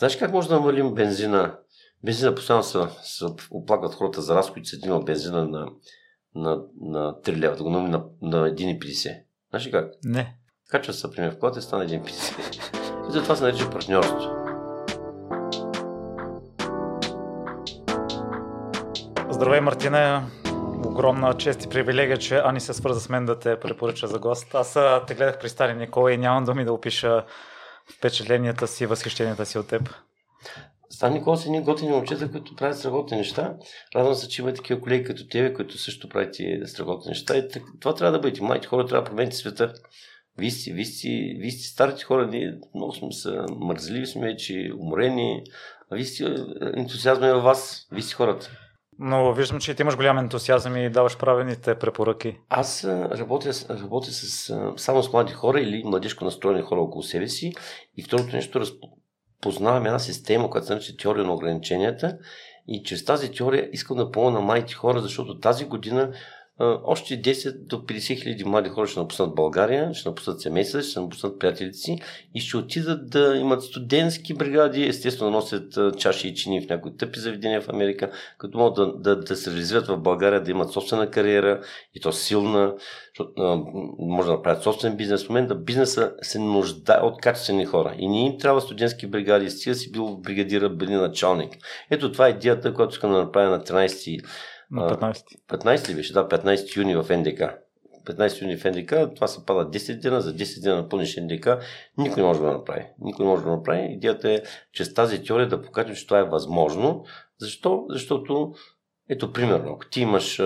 Знаеш как може да намалим бензина? Бензина постоянно се, се оплакват хората за разходи, са динал бензина на, на, на 3 лева, да го намали на, на 1,50. Знаеш ли как? Не. Качва се, например, в колата и стана 1,50. И затова се нарича партньорство. Здравей, Мартина. Огромна чест и привилегия, че Ани се свърза с мен да те препоръча за гост. Аз те гледах при Стари Никола и нямам думи да опиша впечатленията си, възхищенията си от теб. Стани Никола са едни готини момчета, които правят страхотни неща. Радвам се, че има такива колеги като тебе, които също правят страхотни неща. И това трябва да бъде. Младите хора трябва да промените света. Вие сте, вие сте, вие сте старите хора, ние много сме са мързливи сме вече, уморени. А вие сте ентусиазма във вас. Вие сте хората. Но виждам, че ти имаш голям ентусиазъм и даваш правилните препоръки. Аз работя, работя с, само с млади хора или младежко настроени хора около себе си. И второто нещо, познавам една система, която се нарича теория на ограниченията. И чрез тази теория искам да помогна на младите хора, защото тази година още 10 до 50 хиляди млади хора ще напуснат България, ще напуснат семейства, ще напуснат приятелите си и ще отидат да имат студентски бригади, естествено носят чаши и чини в някои тъпи заведения в Америка, като могат да, да, да се реализират в България, да имат собствена кариера и то силна, може да направят собствен бизнес. В момента бизнеса се нуждае от качествени хора и не им трябва студентски бригади, стига си бил бригадира, били началник. Ето това е идеята, която искам да направя на 13 на 15. 15 ли беше? Да, 15 юни в НДК. 15 юни в НДК, това се пада 10 дена, за 10 дена напълниш НДК, никой не може да го направи. Никой не може да го направи. Идеята е, че с тази теория да покажем, че това е възможно. Защо? Защото, ето, примерно, ако ти имаш,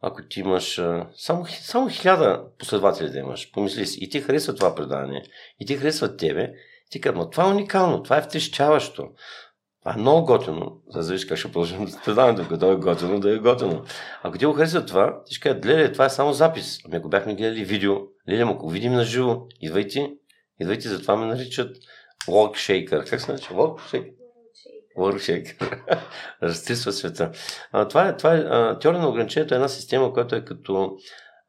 ако ти имаш само, само хиляда последователи да имаш, помисли си, и ти харесва това предание, и ти харесва тебе, ти казвам, това е уникално, това е втещаващо. Това е много готино. За завиш как ще продължим да предаваме, докато е готино, да е готино. Ако ти го харесва това, ти ще кажа, гледай, това е само запис. Ами ако бяхме гледали видео, гледай, ако видим на живо, идвайте, идвайте, затова ме наричат Walk Как се нарича? Walk Shaker. Разтрисва света. А, това е, това е теория на ограничението е една система, която е като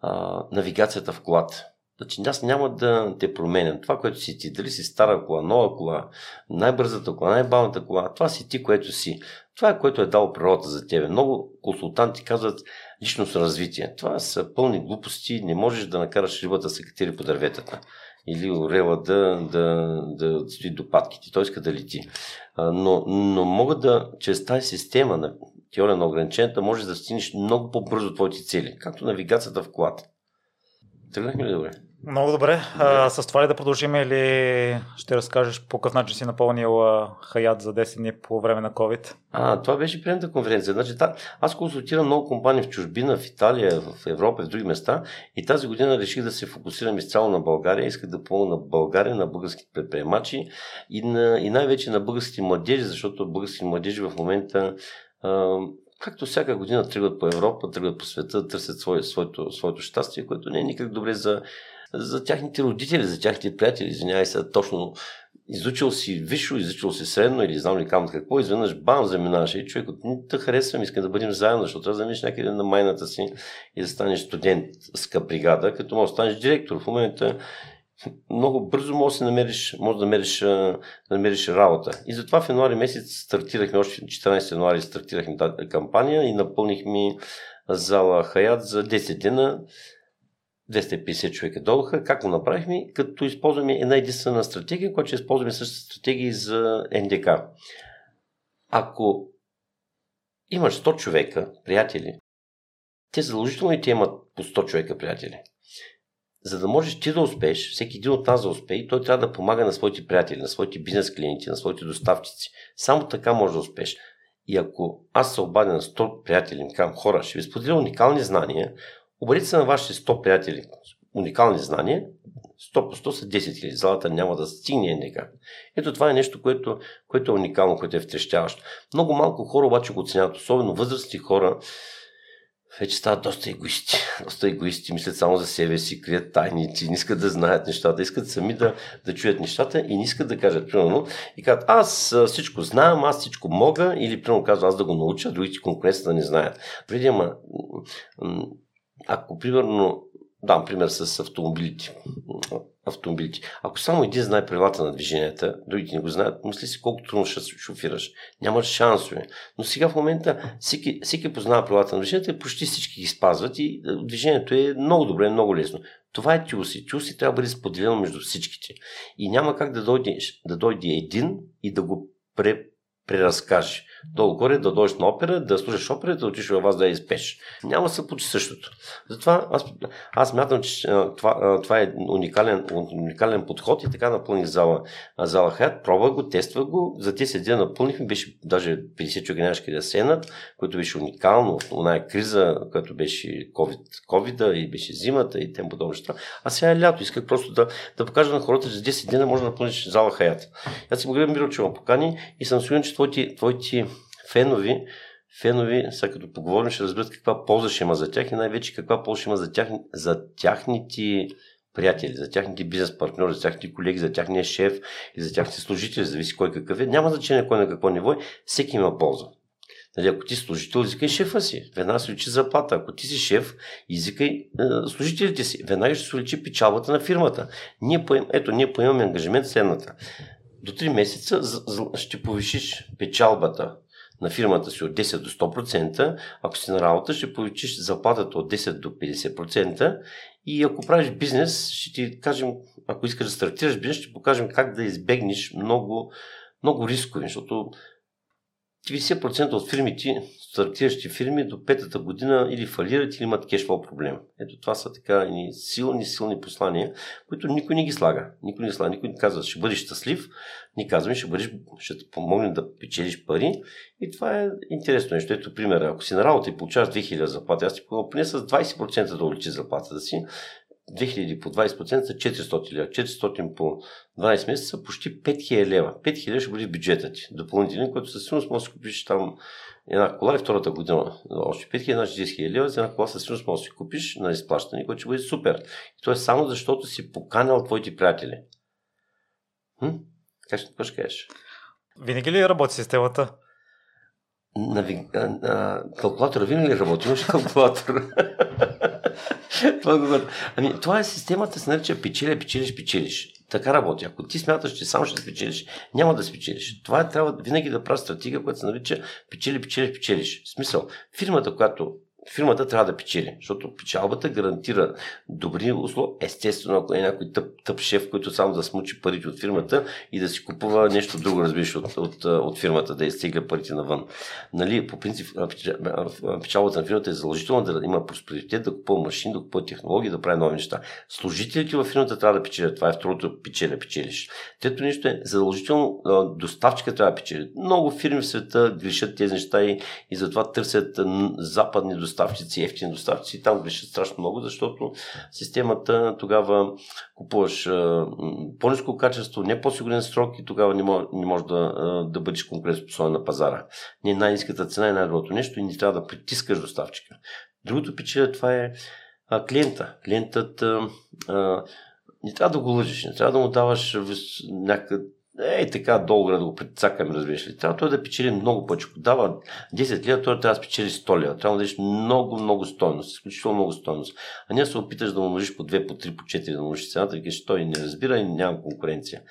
а, навигацията в колата. Значи аз няма да те променям. Това, което си ти, дали си стара кола, нова кола, най-бързата кола, най-бавната кола, това си ти, което си. Това е което е дал природата за тебе. Много консултанти казват личност развитие. Това са пълни глупости. Не можеш да накараш рибата се катери по дърветата. Или орела да, да, да стои до патките. Той иска да лети. Но, но мога да, чрез тази система на теория на ограниченията, можеш да стигнеш много по-бързо твоите цели. Както навигацията в колата. Тръгнахме ли добре? Много добре. А, с това ли да продължим или ще разкажеш по какъв начин си напълнил Хаят за 10 дни по време на COVID? А, това беше предната конференция. Значи, та, аз консултирам много компании в чужбина, в Италия, в Европа, в други места и тази година реших да се фокусирам изцяло на България. Исках да помогна на България, на българските предприемачи и, на, и най-вече на българските младежи, защото българските младежи в момента а, както всяка година тръгват по Европа, тръгват по света, търсят свое, своето, своето щастие, което не е никак добре за, за тяхните родители, за тяхните приятели. Извинявай се, точно изучил си висше, изучил си средно или знам ли кам какво, изведнъж бам, заминаваш и човек, те харесвам, искам да бъдем заедно, защото трябва да заминеш някъде на майната си и да станеш студент с бригада, като може да станеш директор. В момента много бързо може да намериш, може да намериш, да намериш работа. И затова в януари месец стартирахме, още 14 януари стартирахме тази кампания и напълнихме зала Хаят за 10 дена. 250 човека дойдоха. Как го направихме? Като използваме една единствена стратегия, която ще използваме същата стратегия за НДК. Ако имаш 100 човека, приятели, те задължително и те имат по 100 човека приятели. За да можеш ти да успееш, всеки един от нас да успее, той трябва да помага на своите приятели, на своите бизнес клиенти, на своите доставчици. Само така може да успееш. И ако аз се обадя на 100 приятели, казвам хора, ще ви споделя уникални знания, Обадете се на вашите 100 приятели, уникални знания, 100 по 100 са 10 000. Залата няма да стигне НДК. Ето това е нещо, което, което е уникално, което е втрещяващо. Много малко хора обаче го оценяват, особено възрастни хора, вече стават доста егоисти. Доста егоисти, мислят само за себе си, крият тайници, не искат да знаят нещата, искат сами да, да чуят нещата и не искат да кажат, примерно, и казват, аз всичко знам, аз всичко мога, или примерно казват, аз да го науча, другите конкуренцията да не знаят. Преди, ама, ако примерно дам пример с автомобилите. автомобилите. Ако само един знае правилата на движенията, другите не го знаят, мисли си колко трудно ще шофираш. Няма шансове. Но сега в момента всеки, всеки познава правилата на движенията и почти всички ги спазват и движението е много добре, много лесно. Това е тюси. Тюси трябва да бъде споделено между всичките. И няма как да дойде, да дойде един и да го пре, преразкаже. Долу-горе да дойдеш на опера, да слушаш опера, да отиш във вас да я изпеш. Няма се получи същото. Затова аз, аз мятам, че това, това е уникален, уникален подход и така напълних зала, зала Хаят. Пробва го, тества го. За 10 дни напълнихме, беше даже 50 човека нямаше къде да сенат, което беше уникално. Она криза, която беше COVID, COVID и беше зимата и тем подобни неща. А сега е лято. Исках просто да, да покажа на хората, че за 10 дни може да напълниш зала Хаят. Аз си благодаря Миро, че ме покани и съм сигурен, че твоите, твоите фенови, фенови, сега като поговорим, ще разберат каква полза ще има за тях и най-вече каква полза ще има за, тях, за тяхните приятели, за тяхните бизнес партньори, за тяхните колеги, за тяхния шеф и за тяхните служители, зависи кой какъв е. Няма значение кой на какво ниво е, всеки има полза. Нали, ако ти служител, извикай шефа си. Веднага се учи заплата. Ако ти си шеф, извикай е, служителите си. Веднага ще се увеличи печалбата на фирмата. Ние поем, ето, ние поемаме ангажимент следната. До 3 месеца ще повишиш печалбата на фирмата си от 10 до 100%, ако си на работа, ще повишиш заплатата от 10 до 50% и ако правиш бизнес, ще ти кажем, ако искаш да стартираш бизнес, ще покажем как да избегнеш много, много рискови, защото 90% от фирмите, стартиращи фирми до петата година или фалират или имат кешфлоу проблем. Ето това са така ни силни, силни послания, които никой не ги слага. Никой не слага, никой не казва, ще бъдеш щастлив, ни казваме, ще, бъдеш, ще те помогне да печелиш пари. И това е интересно нещо. Ето пример, ако си на работа и получаваш 2000 заплати, аз ти помогна поне с 20% да увеличи заплатата си, 2000 по 20% са 400 лева. 400 по 12 месеца са почти 5000 лева. 5000 ще бъде бюджетът ти. Допълнителен, който със сигурност може да си купиш там една кола и втората година още 5000, значи 10 000 лева. За една кола със сигурност може да си купиш на изплащане, което ще бъде супер. И то е само защото си поканял твоите приятели. Хм? Как ще какво ще кажеш? Винаги ли работи системата? Нави... А, а, калкулатора винаги ли работи? Имаш калкулатор. това, ами, това е системата, се нарича печеля, печелиш, печелиш. Така работи. Ако ти смяташ, че само ще спечелиш, няма да спечелиш. Това е, трябва винаги да прави стратегия, която се нарича печели, печелиш, печелиш. В смисъл, фирмата, която фирмата трябва да печели, защото печалбата гарантира добри условия. Естествено, ако е някой тъп, тъп шеф, който само да смучи парите от фирмата и да си купува нещо друго, разбираш, от, от, от фирмата, да изтегля парите навън. Нали, по принцип, печалбата на фирмата е задължително да има просперитет, да купува машини, да купува технологии, да прави нови неща. Служителите в фирмата трябва да печелят. Това е второто печеля, печелиш. Трето нещо е задължително доставчика трябва да печели. Много фирми в света грешат тези неща и, и затова търсят западни доставчици доставчици, ефтини доставчици, там грешат страшно много, защото системата тогава купуваш по-низко качество, не по-сигурен срок и тогава не може, не може да, да бъдеш конкурентоспособен на пазара. Не най-низката цена е най-доброто нещо и не трябва да притискаш доставчика. Другото печеля това е а, клиента. Клиентът а, а, не трябва да го лъжиш, не трябва да му даваш някакъв е, така долу да го прецакаме, разбираш ли. Трябва той да печели много повече. Ако дава 10 лева, той трябва да спечели 100 лева. Трябва да дадеш много, много стойност. Изключително много стойност. А не се опиташ да му множиш по 2, по 3, по 4, да множиш цената, и кажеш, той не разбира и няма конкуренция.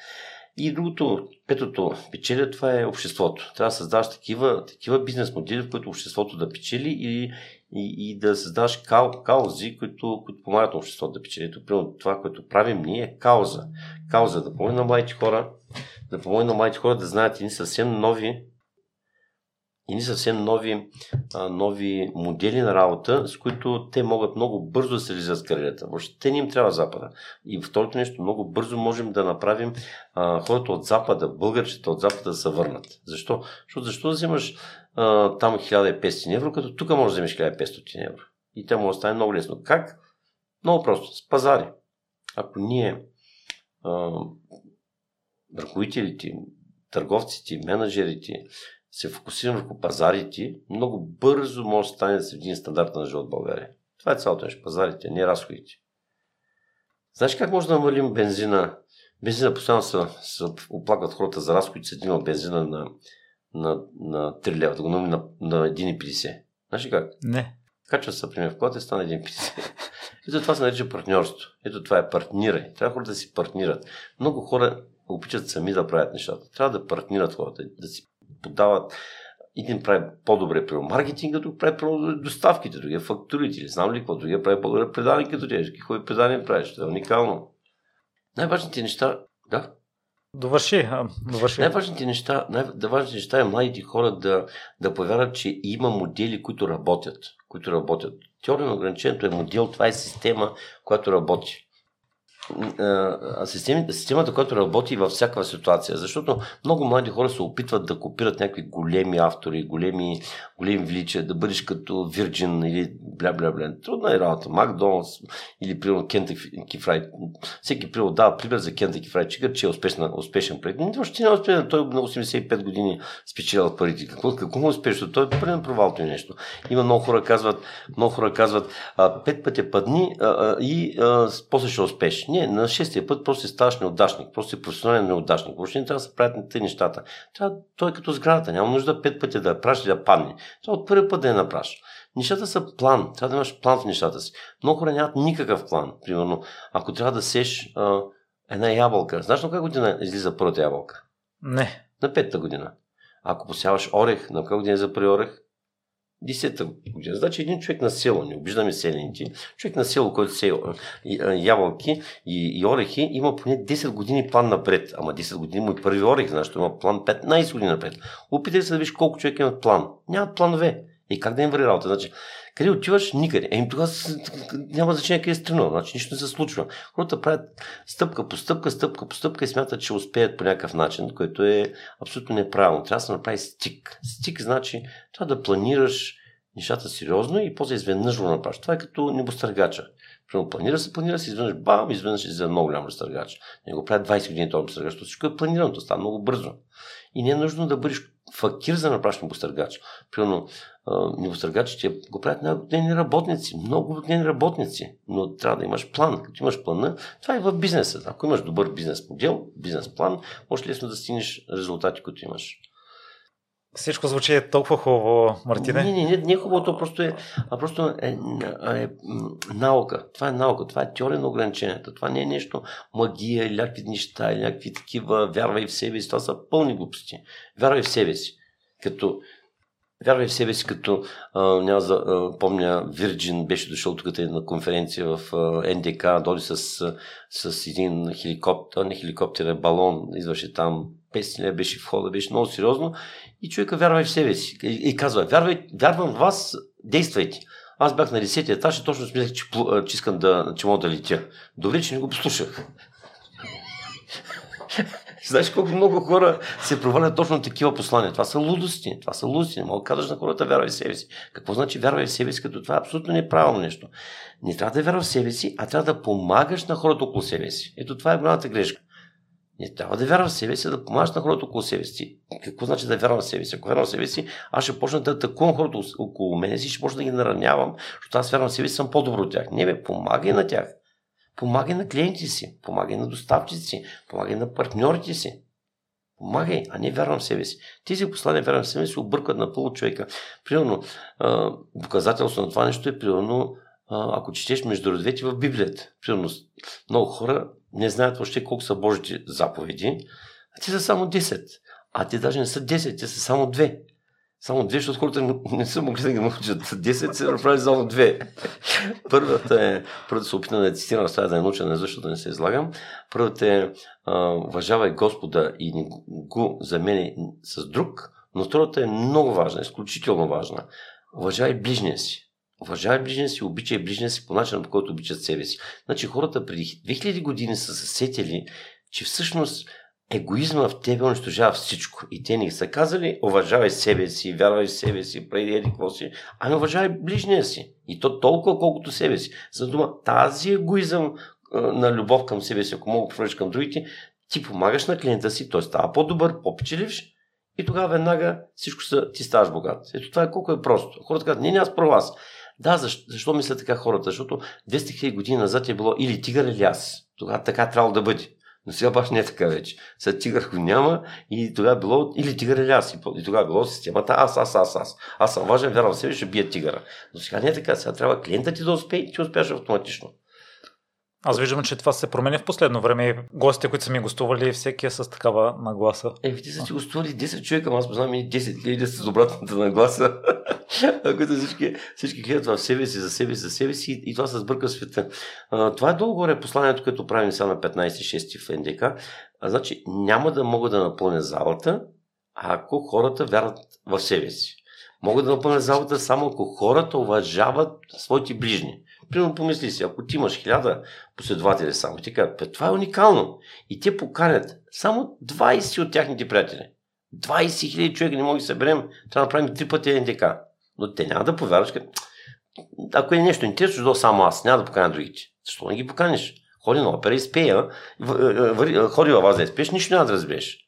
И другото, петото печеля, това е обществото. Трябва да създаваш такива, такива бизнес модели, в които обществото да печели и, и, и да създаваш кау, каузи, които, които помагат на обществото да печели. Ето, това, което правим ние е кауза. Кауза да помогне на младите хора, да помогне на младите хора да знаят и съвсем нови и ни съвсем нови, а, нови модели на работа, с които те могат много бързо да се реализират кариерата. Въобще те не им трябва Запада. И второто нещо, много бързо можем да направим а, хората от Запада, българчета от Запада да се върнат. Защо? Защото защо да вземаш а, там 1500 евро, като тук можеш да вземеш 1500 евро. И те може да стане много лесно. Как? Много просто. С пазари. Ако ние а, ръководителите, търговците, менеджерите, се фокусирам върху пазарите, много бързо може да стане се един стандарт на живот в България. Това е цялото нещо. Пазарите, не разходите. Знаеш как може да намалим бензина? Бензина постоянно се, се оплакват хората за разходите с един бензина на, на, на 3 лева, да го намали на, на 1,50. Знаеш ли как? Не. Качва се, пример, в колата и стана един пис. Ето това се нарича партньорство. Ето това е партнирай. Трябва хората да си партнират. Много хора обичат сами да правят нещата. Трябва да партнират хората, да си подават един прави по-добре при маркетинга, друг прави по-добре доставките, другия фактурите, или знам ли какво, другия прави по-добре предания като тези. Какви предания правиш? Това е уникално. Най-важните неща, да, Довърши, довърши. Най-важните неща, най-важните неща е младите хора да, да повярват, че има модели, които работят. Които работят. Теория на ограничението е модел, това е система, която работи системата, системата, която работи във всяка ситуация. Защото много млади хора се опитват да копират някакви големи автори, големи, големи величия, да бъдеш като Virgin или бля бля бля. Трудна е работа. Макдоналдс или примерно Kentucky Fried. Всеки примерно дава пример за Kentucky Fried Chicken, че е успешна, успешен проект. Но въобще не е успешен. Той на 85 години спечелял парите. Какво, какво му е успешно? Той е пълен провал това нещо. Има много хора казват, много хора казват, а, пет пъти падни а, а, и а, после ще успеш. Не, на шестия път просто ставаш неудачник, просто си професионален неудачник. Въобще не трябва да се правят на тези нещата. Трябва, той е като сградата, няма нужда пет пъти да я праш и да падне. Това от първи път да я направиш. Нещата са план. Трябва да имаш план в нещата си. Много хора нямат никакъв план. Примерно, ако трябва да сеш а, една ябълка, знаеш на коя година излиза първата ябълка? Не. На петата година. Ако посяваш орех, на коя година за първи орех? Десета година. Значи един човек на село, не обиждаме селените, човек на село, който се ябълки и, и орехи, има поне 10 години план напред. Ама 10 години му и първи орех, защото има план 15 години напред. Опитай се да виж колко човек имат план. Нямат планове. И как да им върви работа? Значи, къде отиваш? Никъде. Еми тогава няма значение къде е стръгнал. Значи нищо не се случва. Хората правят стъпка по стъпка, стъпка по стъпка и смятат, че успеят по някакъв начин, който е абсолютно неправилно. Трябва да се направи стик. Стик значи трябва да планираш нещата сериозно и после изведнъж го направиш. Това е като небостъргача. Примерно планира се, планира се, изведнъж бам, изведнъж за много голям разтъргач. Не го правят 20 години този разтъргач, всичко е планирано, то става много бързо. И не е нужно да бъдеш факир за да направиш небостъргач. Примерно, небостъргачите го правят на дневни работници, много дневни работници, но трябва да имаш план. Като имаш плана, това е в бизнеса. Ако имаш добър бизнес модел, бизнес план, може лесно да стигнеш резултати, които имаш. Всичко звучи толкова хубаво, Мартине. Не, не, не, не е хубаво, то просто е, а просто е, е, е, наука. Това е наука, това е теория на ограниченията. Това не е нещо магия или някакви неща, или някакви такива, вярвай в себе си. Това са пълни глупости. Вярвай в себе си. Като Вярвай в себе си, като а, няма за, а, помня, Вирджин беше дошъл тук на конференция в а, НДК, дойде с, с един хеликоптер, не хеликоптер, балон, идваше там, 5 лева беше в хода, беше много сериозно и човека вярва в себе си. И, и казва, вярвай, вярвам в вас, действайте. Аз бях на 10 етаж и точно смятах, че, че, искам да, че мога да летя. Добре, че не го послушах. Знаеш колко много хора се провалят точно такива послания. Това са лудости. Това са лудости. Не мога да кажеш на хората вярвай в себе си. Какво значи вярвай в себе си, като това е абсолютно неправилно нещо. Не трябва да вярваш в себе си, а трябва да помагаш на хората около себе си. Ето това е голямата грешка. Не трябва да вярвам в себе си, да помагаш на хората около себе си. Какво значи да вярвам в себе си? Ако вярвам в себе си, аз ще почна да атакувам хората около мен си, ще почна да ги наранявам, защото аз вярвам в себе си, съм по-добро от тях. Не, бе, помагай на тях. Помагай на клиентите си, помагай на доставчиците си, помагай на партньорите си. Помагай, а не вярвам в себе си. Тези послания вярвам в себе си объркват напълно човека. Примерно, доказателство на това нещо е примерно ако четеш между редовете в Библията. Примерно, много хора не знаят въобще колко са Божите заповеди, а те са само 10. А те даже не са 10, те са само 2. Само две, защото хората не са могли да ги научат. 10 се направи само две. Първата е, първата се опитам да цитирам, стая да я науча, не защото не се излагам. Първата е, уважавай Господа и не го замени с друг, но втората е много важна, изключително важна. Уважавай ближния си. Уважавай ближния си, обичай ближния си по начина, по който обичат себе си. Значи хората преди 2000 години са се сетили, че всъщност егоизма в тебе унищожава всичко. И те ни са казали, уважавай себе си, вярвай в себе си, преди еди какво си, ами уважавай ближния си. И то толкова, колкото себе си. За дума, тази егоизъм на любов към себе си, ако мога да към другите, ти помагаш на клиента си, той става по-добър, по-печеливш и тогава веднага всичко са, ти ставаш богат. Ето това е колко е просто. Хората казват, не, не, аз про вас. Да, защо, защо мисля така хората? Защото 200 000 години назад е било или тигър, или аз. Тогава така трябва да бъде. Но сега баш не е така вече. Сега тигър го няма и тогава било, или тигър или аз. И тогава било системата аз, аз, аз, аз. Аз съм важен, вярвам в себе, ще бия тигъра. Но сега не е така. Сега трябва клиентът ти да успее и ти успееш автоматично. Аз виждам, че това се променя в последно време. Гостите, които са ми гостували, всеки е с такава нагласа. Е, ти са си гостували 10 човека, аз познавам и 10 хиляди с обратната нагласа, които всички, всички гледат в себе си, за себе си, за себе си и това се сбърка света. Това е долу-горе посланието, което правим сега на 15-6 в НДК. А, значи няма да мога да напълня залата, ако хората вярват в себе си. Мога да напълня залата само ако хората уважават своите ближни. Примерно помисли си, ако ти имаш хиляда последователи само, ти казват, това е уникално. И те поканят само 20 от тяхните приятели. 20 хиляди човека не могат да съберем, трябва да направим три пъти НДК. Но те няма да повярваш, ако е нещо интересно, до само аз, няма да поканя другите. Защо не ги поканиш? Ходи на опера и спея, ходи във вас да спеш, нищо няма да разбереш.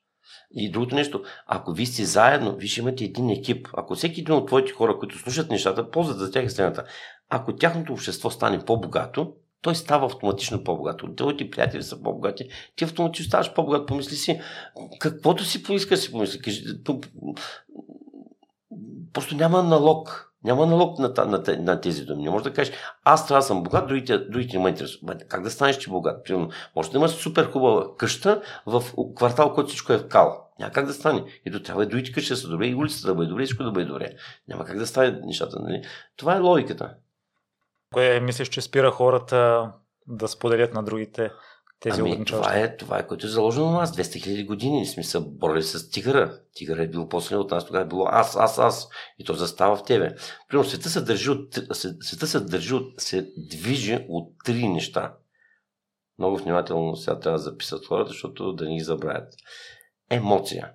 И другото нещо, ако ви сте заедно, вие ще имате един екип. Ако всеки един от твоите хора, които слушат нещата, ползват за тях стената, ако тяхното общество стане по-богато, той става автоматично по-богато. Твоите приятели са по-богати, ти автоматично ставаш по-богат. Помисли си, каквото си поиска, си помисли. Просто няма налог. Няма налог на, на, на, тези думи. Не може да кажеш, аз трябва да съм богат, другите, другите не ме интересуват. Как да станеш ти богат? Примерно, може да имаш супер хубава къща в квартал, който всичко е в кал. Няма как да стане. Ето трябва и другите къщи да са добре, и улицата да бъде добре, и всичко да бъде добре. Няма как да стане нещата. Нали? Това е логиката. Кое мислиш, че спира хората да споделят на другите тези ами, това е, това е, което е заложено на нас. 200 хиляди години сме се борили с тигъра. Тигъра е бил после от нас, тогава е било аз, аз, аз. И то застава в тебе. Примерно света се държи от, света се държи от, се движи от три неща. Много внимателно сега трябва да записат хората, защото да ни ги забравят. Емоция.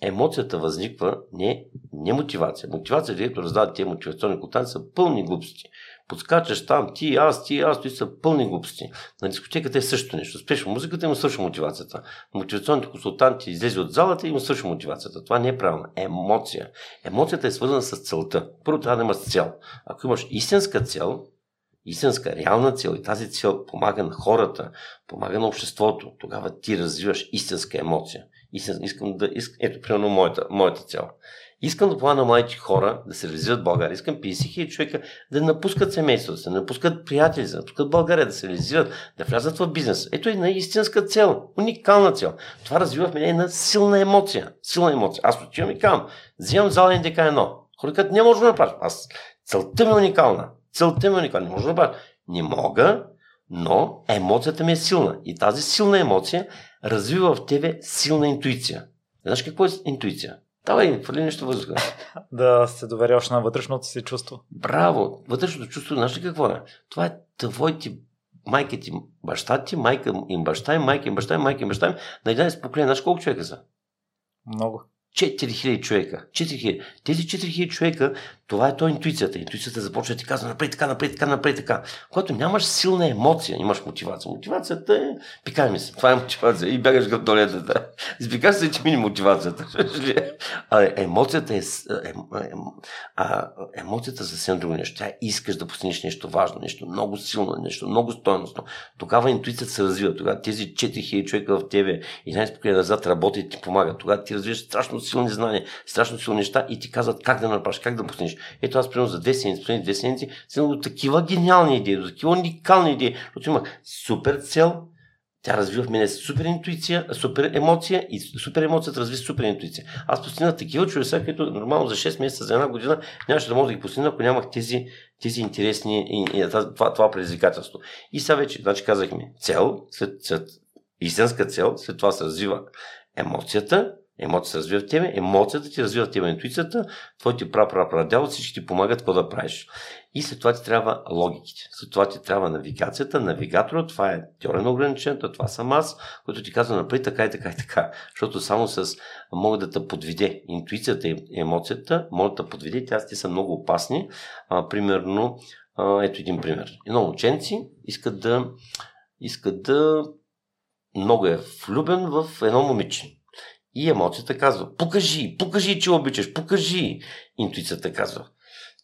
Емоцията възниква не, не мотивация. Мотивация, дето раздават тези мотивационни контакти, са пълни глупости подскачаш там, ти, аз, ти, аз, ти са пълни глупости. На дискотеката е също нещо. Спешно музиката има също мотивацията. Мотивационните консултанти излезе от залата и има също мотивацията. Това не е правилно. Емоция. Емоцията е свързана с целта. Първо трябва да имаш цел. Ако имаш истинска цел, истинска, реална цел и тази цел помага на хората, помага на обществото, тогава ти развиваш истинска емоция. Истин, искам да, иск, ето, примерно, моята, моята цел. Искам да помагам на младите хора да се реализират в България. Искам 50 хиляди човека да напускат семейството, да се напускат приятели, да напускат България, да се реализират, да влязат в бизнес. Ето е на истинска цел, уникална цел. Това развива в мен една силна емоция. Силна емоция. Аз отивам и казвам, взимам зала НДК едно. Хората не може да направиш. Аз целта ми е уникална. Целта ми е уникална. Не може да направиш. Не мога, но емоцията ми е силна. И тази силна емоция развива в тебе силна интуиция. Знаеш какво е интуиция? Давай, фърли нещо въздуха. да се доверяваш на вътрешното си чувство. Браво! Вътрешното чувство, знаеш ли какво е? Това е твоите майка ти, баща ти, майка им баща им, майка им баща им, майка им баща им, на 11 поколения. Знаеш колко човека са? Много. 4000 човека. 4000. Тези 4000 човека, това е то интуицията. Интуицията започва да ти казва напред така, напред така, напред така. Когато нямаш силна емоция, имаш мотивация. Мотивацията е, пикай ми се, това е мотивация. И бягаш към туалетата. Избегаш се, че мини мотивацията. а емоцията е, е, е, а, емоцията съвсем друго нещо. Тя искаш да постигнеш нещо важно, нещо много силно, нещо много стойностно. Тогава интуицията се развива. Тогава тези 4000 човека в тебе, 11 поколения назад работят и ти помагат. Тогава ти развиваш страшно силни знания, страшно силни неща и ти казват как да направиш, как да постигнеш. Ето аз, примерно, за две седмици, последните две седмици, съм до такива гениални идеи, до такива уникални идеи, защото имах супер цел, тя развива в мене супер интуиция, супер емоция и супер емоцията разви супер интуиция. Аз постигнах такива чудеса, които нормално за 6 месеца, за една година нямаше да мога да ги постигна, ако нямах тези, тези интересни, и, и, това, това предизвикателство. И сега вече, значи казахме, цел, след, след истинска цел, след това се развива емоцията, Емоцията развива в тебе, емоцията ти развива в тебе интуицията, твоите пра пра пра всички ти помагат какво да правиш. И след това ти трябва логиките. След това ти трябва навигацията, навигатора, това е теория на ограничението, това съм аз, който ти казва напред така и така и така. Защото само с могат да те подведе интуицията и емоцията, могат да подведе, тя ти са много опасни. А, примерно, а, ето един пример. Едно ученци искат да искат да много е влюбен в едно момиче и емоцията казва, покажи, покажи, че обичаш, покажи. Интуицията казва,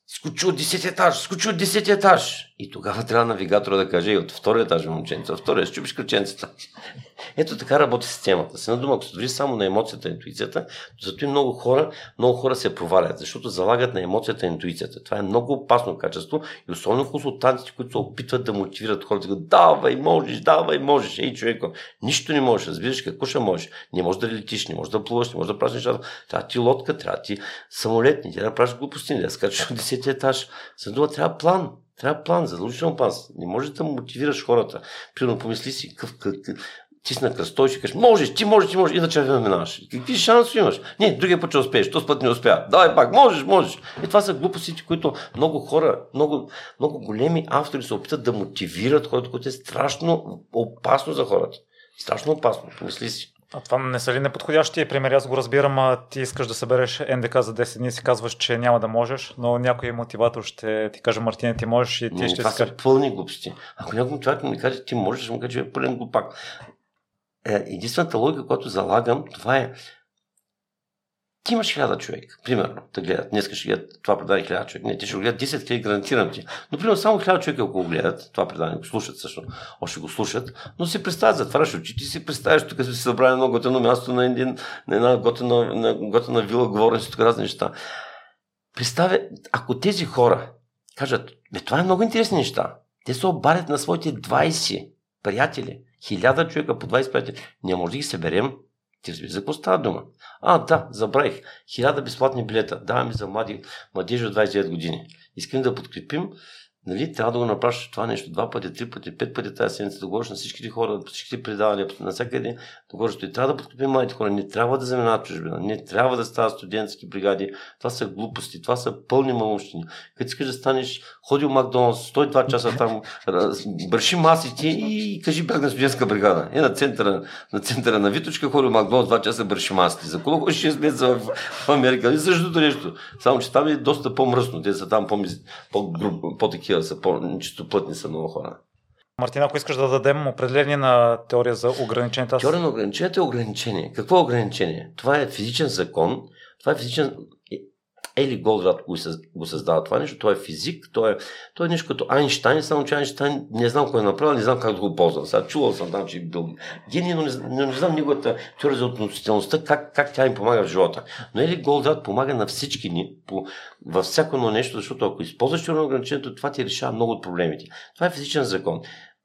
скочи от 10 етаж, скочи от 10 етаж. И тогава трябва навигатора да каже, и от втория етаж момченца, втория щупиш кръченцата. Ето така работи системата. С една дума, ако се дори само на емоцията и интуицията, зато и много хора, много хора се провалят, защото залагат на емоцията и интуицията. Това е много опасно качество и особено консултантите, които се опитват да мотивират хората, да давай, можеш, давай, можеш. Ей, човеко, нищо не можеш, разбираш какво ще можеш. Не можеш да летиш, не можеш да плуваш, не можеш да правиш нещата. Трябва ти лодка, трябва ти самолет, не трябва да правиш глупости, не да скачаш от 10 етаж. За дума трябва план. Трябва план, задължително план. Не можеш да мотивираш хората. Примерно помисли си какъв, какъв, ти си на кръсто и ще кажеш, можеш, ти можеш, ти можеш, иначе да минаваш. Какви шанси имаш? Не, другия път ще успееш, този път не успя. Давай пак, можеш, можеш. И това са глупостите, които много хора, много, много големи автори се опитат да мотивират хората, което е страшно опасно за хората. Страшно опасно, помисли си. А това не са ли неподходящи примери? Аз го разбирам, а ти искаш да събереш НДК за 10 дни, си казваш, че няма да можеш, но някой мотиватор ще ти каже, Мартина, ти можеш и ти не, ще това си са пълни глупости. Ако някой мотиватор ми каже, ти можеш, ще му каже, че е пълен глупак. Е, единствената логика, която залагам, това е ти имаш хиляда човек, примерно, да гледат. Днес ще гледат това предание хиляда човек. Не, те ще го гледат 10 хиляди, гарантирам ти. Но, примерно, само хиляда човека, ако го гледат, това предание го слушат също, още го слушат, но си представят, затваряш очите и си представяш, тук си събрали едно готено място на, един, на една готена, на готена вила, говорим си тук разни неща. Представя, ако тези хора кажат, бе, това е много интересни неща, те се обадят на своите 20 приятели, хиляда човека по 20 приятели, не може да ги съберем ти разбираш за какво става дума? А, да, забравих. Хиляда безплатни билета. Даваме за млади, младежи от 29 години. Искам да подкрепим Нали, трябва да го направиш това нещо два пъти, три пъти, пет пъти тази седмица, да говориш на всичките хора, на всичките предавания, на всякъде, да говориш, и трябва да подкрепим младите хора, не трябва да заминават чужбина, не трябва да стават студентски бригади, това са глупости, това са пълни малощини. Като искаш да станеш, ходи в Макдоналдс, 102 часа там, бърши масите и кажи бях на студентска бригада. Е на центъра, на центъра на Виточка, ходи в Макдоналдс 2 часа бърши масите. За колко ходиш 6 месеца в, в Америка? И същото нещо. Само, че там е доста по-мръсно. Те са там по-такива, по такива са по-чистоплътни са много хора. Мартина, ако искаш да дадем определение на теория за ограничението. Аз... Теория на ограничението е ограничение. Какво е ограничение? Това е физичен закон. Това е физичен Ели Голдрат го, създава това нещо. Той е физик, той е, той е нещо като Айнштайн, само че Айнштайн не знам кой е направил, не знам как да го ползвам. Сега чувал съм там, че е бил гений, но не, не, знам неговата теория за относителността, как, как тя им помага в живота. Но Ели Голдрат помага на всички ни, по, във всяко едно нещо, защото ако използваш теория ограничението, това ти решава много от проблемите. Това е физичен закон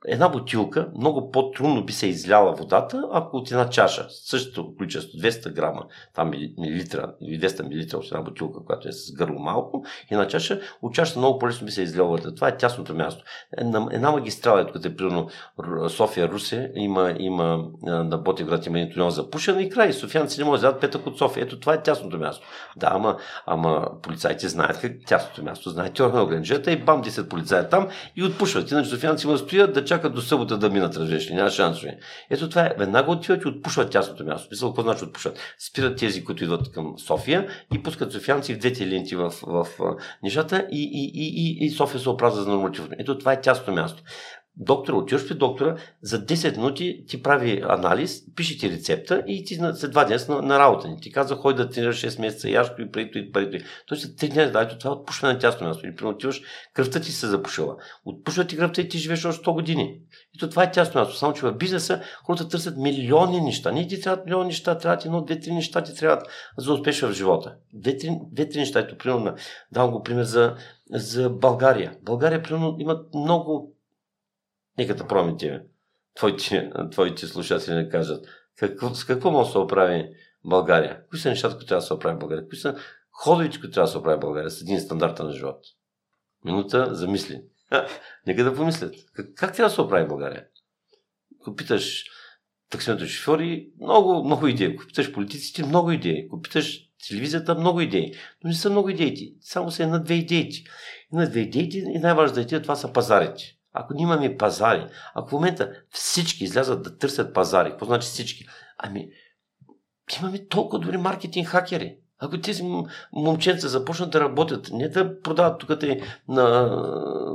една бутилка много по-трудно би се изляла водата, ако от една чаша, същото количество, 200 грама, там милилитра или 200 милилитра от една бутилка, която е с гърло малко, една чаша, от чашата много по-лесно би се изляла водата. Това е тясното място. Една, една магистрала, като е примерно София, Русе, има, има на Ботевград има един тунел за пушене и край. Софианци не могат да петък от София. Ето това е тясното място. Да, ама, ама полицайите знаят как тясното място, знаят теория на ограниченията и бам 10 полицаи там и отпушват. Иначе софианци има да стоят да чакат до събота да минат, разбираш ли, няма шансове. Ето това е, веднага отиват и отпушват тясното място. Мисъл, какво значи отпушват? Спират тези, които идват към София и пускат софианци в двете ленти в, в, в нещата и, и, и, и София се опразва за нормативно. Ето това е тясното място доктора, отиваш при доктора, за 10 минути ти прави анализ, пише ти рецепта и ти след два дни на, на работа ни. Ти казва, хой да тренираш 6 месеца, яшко и преди и преди. Той след 3 дни, да, това е отпушване на тясно място. И примерно отиваш, кръвта ти се запушила. Отпушва ти кръвта и ти живееш още 100 години. И то това е тясно място. Само, че в бизнеса хората търсят милиони неща. Не ти трябват милиони неща, трябват едно, две, три неща ти трябват за успеш в живота. Две-три, две-три неща. Ето, примерно, давам го пример за, за България. България, примерно, имат много Нека да промите твоите, твоите слушатели да кажат какво, с какво може да се оправи България? Кои са нещата, които трябва да се оправи България? Кои са ходовите, които трябва да се оправи България с един стандарт на живот? Минута за мисли. нека да помислят. Как, как трябва да се оправи България? Ако питаш таксиметро шофьори, много, много идеи. Ако питаш политиците, много идеи. Ако питаш телевизията, много идеи. Но не са много идеи. Само са една-две идеи. Една-две идеи и най-важната идея това са пазарите. Ако нямаме пазари, ако в момента всички излязат да търсят пазари, какво значи всички? Ами, имаме толкова добри маркетинг хакери. Ако тези момченца започнат да работят, не да продават тук на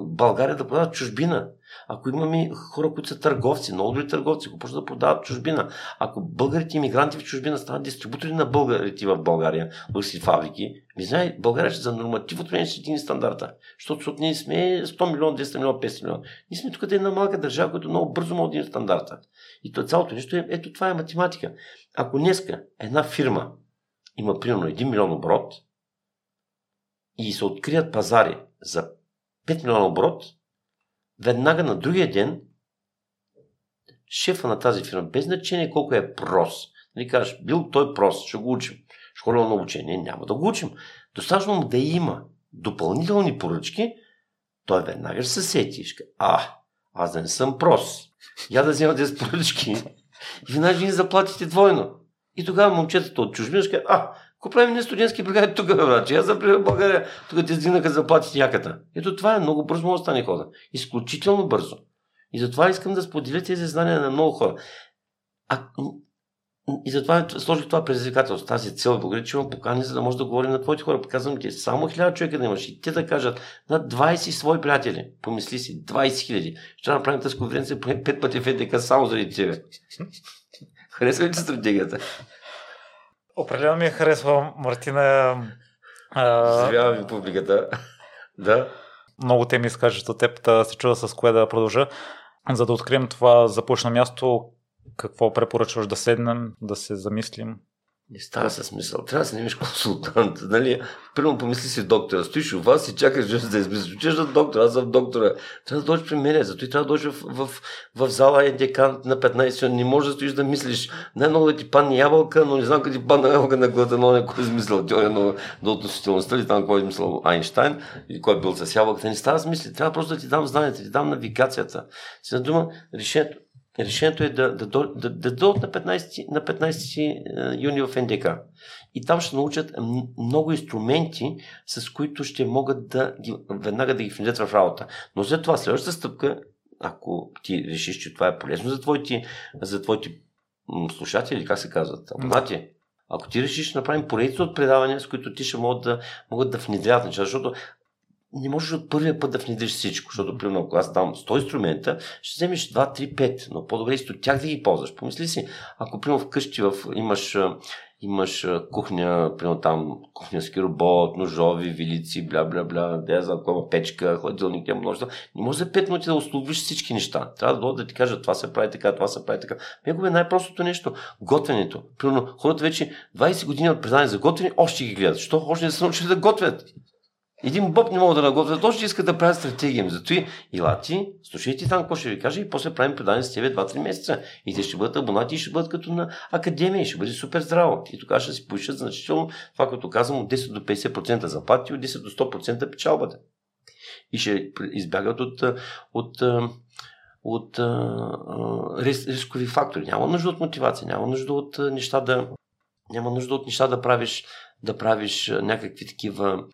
България, да продават чужбина. Ако имаме хора, които са търговци, много добри търговци, ако почнат да продават чужбина, ако българите иммигранти в чужбина станат дистрибутори на българите в България, български фабрики, ви знае, България ще за норматив от един стандарта. Защото ние сме 100 милиона, 200 милиона, 500 милиона. Ние сме тук да е една малка държава, която много бързо може да стандарта. И то цялото нещо е, ето това е математика. Ако днеска една фирма има примерно 1 милион оборот и се открият пазари за 5 милиона оборот, веднага на другия ден шефа на тази фирма, без значение колко е прос, нали кажеш, бил той прос, ще го учим. Ще на обучение, няма да го учим. Достатъчно му да има допълнителни поръчки, той веднага ще се сети. Ще а, аз не съм прос. Я да взема 10 поръчки и веднага ни заплатите двойно. И тогава момчетата от чужбина ще а, ако правим не студентски бригади тук, брат, аз за в България, тук ти издигнаха заплатите яката. Ето това е много бързо може да стане хода. Изключително бързо. И затова искам да споделя тези знания на много хора. А, и затова сложих това предизвикателство, тази цел България, че имам покани, за да може да говорим на твоите хора. Показвам ти, само хиляда човека да имаш и те да кажат на 20 свои приятели. Помисли си, 20 хиляди. Ще направим тази конференция поне 5 пъти в ЕДК само заради тебе. Харесва ли ти стратегията? Определено ми е харесва Мартина. Завявам ви публиката. да. Много теми изкажат от теб, да се чуда с кое да продължа. За да открием това започна място, какво препоръчваш да седнем, да се замислим? Не става с смисъл. Трябва да се немиш консултант. Нали? Първо помисли си доктора. Стоиш у вас и чакаш да измислиш. Учиш да доктора, аз съм доктора. Трябва да дойдеш при мен. Зато и трябва да дойдеш в, в, в зала е декант на 15. Не можеш да стоиш да мислиш. Най-много да ти падне ябълка, но не знам къде ти падна ябълка на главата, но не кой е измислил теория на, на относителността или там кой е измислил Айнштайн или кой е бил с ябълката. Не става с мисли. Трябва просто да ти дам знанието, да ти дам навигацията. Си на дума, решението решението е да, да, да, да дойдат на 15, на 15 е, юни в НДК. И там ще научат много инструменти, с които ще могат да ги, веднага да ги внедрят в работа. Но след това, следващата стъпка, ако ти решиш, че това е полезно за твоите, за твоите слушатели, как се казват, абонати, ако ти решиш да направим поредица от предавания, с които ти ще могат да, могат да внедрят неща, защото не можеш от първия път да внедриш всичко, защото, примерно, ако аз дам 100 инструмента, ще вземеш 2, 3, 5, но по-добре е от тях да ги ползваш. Помисли си, ако, примерно, вкъщи в, имаш, имаш кухня, примерно там кухненски робот, ножови, вилици, бля, бля, бля, да за кома печка, хладилник, няма множество. Не може за 5 минути да условиш всички неща. Трябва да да ти кажа, това се прави така, това се прави така. Него е най-простото нещо. Готвенето. Примерно, хората вече 20 години от предание за готвене, още ги гледат. Що още не са научили да готвят? Един боб не мога да наготвя, точно иска да правят стратегия. Зато и илати, слушайте там какво ще ви кажа и после правим предание с тебе 2-3 месеца. И те ще бъдат абонати и ще бъдат като на академия, ще бъде супер здраво. И тогава ще си повишат значително това, което казвам, от 10 до 50% заплати и от 10 до 100% печалбата. И ще избягат от, от, от, от рискови фактори. Няма нужда от мотивация, няма нужда от неща да няма нужда от неща да правиш, да правиш някакви такива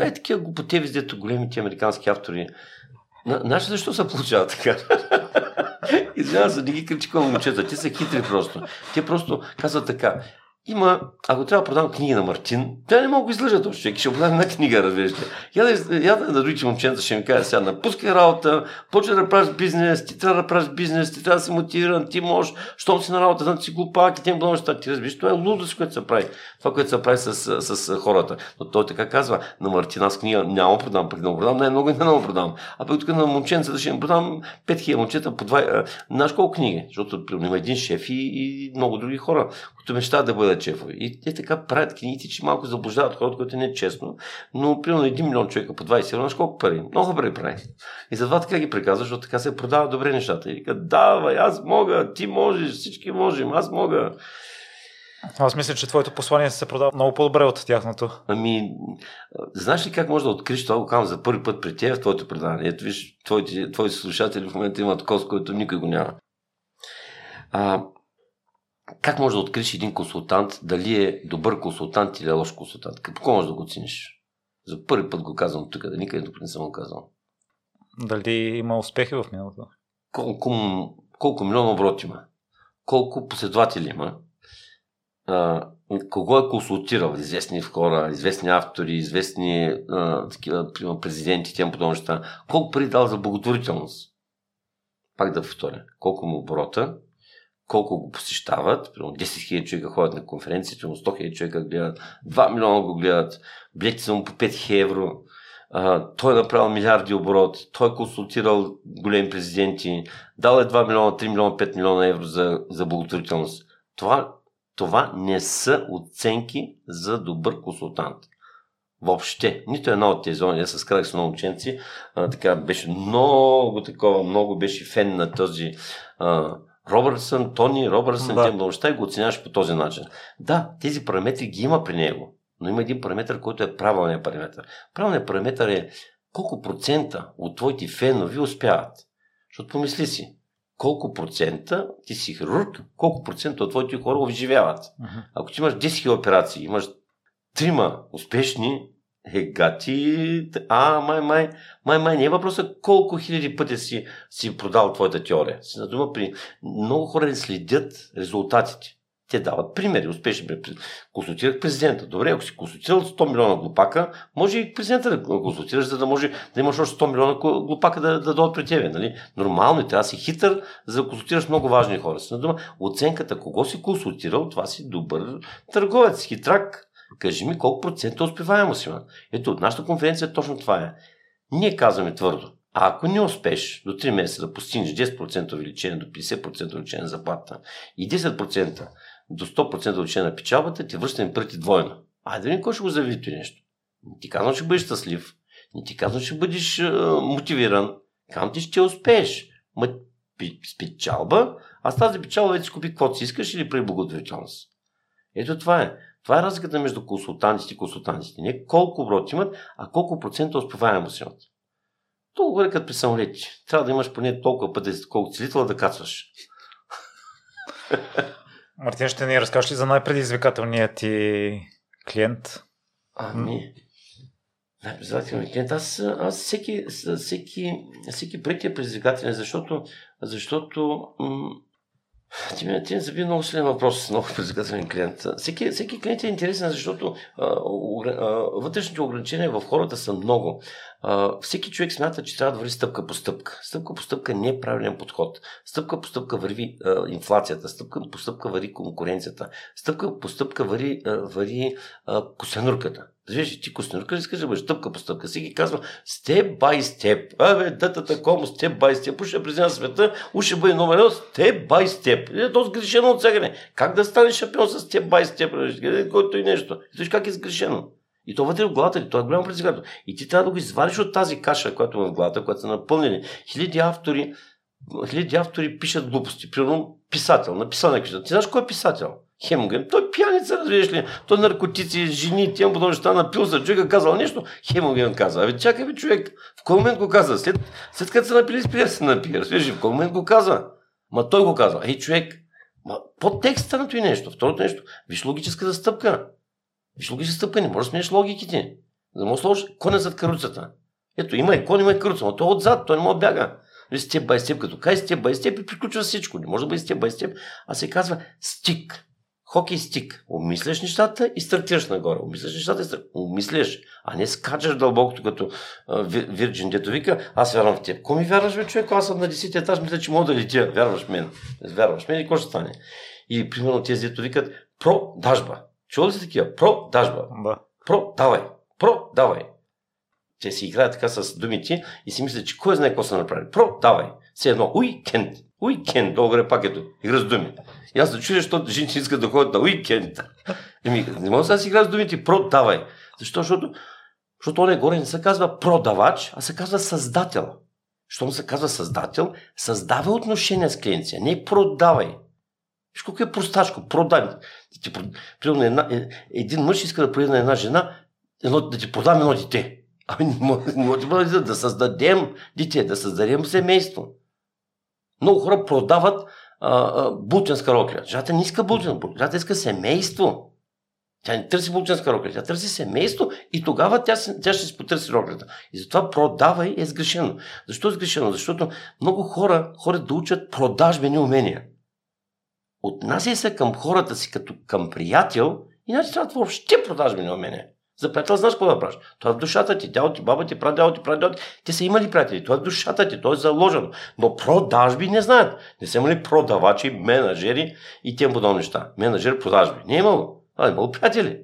е, такива глупоти, дето големите американски автори. Знаеш защо се получава така? Извинявам се, не ги критикувам момчета. Те са хитри просто. Те просто казват така има, ако трябва да продам книги на Мартин, тя не мога да излъжат този човек, ще продам една книга, разбираш Я да, я да, да другите момчета ще ми кажа сега, напускай работа, почва да правиш бизнес, ти трябва да правиш бизнес, ти трябва да се мотивиран, ти можеш, щом си на работа, да си глупак и тем много неща, ти разбираш, това е лудост, което се прави. Това, което се прави с, с, с хората. Но той така казва, на Мартин аз книга няма продам, пък да продам, най-много не много продам. А пък тук на момченца ще им продам 5000 момчета по 2, знаеш колко книги, защото има един шеф и, и много други хора, мечтаят да бъдат шефове. И те така правят книгите, че малко заблуждават хората, което не е честно. Но примерно 1 милион човека по 20 евро, колко пари? Много пари прави. И затова така ги приказва, защото така се продават добре нещата. И викат, давай, аз мога, ти можеш, всички можем, аз мога. Аз мисля, че твоето послание се продава много по-добре от тяхното. Ами, знаеш ли как може да откриеш това, го казвам за първи път при теб в твоето предаване? Ето виж, твоите, твоите слушатели в момента имат кос, който никой го няма. А, как може да откриеш един консултант, дали е добър консултант или е лош консултант? Какво може да го оцениш? За първи път го казвам тук, да никъде тук не съм го казал. Дали има успехи в миналото? Колко, колко милиона оборот има? Колко последователи има? а, кого е консултирал, известни хора, известни автори, известни а, такива, президенти, тем подобни неща, колко пари дал за благотворителност. Пак да повторя, колко му оборота, колко го посещават, примерно 10 000 човека ходят на конференции, примерно 100 000 човека гледат, 2 милиона го гледат, билети са му по 5 000 евро, а, той е направил милиарди оборот, той е консултирал големи президенти, дал е 2 милиона, 3 милиона, 5 милиона евро за, за благотворителност. Това, това не са оценки за добър консултант. Въобще, нито една от тези зони, аз се скарах с много ученци, а, така беше много такова, много беше фен на този а, Робъртсън, Тони Робъртсън, да. много неща и го оценяваш по този начин. Да, тези параметри ги има при него, но има един параметр, който е правилният параметр. Правилният параметр е колко процента от твоите фенови успяват. Защото помисли си, колко процента, ти си хирург, колко процента от твоите хора. Uh-huh. Ако ти имаш 10 000 операции, имаш трима успешни, е гати, а, май, май, май, май, не е въпросът колко хиляди пъти си, си продал твоята теория. Си на дума при много хора не следят резултатите. Те дават примери, успешни. Консултирах президента. Добре, ако си консултирал 100 милиона глупака, може и президента да консултираш, за да може да имаш още 100 милиона глупака да, да дойдат при тебе. Нали? Нормално и трябва да си хитър, за да консултираш много важни хора. Си на дума, оценката кого си консултирал, това си добър търговец, хитрак, Кажи ми колко процента успеваемост има. Ето, нашата конференция точно това е. Ние казваме твърдо. А ако не успеш до 3 месеца да постигнеш 10% увеличение до 50% увеличение на заплата и 10% до 100% увеличение на печалбата, ти връщаме пръти двойно. Айде да кой ще го завиди нещо. Не ти казвам, че бъдеш щастлив. Не ти казвам, че бъдеш а, мотивиран. Казвам ти, ще успееш. Ма, с печалба, а с тази печалба вече купи каквото си искаш или при благотворителност. Ето това е. Това е разликата между консултантите и консултантите. Не колко оборот имат, а колко процента успеваемост имат. Толкова е като при самолети. Трябва да имаш поне толкова пъти, колко целител да кацваш. Мартин, ще ни разкажеш ли за най-предизвикателният ти клиент? Ами, най-предизвикателният клиент. Аз, аз всеки, всеки, всеки проект е предизвикателен, защото, защото м- ти ми, ти заби много силен въпрос, много предизвикателен клиент. Всеки, всеки клиент е интересен, защото а, а, вътрешните ограничения в хората са много. А, всеки човек смята, че трябва да върви стъпка по стъпка. Стъпка по стъпка не е правилен подход. Стъпка по стъпка върви а, инфлацията, стъпка по стъпка върви конкуренцията, стъпка по стъпка върви, а, върви а, косенурката. Виж, ти костенурка ли искаш да бъдеш стъпка по стъпка? Си ги казва степ бай степ. Абе, дата кому степ бай степ. Уше президент света, уше бъде номер едно степ бай степ. Е, то сгрешено от сега. Как да станеш шампион с степ бай степ? Който и нещо. Виж как е сгрешено. И то вътре в главата ти, това е голямо предизвикателство. И ти трябва да го извадиш от тази каша, която е в главата, която са напълнени. Хиляди автори, хиляди автори пишат глупости. Примерно писател, написал на. Ти знаеш кой е писател? Хемоген. Той пияница, разбираш ли? Той наркотици, жени, тем подобно неща, напил се, човек казал нещо, Хемоген каза. Абе, чакай ви човек, в кой момент го каза? След, след като се напили, спира се напие. Разбираш ли, в кой момент го каза? Ма той го казва. Ей, човек, ма, под текста на това нещо. Второто нещо, виж логическата стъпка. Виж логическа стъпка, не можеш да смениш логиките. За да да сложиш коня зад каруцата. Ето, има и кон, има и каруца, но той е отзад, той не може да бяга. Степ бай степ, като кай степ бай степ и приключва всичко. Не може да бъде степ бай степ, а се казва стик. Хокей стик. Обмисляш нещата и стартираш нагоре. Обмисляш нещата и стартираш. Обмисляш, а не скачаш дълбокото като Вирджин, дето вика, аз вярвам в теб. Ко ми вярваш, бе, човек? Аз съм на 10 етаж, мисля, че мога да летя. Вярваш мен. Вярваш мен и какво ще стане? И примерно тези, дето викат, про дажба. Чува ли се такива? Про дажба. Да. Про, давай. Про, давай. Те си играят така с думите и си мислят, че кой знае какво са направили. Про, давай. Все едно, уикенд. Уикенд, долу пак ето. Игра с думи. И аз да чуя, защото жените искат да ходят на уикенд. Еми, не мога да си игра с думите продавай. Защо? Защото, защото он е горе не се казва продавач, а се казва създател. Щом се казва създател, създава отношения с клиенция, не продавай. Виж колко е простачко, продай. Ти, примерно, една, е, един мъж иска да продаде на една жена едно, да ти продам едно дете. Ами не може да създадем дете, да създадем семейство. Много хора продават булченска рокля. Жената не иска рокля, жената иска семейство. Тя не търси булченска рокля, тя търси семейство и тогава тя, тя ще си потърси роклята. И затова продавай е сгрешено. Защо е сгрешено? Защото много хора ходят да учат продажбени умения. отнасяй се към хората си като към приятел, иначе трябва въобще продажби на мене. За приятел знаеш какво да правиш. Това е в душата ти, дядо ти, баба ти, прадядо ти, прадядо ти. Те са имали приятели. Това е в душата ти, то е заложено. Но продажби не знаят. Не са имали продавачи, менеджери и тем подобни неща. Менеджер, продажби. Не е имало. А е имало приятели.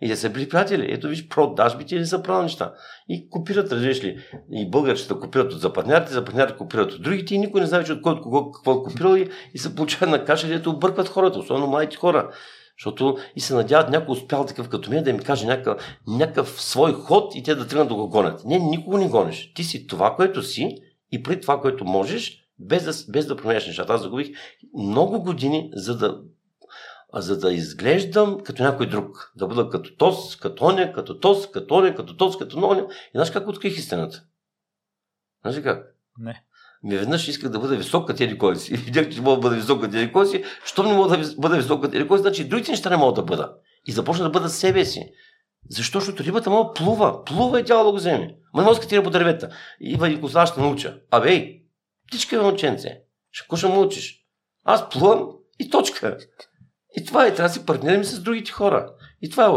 И те са били приятели. Ето виж, продажбите не са правилни неща. И копират, разбираш ли, и българчета копират от западнярите, западнярите копират от другите и никой не знае, че от кой от кого какво е копирал и, и се получава на каша, дето объркват хората, особено младите хора. Защото и се надяват някой успял такъв като мен да им каже някакъв, някакъв свой ход и те да тръгнат да го гонят. Не, никого не гониш. Ти си това, което си и при това, което можеш, без да, без да променяш нещата. Аз загубих много години, за да, за да изглеждам като някой друг. Да бъда като тос, като оня, като тос, като оня, като тос, като оня. И знаеш как открих истината? Знаеш как? Не. Ми веднъж исках да бъда висок като еди кой си. Видях, че мога да бъда висок като кой си. Щом не мога да бъда висок като еди кой си, значи другите неща не могат да бъда. И започна да бъда себе си. Защо? Защото рибата мога плува. Плува и тя да го вземе. Ма не може да по дървета. И коса ще науча. Абе, ей, птичка е момченце. Ще ще му учиш? Аз плувам и точка. И това е. Трябва да си партнираме с другите хора. И това е.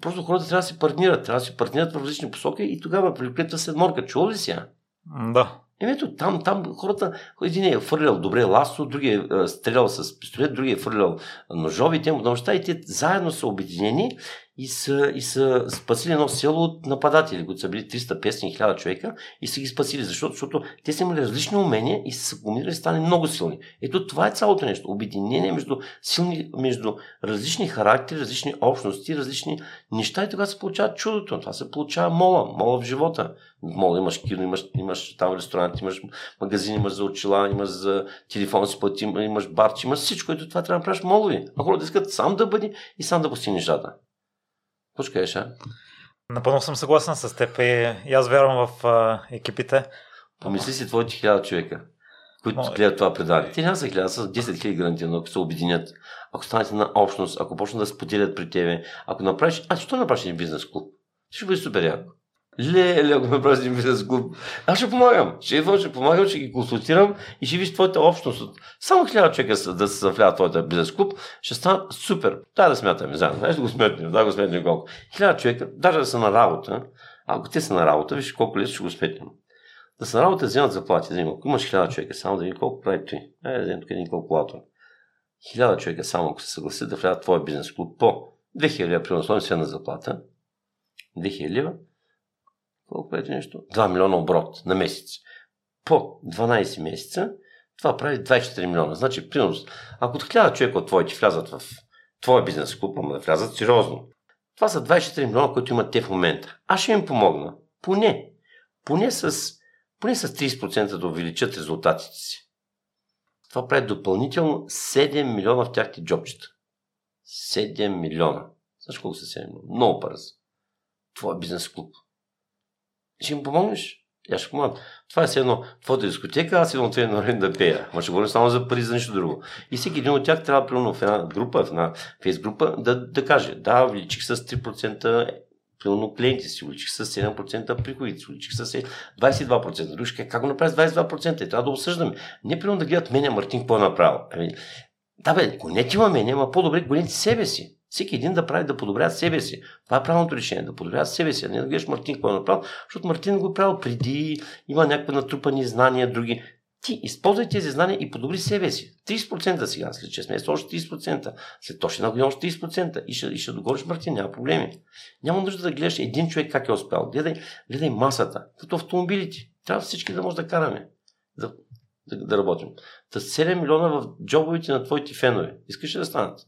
Просто хората трябва да си партнират. Трябва да си партнират в различни посоки и тогава приклетва се морка. Чува ли сега? Да. Ето, там, там хората, един е фърлял добре ласо, другия е стрелял с пистолет, другия е фърлял ножови, те неща и те заедно са обединени и са, и са спасили едно село от нападатели, които са били 300, 500, 1000 човека и са ги спасили, защото, защото те са имали различни умения и са комбинирали и стали много силни. Ето това е цялото нещо. Обединение между, силни, между различни характери, различни общности, различни неща и тогава се получава чудото. Това се получава мола, мола в живота. Мола имаш кино, имаш, имаш там ресторант, имаш магазин, имаш за очила, имаш за телефон си плати, имаш барчи, имаш всичко, ето това трябва да правиш молови. А хората искат сам да бъде и сам да постигне нещата. Какво кажеш, а? Напълно съм съгласен с теб и, и аз вярвам в а, екипите. Помисли си твоите хиляда човека, които Но... гледат това предание. Те няма са хиляда, са 10 хиляди гарантирано, ако се обединят, ако станете на общност, ако почнат да споделят при тебе, ако направиш... А, защо направиш един бизнес клуб? Ще бъде супер яко. Леле, ако ме прави бизнес клуб. Аз ще помагам. Ще идвам, ще помагам, ще ги консултирам и ще видиш твоята общност. Само хиляда човека да се завляват твоята бизнес клуб, ще стане супер. Дай да смятаме заедно. Знаеш да го сметнем, да го сметнем колко. Хиляда човека, даже да са на работа, ако те са на работа, виж колко лесно ще го сметнем. Да са на работа, вземат заплати. Да ако имаш хиляда човека, само да видим колко прави ти. Е, да тук един калкулатор. Хиляда човека само ако се съгласят да влязат в твоя бизнес клуб по 2000 лева, примерно, на заплата, 2000 лева, колко е нещо? 2 милиона оборот на месец. По 12 месеца това прави 24 милиона. Значи, принос, ако 1000 човека от твоите влязат в твоя бизнес клуб, ама да влязат сериозно, това са 24 милиона, които имат те в момента. Аз ще им помогна. Поне. Поне с, поне с 30% да увеличат резултатите си. Това прави допълнително 7 милиона в тяхте джобчета. 7 милиона. Знаеш колко са 7 милиона? Много пари. Твоя бизнес клуб ще им помогнеш. Я ще помогна. Това е едно твоята дискотека, аз идвам това на да пея. Ма ще говорим само за пари, за нищо друго. И всеки един от тях трябва, примерно, в една група, в една фейс група, да, да каже, да, увеличих с 3% примерно клиенти си, увеличих с 7% приходите си, увеличих с 22%. Друг ще как го направи с 22%? И трябва да обсъждаме. Не примерно да гледат мене Мартин какво е направил. Ами, да бе, не ти има мене, ама по-добре големите себе си. Всеки един да прави да подобрява себе си. Това е правилното решение, да подобрява себе си, а не да гледаш Мартин какво е направил, защото Мартин го е правил преди, има някакви натрупани знания, други. Ти използвай тези знания и подобри себе си. 30% сега, след 6 месеца още 30%, след още една година още 30% и ще, и ще догориш Мартин, няма проблеми. Няма нужда да гледаш един човек как е успял. Гледай, гледай масата, като автомобилите. Трябва всички да може да караме. Да, да, да работим. Та 7 милиона в джобовете на твоите фенове. Искаш ли да станат?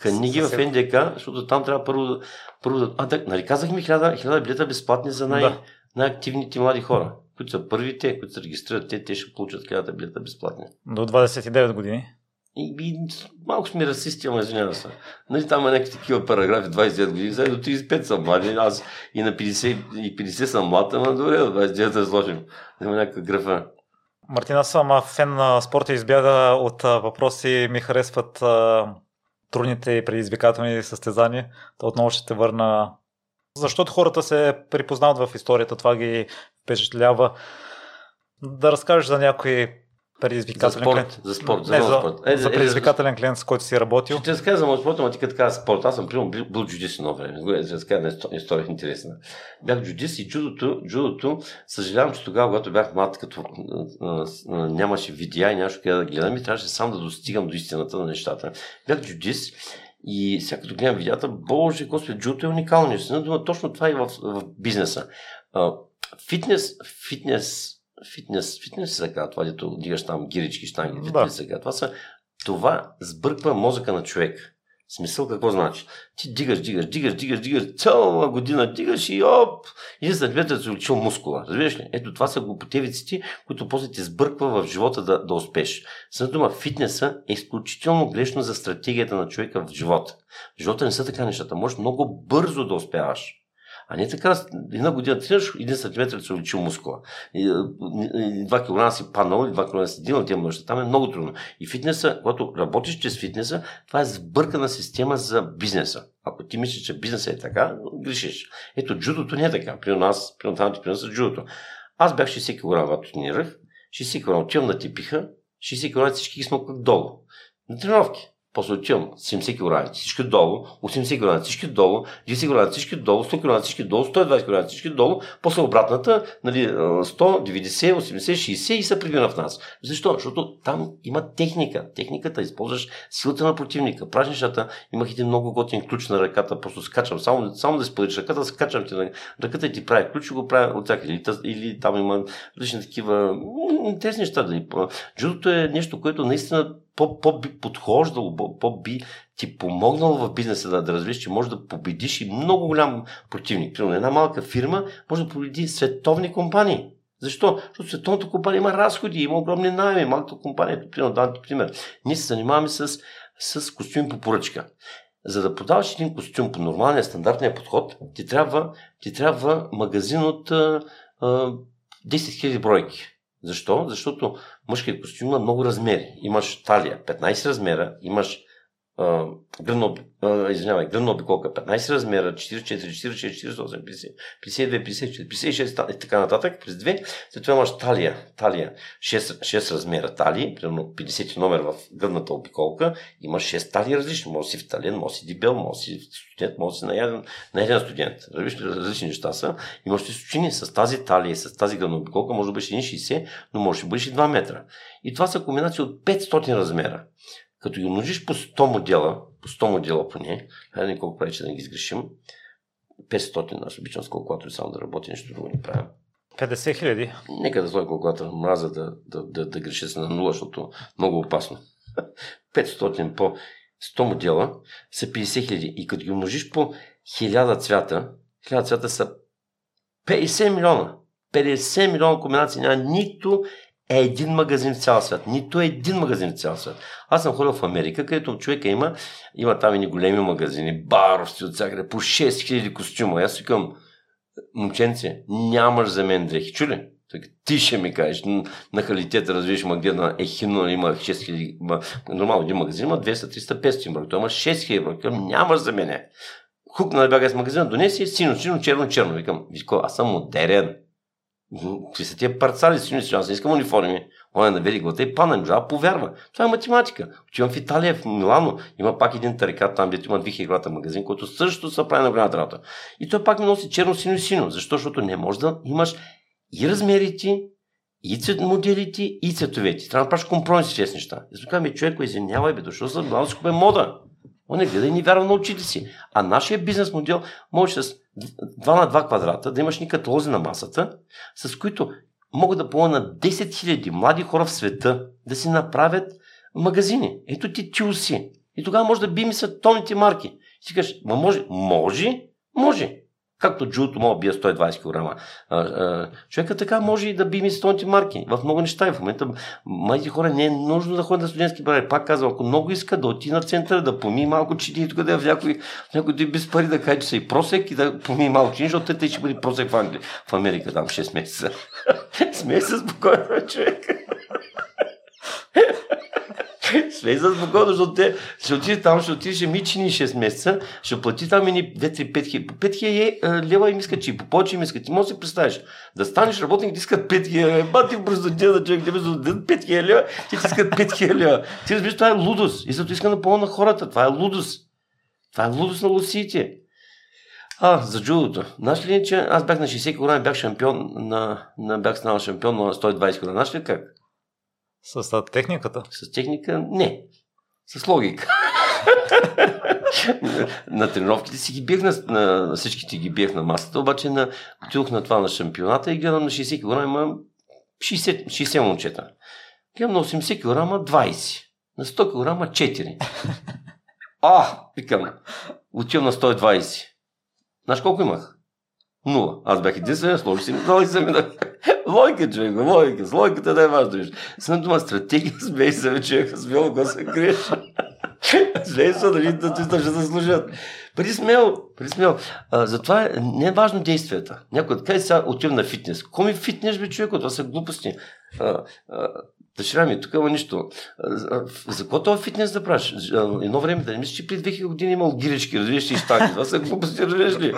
Хани ги в НДК, защото там трябва първо, първо да... А, да, нали казахме хиляда, хиляда билета безплатни за най- да. най-активните млади хора, които са първите, които се регистрират, те, те ще получат хиляда билета безплатни. До 29 години. И, и малко сме расисти, ама извинявам се. Нали, там е някакви такива параграфи, 29 години, сега до 35 съм млади, аз и на 50, и 50 съм млад, ама добре, 29 да сложим. Има някаква графа. Мартина, съм фен на спорта, избяга от въпроси, ми харесват трудните и предизвикателни състезания. То отново ще те върна. Защото хората се припознават в историята, това ги впечатлява. Да разкажеш за някои предизвикателен за спорт, клиент. За спорт, за, не, за, спорт. Е, за предизвикателен клиент, с който си работил. Ще ти разкажа за моят спорт, ама ти като така спорт. Аз съм примерно бил, бил джудист едно време. Ще разкажа история интересна. Бях джудист и джудото, джудото, съжалявам, че тогава, когато бях млад, като а, а, нямаше видеа и нямаше къде да гледам и трябваше сам да достигам до истината на нещата. Бях джудист и сега като гледам видеята, боже, господи, джудото е уникално. Наистина, точно това е в, в бизнеса. А, фитнес, фитнес, фитнес, фитнес се казва, това дето дигаш там гирички, штанги, фитнес да. се казва. Това, са, това сбърква мозъка на човек. Смисъл какво значи? Ти дигаш, дигаш, дигаш, дигаш, дигаш, цяла година дигаш и оп! И след две си учил мускула. Разбираш ли? Ето това са глупотевиците, които после ти сбърква в живота да, да успеш. С дума, фитнеса е изключително грешно за стратегията на човека в живота. В живота не са така нещата. Можеш много бързо да успяваш. А не така, една година тренираш, един сантиметр се увеличил мускула. Два килограма си паднал, два килограма си динал, тия неща. Там е много трудно. И фитнеса, когато работиш чрез фитнеса, това е сбъркана система за бизнеса. Ако ти мислиш, че бизнесът е така, грешиш. Ето, джудото не е така. Примерно аз, примерно там ти с джудото. Аз бях 60 кг, когато тренирах. 60 кг отивам на типиха, 60 кг всички ги смъквах долу. На тренировки. После отивам 70 кг, всички долу, 80 кг, всички долу, 10 кг, всички долу, 100 кг, всички долу, 120 кг, всички долу, после обратната, нали, 100, 90, 80, 60 и се прибира в нас. Защо? Защото там има техника. Техниката използваш силата на противника. Пражнищата имах един много готин ключ на ръката, просто скачам, само, само да споделиш ръката, скачам ти на ръката и ти прави ключ го правя от всяка. Или, или там има различни такива интересни неща. Дали. Джудото е нещо, което наистина по-би подхождало, по-би ти помогнало в бизнеса да, да развиш, че може да победиш и много голям противник. Примерно една малка фирма може да победи световни компании. Защо? Защото световната компания има разходи, има огромни найми. Малката компания, примерно, дам ти пример. Ние се занимаваме с, с костюми по поръчка. За да продаваш един костюм по нормалния, стандартния подход, ти трябва, ти трябва магазин от а, а, 10 000 бройки. Защо? Защото мъжкият костюм има много размери. Имаш талия 15 размера, имаш гръдно, извинявай, гръдна обиколка 15 размера, 44, 46, 48, 50, 52, 54, 56 и така нататък, през две. След това имаш талия, талия 6, 6 размера талии, примерно 50 номер в гръдната обиколка, имаш 6 талии различни. Може си в тален, може си дебел, може си студент, може си наяден, наяден студент. Различни, различни неща са. Имаш ли сучини с тази талия, с тази гръдна обиколка, може да бъдеш 1,60, но може да бъдеш и 2 метра. И това са комбинации от 500 размера. Като ги умножиш по 100 модела, по 100 модела поне, хайде колко прави, че да не ги сгрешим, 500, аз обичам с калкулатор само да работя, нещо друго не правя. 50 хиляди. Нека да сложа калкулатор, мраза да, да, да, да греша се на нула, защото много опасно. 500 по 100 модела са 50 хиляди. И като ги умножиш по 1000 цвята, 1000 цвята са 50 милиона. 50 милиона комбинации. Няма нито е един магазин в цял свят. Нито един магазин в цял свят. Аз съм ходил в Америка, където човека има, има там и големи магазини, баровци от всякъде, по 6000 костюма. Аз викам, момченце, нямаш за мен дрехи. Чули? Ти ще ми кажеш, на халитета развиш магазина Ехино, има 6000, нормално един магазин има 200, 300, 500 брой, той има 6000 брой, викам, нямаш за мене. Хукна да бяга с магазина, донеси сино, сино, черно, черно. Викам, аз съм модерен. Какви са тия парцали, си мисля, аз не искам униформи. Он е навери глата и пана, не повярва. Това е математика. Отивам в Италия, в Милано, има пак един тарикат там, дето има 2000 глата магазин, който също се прави на голямата работа. И той пак ми носи черно, сино и сино. Защо? Защото не може да имаш и размерите, и моделите, и цветовете. Трябва да правиш компромиси с тези неща. И казвам, ми човек, извинявай, бе, дошъл съм, главно си купе мода. Он не гледа и ни вярва на очите си. А нашия бизнес модел може с 2 на 2 квадрата да имаш ни каталози на масата, с които могат да помогнат 10 000 млади хора в света да си направят магазини. Ето ти тюси. И тогава може да би ми световните марки. И си кажеш, ма може, може, може. Както джуто мога бие 120 кг. Човека така може и да би ми столните марки в много неща. И в момента майки хора не е нужно да ходят на студентски бари. Пак казвам, ако много иска да отиде на центъра, да поми малко чини, тук да е в някой, в някой да без пари да каже, че са и просек и да поми малко чини, защото те ще бъде просек в Англия. В Америка там 6 месеца. Смей се спокойно, човек. Слезат спокойно, защото те ще отиде там, ще отиде, ще ми чини 6 месеца, ще плати там и 2-3-5 хиляди. 5 хиляди лева им искат, че и по повече им искат. Ти можеш да си представиш, да станеш работник, ти искат 5 хиляди. Бати бързо да човек, тебе за 5 хиляди лева, ти ти искат 5 хиляди лева. Ти разбираш, това е лудост. И зато иска напълно на хората. Това е лудост. Това е лудост на лусиите. А, за джудото. Знаеш ли, че аз бях на 60 кг, бях шампион на, на бях станал шампион на 120 кг. Знаеш ли как? С техниката? С техника не. С логика. на тренировките си ги бех на, на всичките ги бех на масата, обаче на, отидох на това на шампионата и гледам на 60 кг има 60, 60 момчета. Гледам на 80 кг 20. На 100 кг 4. А, викам, отивам на 120. Знаеш колко имах? Нула. Аз бях единствен, сложи си ми и се минах. Лойка, човек, лойка. С лойката да е важно нещо. С дума стратегия, смей се, човек, с го се криеш. Смей се, дали да ти ще да служат. Преди смел, преди смел. А, затова е, не е важно действията. Някой откъде сега отивам на фитнес. Коми фитнес, бе, човек, това са глупости. А, а, Дъщеря ми, тук има нищо. За какво това фитнес да правиш? Едно време да не мислиш, че при 2000 години имал гирички, разбираш и штаки. Това са глупости, разбираш ли?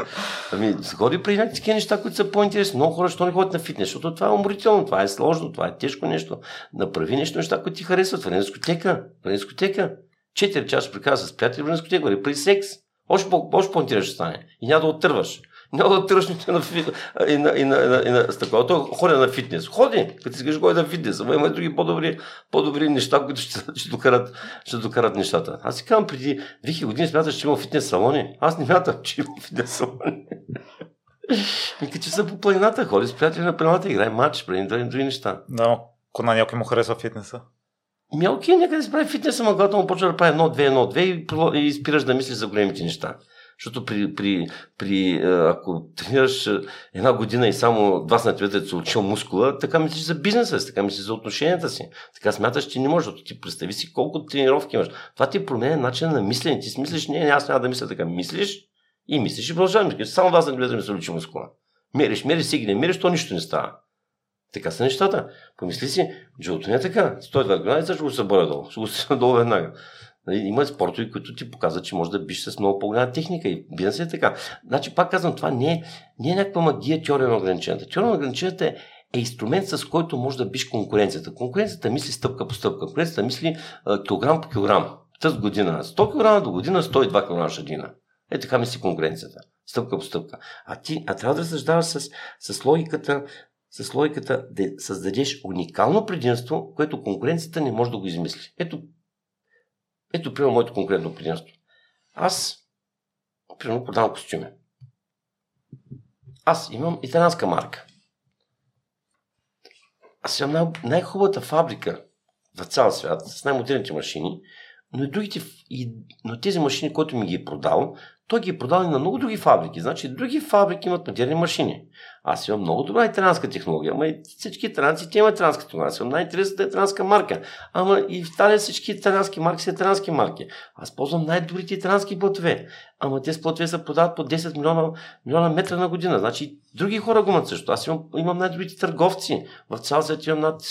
Ами, ходи при някакви такива неща, които са по-интересни. Много хора, що не ходят на фитнес, защото това е уморително, това е сложно, това е тежко нещо. Направи нещо, неща, които ти харесват. Върни дискотека. Върни дискотека. Четири часа приказва с приятели, върни дискотека. При секс. Още, по- още по-интересно ще стане. И няма да оттърваш. Няма да тръщните на, фит... и на, и на, и на, и на стъкла. Той ходи на фитнес. Ходи, като си кажеш, ходи на фитнес. Ама има и други по-добри, по-добри неща, които ще, ще, докарат, ще докарат нещата. Аз си казвам, преди 2000 години смяташ, че има фитнес салони. Аз не мятам, че има фитнес салони. Мика, че са по планината, ходи с приятели на планината, играе матч, преди други, други неща. Да, ако на някой му харесва фитнеса. Ми окей, някъде се прави фитнес, ама когато му почва да прави едно, две, едно, две и, и спираш да мислиш за големите неща. Защото при, при, при, ако тренираш една година и само два сантиметра се учил мускула, така мислиш за бизнеса си, така мислиш за отношенията си. Така смяташ, че не можеш, защото ти представи си колко тренировки имаш. Това ти променя начин на мислене. Ти си мислиш, не, аз няма да мисля така. Мислиш и мислиш и продължаваш. Само два сантиметра ми се учи мускула. Мериш, мериш, си ги не мериш, то нищо не става. Така са нещата. Помисли си, джуто не е така. 102 граница ще го съборя долу. Ще го съборя долу веднага. Нали, има спортове, които ти показват, че може да биш с много по-голяма техника и бизнес е така. Значи, пак казвам, това не е, не е някаква магия теория на ограниченията. Теория на ограниченията е, е инструмент, с който може да биш конкуренцията. Конкуренцията мисли стъпка по стъпка. Конкуренцията мисли а, килограм по килограм. Тъс година 100 кг, до година 102 кг шадина. Е така мисли конкуренцията. Стъпка по стъпка. А ти а трябва да разсъждаваш с, с логиката, с логиката да създадеш уникално предимство, което конкуренцията не може да го измисли. Ето, ето, примерно, моето конкретно предимство. Аз, примерно, продавам костюми. Аз имам италянска марка. Аз имам най- най-хубавата фабрика в цял свят с най-модерните машини, но и другите, и, но тези машини, които ми ги е продал, той ги е продал и на много други фабрики. Значи, други фабрики имат модерни машини. Аз имам много добра италянска технология, ама и всички италянци те имат италянска технология. Аз имам най-интересната италянска марка. Ама и в Италия всички италянски марки са италянски марки. Аз ползвам най-добрите италянски платове. Ама тези платове се продават по 10 милиона, милиона метра на година. Значи други хора го имат също. Аз имам, имам най-добрите търговци. В цял свят имам над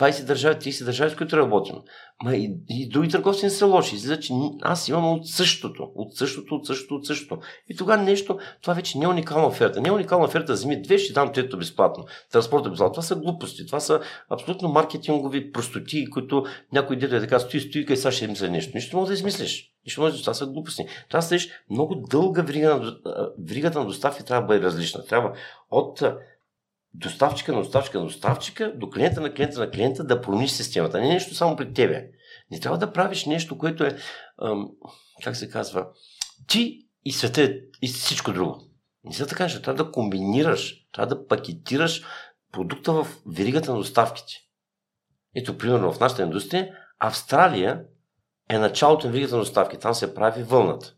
20 държави, 30 държави, с които работим. Ма и, и други търговци не са лоши. Излиза, че аз имам от същото, от същото, от същото, от същото. И тогава нещо, това вече не е уникална оферта. Не е уникална оферта, вземи две, ще дам трето безплатно. Транспорта безплатно. Това са глупости. Това са абсолютно маркетингови простоти, които някой дете е така стои, стои и сега ще мисля нещо. Нищо може да измислиш. Нищо може да това са глупости. Трябва да много дълга врига на, на доставки трябва да бъде различна. Трябва от доставчика на доставчика на доставчика до клиента на клиента на клиента да промиш системата. Не нещо само пред тебе. Не трябва да правиш нещо, което е, ам, как се казва, ти и света и всичко друго. Не са така неща. Трябва да комбинираш, трябва да пакетираш продукта в веригата на доставките. Ето, примерно в нашата индустрия, Австралия е началото на веригата на доставки. Там се прави вълната.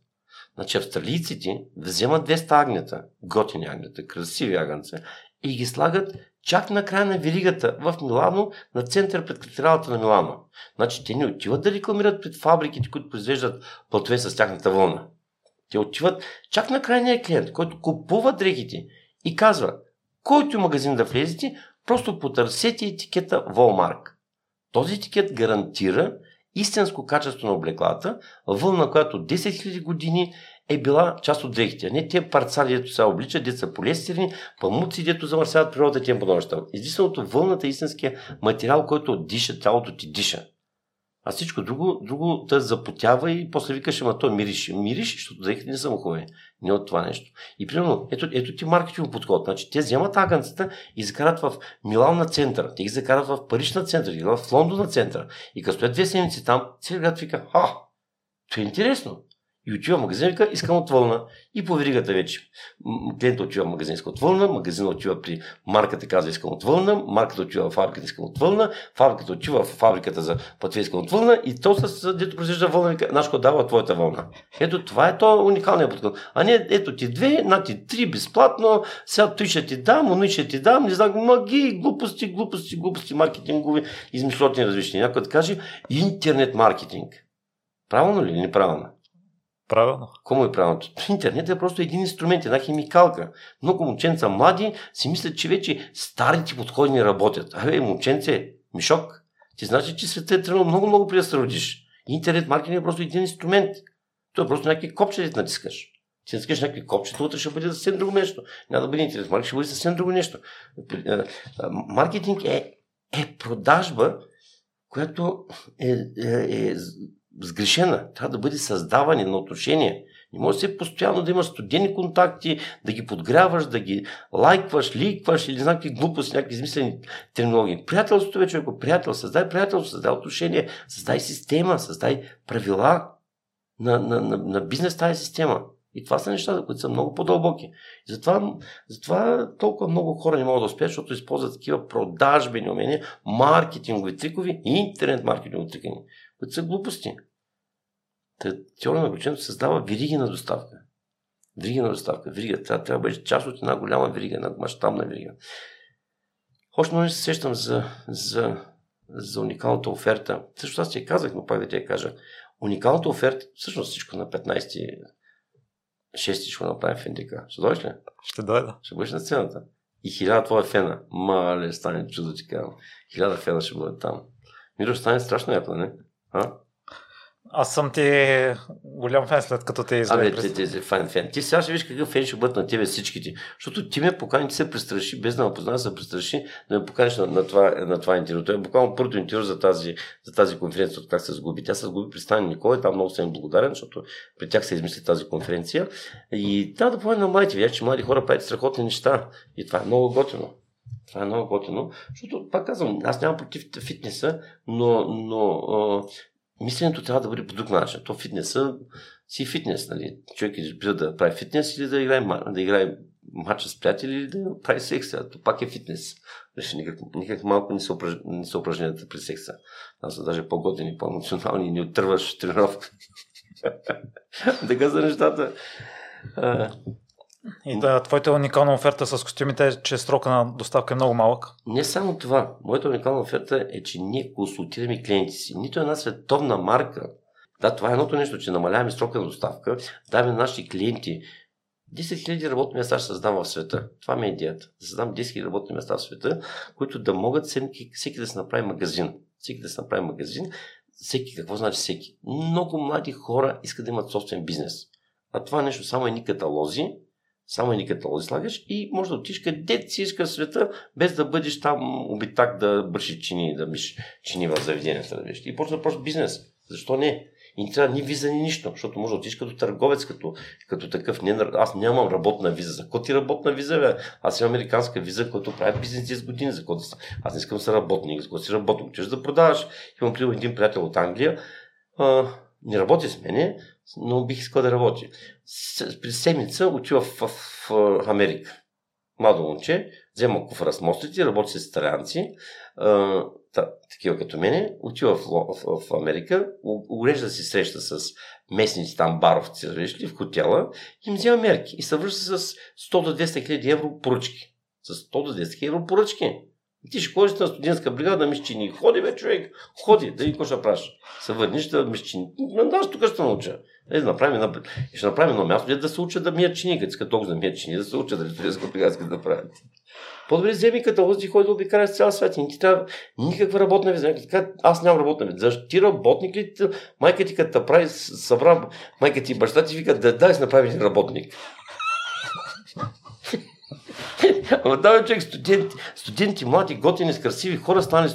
Значи австралийците вземат 200 агнета, готини агнета, красиви агнца и ги слагат чак на края на веригата в Милано, на център пред катедралата на Милано. Значи те не отиват да рекламират пред фабриките, които произвеждат платове с тяхната вълна. Те отиват чак на крайния клиент, който купува дрехите и казва, който магазин да влезете, просто потърсете етикета Волмарк. Този етикет гарантира истинско качество на облеклата, вълна, която 10 000 години е била част от дрехите. Не те парцали, дето се обличат, дето са полиестерни, памуци, дето замърсяват природата и тем подобно. Единственото вълната е истинския материал, който диша, тялото ти диша. А всичко друго, друго те запотява и после викаш, ама то мириш. Мириш, защото дрехите не са му хубави. Не от това нещо. И примерно, ето, ето ти маркетинг подход. Значи, те вземат агънцата и закарат в Милан на център. Те ги закарат в Париж на център, ги в Лондон на център. И като стоят две седмици там, целият град вика, ха, това е интересно. И отива в магазин, вика, искам от вълна. И по веригата вече. Клиента отива в магазин, иска от вълна, магазина отива при марката, казва, искам от вълна, марката отива в фабриката, искам от вълна, фабриката отива в фабриката за пътве, искам от вълна и то с дето произвежда вълна, нашко дава твоята вълна. Ето това е то уникалният подход. А не, ето ти две, на ти три безплатно, сега той ще ти дам, оно ще ти дам, не знам, маги, глупости, глупости, глупости, маркетингови, измислотни различни. Някой да каже интернет маркетинг. Правилно ли? Неправилно. Правилно. Кому е правилното? Интернет е просто един инструмент, една химикалка. Много момченца млади си мислят, че вече старите подходи не работят. Абе, момченце, мишок, ти знаеш, че света е тръгнал много, много преди да се родиш. Интернет маркетинг е просто един инструмент. Това е просто някакви копчета да натискаш. Ти натискаш някакви копчета, утре ще бъде съвсем друго нещо. Няма да бъде интернет маркетинг, ще бъде съвсем друго нещо. Маркетинг е, е продажба, която е, е, е сгрешена. Трябва да бъде създаване на отношения. Не може се постоянно да имаш студени контакти, да ги подгряваш, да ги лайкваш, ликваш или някакви глупости, някакви измислени терминологии. Приятелството вече, ако приятел, създай приятелство, създай отношения, създай система, създай правила на, на, на, на бизнес тази система. И това са нещата, които са много по-дълбоки. И затова, затова толкова много хора не могат да успеят, защото използват такива продажбени умения, маркетингови трикови и интернет маркетингови трикови които са глупости. Теория на обучението създава вириги на доставка. Вириги на доставка. Вирига. Трябва, трябва да бъде част от една голяма вирига, една мащабна вирига. Още много се сещам за, за, за уникалната оферта. Също аз ти я казах, но пак да ти я кажа. Уникалната оферта, всъщност всичко на 15 6 ще го направим в НДК. Ще дойдеш ли? Ще дойда. Ще бъдеш на сцената. И хиляда твоя фена. Мале, стане чудо ти казвам. Хиляда фена ще бъде там. Миро, стане страшно яко, не? А? Аз съм ти голям фен след като те изведе. Абе, ти, ти, ти, фен, фен. Ти сега ще виж какъв фен ще бъдат на тебе всичките. Защото ти ме покани, ти се престраши, без да ме познаваш, се престраши да ме поканиш на, на, това, на това интервю. Това е буквално първото интервю за тази, за тази конференция, от как се сгуби. Тя се сгуби при Стани Никола и там много съм благодарен, защото при тях се измисли тази конференция. И трябва да поведем на младите. Видях, че млади хора правят страхотни неща. И това е много готино. Това е много готино, защото, пак казвам, аз нямам против фитнеса, но, но мисленето трябва да бъде по друг начин. То фитнеса си фитнес. Нали? Човек избира да прави фитнес или да играе, да играе матча с приятели или да прави секса. То пак е фитнес. Никак, никак малко не се, упраж... не се упражненията при секса. Аз са даже по-готини, по-емоционални не отърваш тренировка. така са нещата. И да, твоята уникална оферта с костюмите е, че срока на доставка е много малък. Не само това. Моята уникална оферта е, че ние консултираме клиенти си. Нито една световна марка. Да, това е едното нещо, че намаляваме срока на доставка, даваме на нашите клиенти 10 000 работни места ще създам в света. Това ми е идеята. Да създам 10 000 работни места в света, които да могат всеки, всеки да се направи магазин. Всеки да се направи магазин. Всеки, какво значи всеки? Много млади хора искат да имат собствен бизнес. А това нещо само е ни каталози, само едни каталози слагаш и може да отиш къде си иска света, без да бъдеш там обитак да бърши чини, да биш чини в заведенията. Да и почва просто бизнес. Защо не? И не трябва ни виза, ни нищо, защото може да отиш като търговец, като, като такъв. Не, аз нямам работна виза. За какво ти работна виза, бе? Аз имам американска виза, която прави бизнес 10 години. За какво Аз не искам да съм работник, за какво си работник. Чеш да продаваш. Имам един приятел от Англия. А, не работи с мене, но бих искал да работи. През седмица отива в, в, в Америка. Младо момче, взема куфара с мостите, работи с италианци, такива като мене, отива в, в, в Америка, урежда си среща с местните там баровци, ли, в хотела, им взема мерки и се връща с 100 до 200 хиляди евро поръчки. С 100 до 200 хиляди евро поръчки. И ти ще ходиш на студентска бригада, мишчини. Ходи, бе, човек, ходи, да и какво ще правиш. Се върниш да мишчини. Аз тук ще науча. Е, да направим на... И ще направим едно място, да се учат да мият чини, като искат толкова да мият чини, да се учат да студентска бригада да правят. По-добре вземи каталози и ходи да обикаляш цял свят. И не ти трябва никаква работна виза. Така, аз нямам работна виза. Защо ти работник ли? Майка ти като прави, събра, майка ти и баща ти вика да дай направи работник. Ама да, човек, студенти, студенти, млади, готини, с красиви хора стане,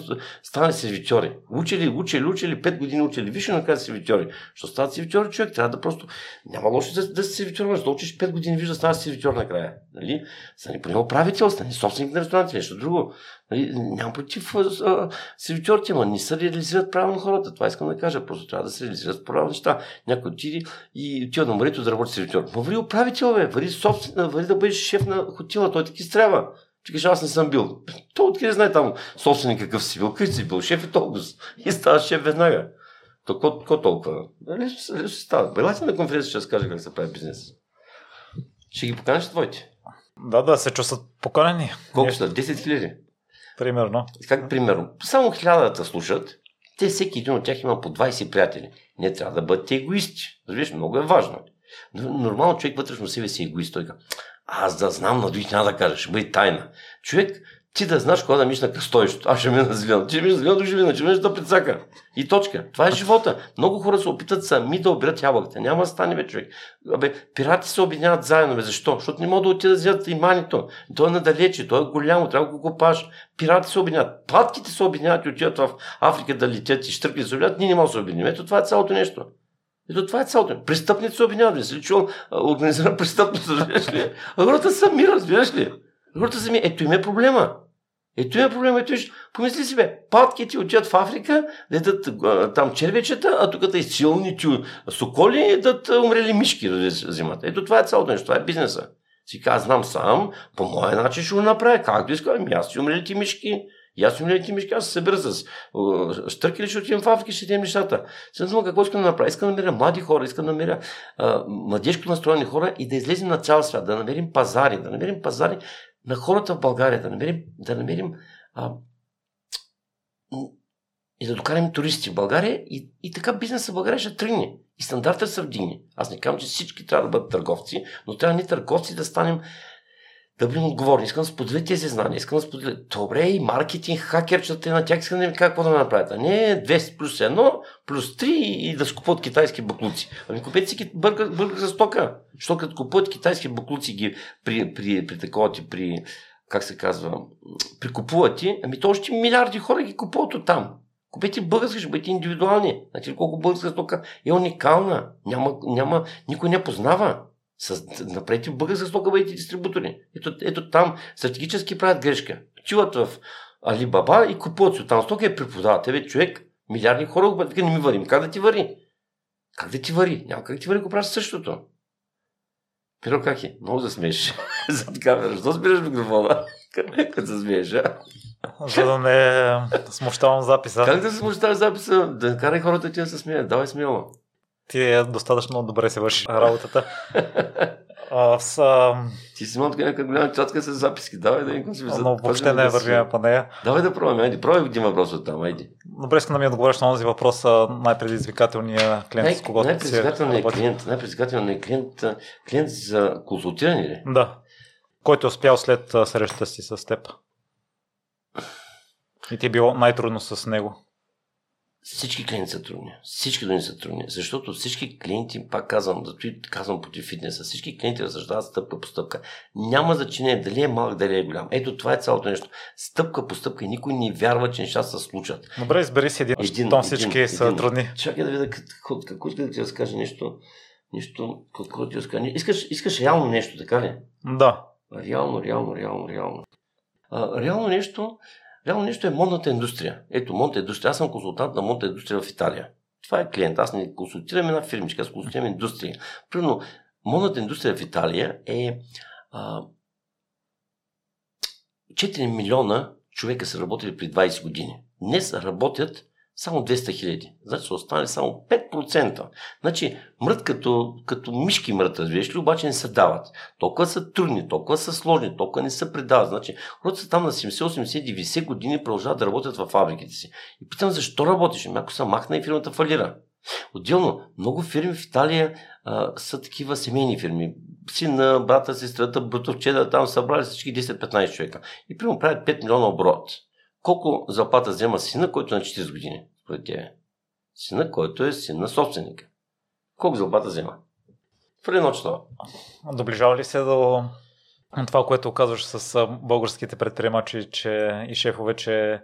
стане сервитьори. Учили, учили, учили, пет години учили. Виж накрая сервитьори. Що стават сервитьори, човек? Трябва да просто... Няма лошо да, да си сервитьор, да учиш пет години, виж да ставаш сервитьор накрая. Нали? Стани поне управител, стани собственик на ресторанти, нещо друго. Нали? Нямам против сервитьорите, но не се реализират правилно хората. Това искам да кажа. Просто трябва да се реализират правилно неща. Някой отиде и отива на морето да работи сервитьор. Ма вари управител, бе. Вари, собствен, вари да бъдеш шеф на хотела. Той таки трябва. Ти кажеш, аз не съм бил. То откъде знае там собственик какъв си бил. Къде си бил? Шеф е толкова. И става шеф веднага. То ко, толкова? Лесно, лесно се става. Белайте на конференция, ще разкажа как се прави бизнес. Ще ги поканиш твоите. Да, да, се чувстват поканени. Колко са? 10 хиляди. Примерно. Как примерно? Само хилядата слушат, те всеки един от тях има по 20 приятели. Не трябва да бъдат егоисти. Разбираш, много е важно. Нормално човек вътрешно себе си е егоист. Той аз да знам, на другите няма да кажа, ще бъде тайна. Човек, ти да знаеш кога да миш на кръстовището. Аз ще мина на зелено. Ти миш зелено, ще мина, ще минеш да прецака. И точка. Това е живота. Много хора се опитат сами да обират ябълката. Няма да стане, бе, човек. Абе, пирати се обединяват заедно. Бе. Защо? Защото не могат да отидат да вземат имането. То е надалече, то е голямо, трябва да го копаш. Пирати се обединяват. Патките се обединяват и отиват в Африка да летят и штръкли се обединяват. Ние не можем да се обединим. Ето това е цялото нещо. Ето това е цялото. Престъпници се обвиняват. Не си ли чул организирана престъпност, разбираш ли? А хората сами, разбираш ли? Хората сами. Ето им е проблема. Ето е проблема. Ето помисли си, бе, патките отиват в Африка, дадат там червечета, а тук и силните соколи, дадат умрели мишки да взимат. Ето това е цялото нещо, това е бизнеса. Си казвам, знам сам, по моя начин ще го направя. Както искам, ами аз си умрели ти мишки, и аз имам ти мишки, аз се събира с штърки, ще отидем в Африка, ще идем нещата. Знам какво искам да направя. Искам да намеря млади хора, искам да намеря а, младежко настроени хора и да излезем на цял свят, да намерим пазари, да намерим пазари на хората в България, да намерим, да намерим а, и да докараме туристи в България и, и така бизнесът в България ще тръгне. И стандарта се вдигне. Аз не казвам, че всички трябва да бъдат търговци, но трябва ни търговци да станем да бъдем отговорни. Искам да споделя тези знания. Искам да споделя. Добре, и маркетинг, хакерчета, на тях искам да ми какво да направят. А не 200 плюс 1, плюс 3 и да скупат китайски баклуци. Ами купете си бърга, бърга за стока. Що като купуват китайски баклуци ги при, при, при такова ти, при, как се казва, прикупуват ти, ами то още милиарди хора ги купуват от там. Купете български, ще бъдете индивидуални. Значи колко българска стока е уникална. Няма, няма, никой не познава. С, направете българска стока, бъдете дистрибутори. Ето, ето там стратегически правят грешка. Чуват в Алибаба и купуват си там стока и преподават. Тебе човек, милиарди хора го правят, не ми варим. Как да ти вари? Как да ти вари? Няма как да ти вари, го правиш същото. Пиро как е? Много да смееш. Зад камера. Защо спираш микрофона? Като се смееш, а? За да не смущавам записа. Как да смущаваш записа? Да карай хората ти да се смеят. Давай смело ти е достатъчно добре се върши работата. А, с, а... Ти си имал някаква голяма чатка с записки. Давай да им си Но въобще не вървим по нея. Давай да пробваме. Айде, пробвай един въпрос от там. Айде. Добре, искам да ми отговориш на този въпрос. Най-предизвикателният клиент, най- с когото най-предизвикателният клиент, най-предизвикателният клиент, клиент за консултиране ли? Да. Който е успял след срещата си с теб. И ти е било най-трудно с него. Всички клиенти са трудни. Всички клиенти са трудни. Защото всички клиенти, пак казвам, зато и казвам против фитнеса, всички клиенти разсъждават стъпка по стъпка. Няма значение дали е малък, дали е голям. Ето това е цялото нещо. Стъпка по стъпка и никой не вярва, че нещата се случат. Добре, избери си един, един там всички един, са един. трудни. Чакай да видя какво, какво иска да ти разкаже нещо. Нещо, какво ти разкаже. Искаш, искаш реално нещо, така ли? Да. Реално, реално, реално, реално. А, реално нещо, Реално нещо е модната индустрия. Ето, модната индустрия. Аз съм консултант на модната индустрия в Италия. Това е клиент. Аз не консултирам една фирмичка, аз консултирам индустрия. Примерно, модната индустрия в Италия е а, 4 милиона човека са работили при 20 години. Днес работят само 200 хиляди. Значи са останали само 5%. Значи мрът като, като мишки мрът, разбираш ли, обаче не се дават. Толкова са трудни, толкова са сложни, толкова не се предават. Значи хората са там на 70, 80, 90 години продължават да работят в фабриките си. И питам защо работиш? Ами ако съм махна и фирмата фалира. Отделно, много фирми в Италия а, са такива семейни фирми. Сина, брата, сестрата, братовчета, там събрали всички 10-15 човека. И примерно правят 5 милиона оборот. Колко заплата взема сина, който е на 40 години? Според тебе. Сина, който е син на собственика. Колко заплата взема? В едно. Доближава ли се до това, което казваш с българските предприемачи че и шефове, че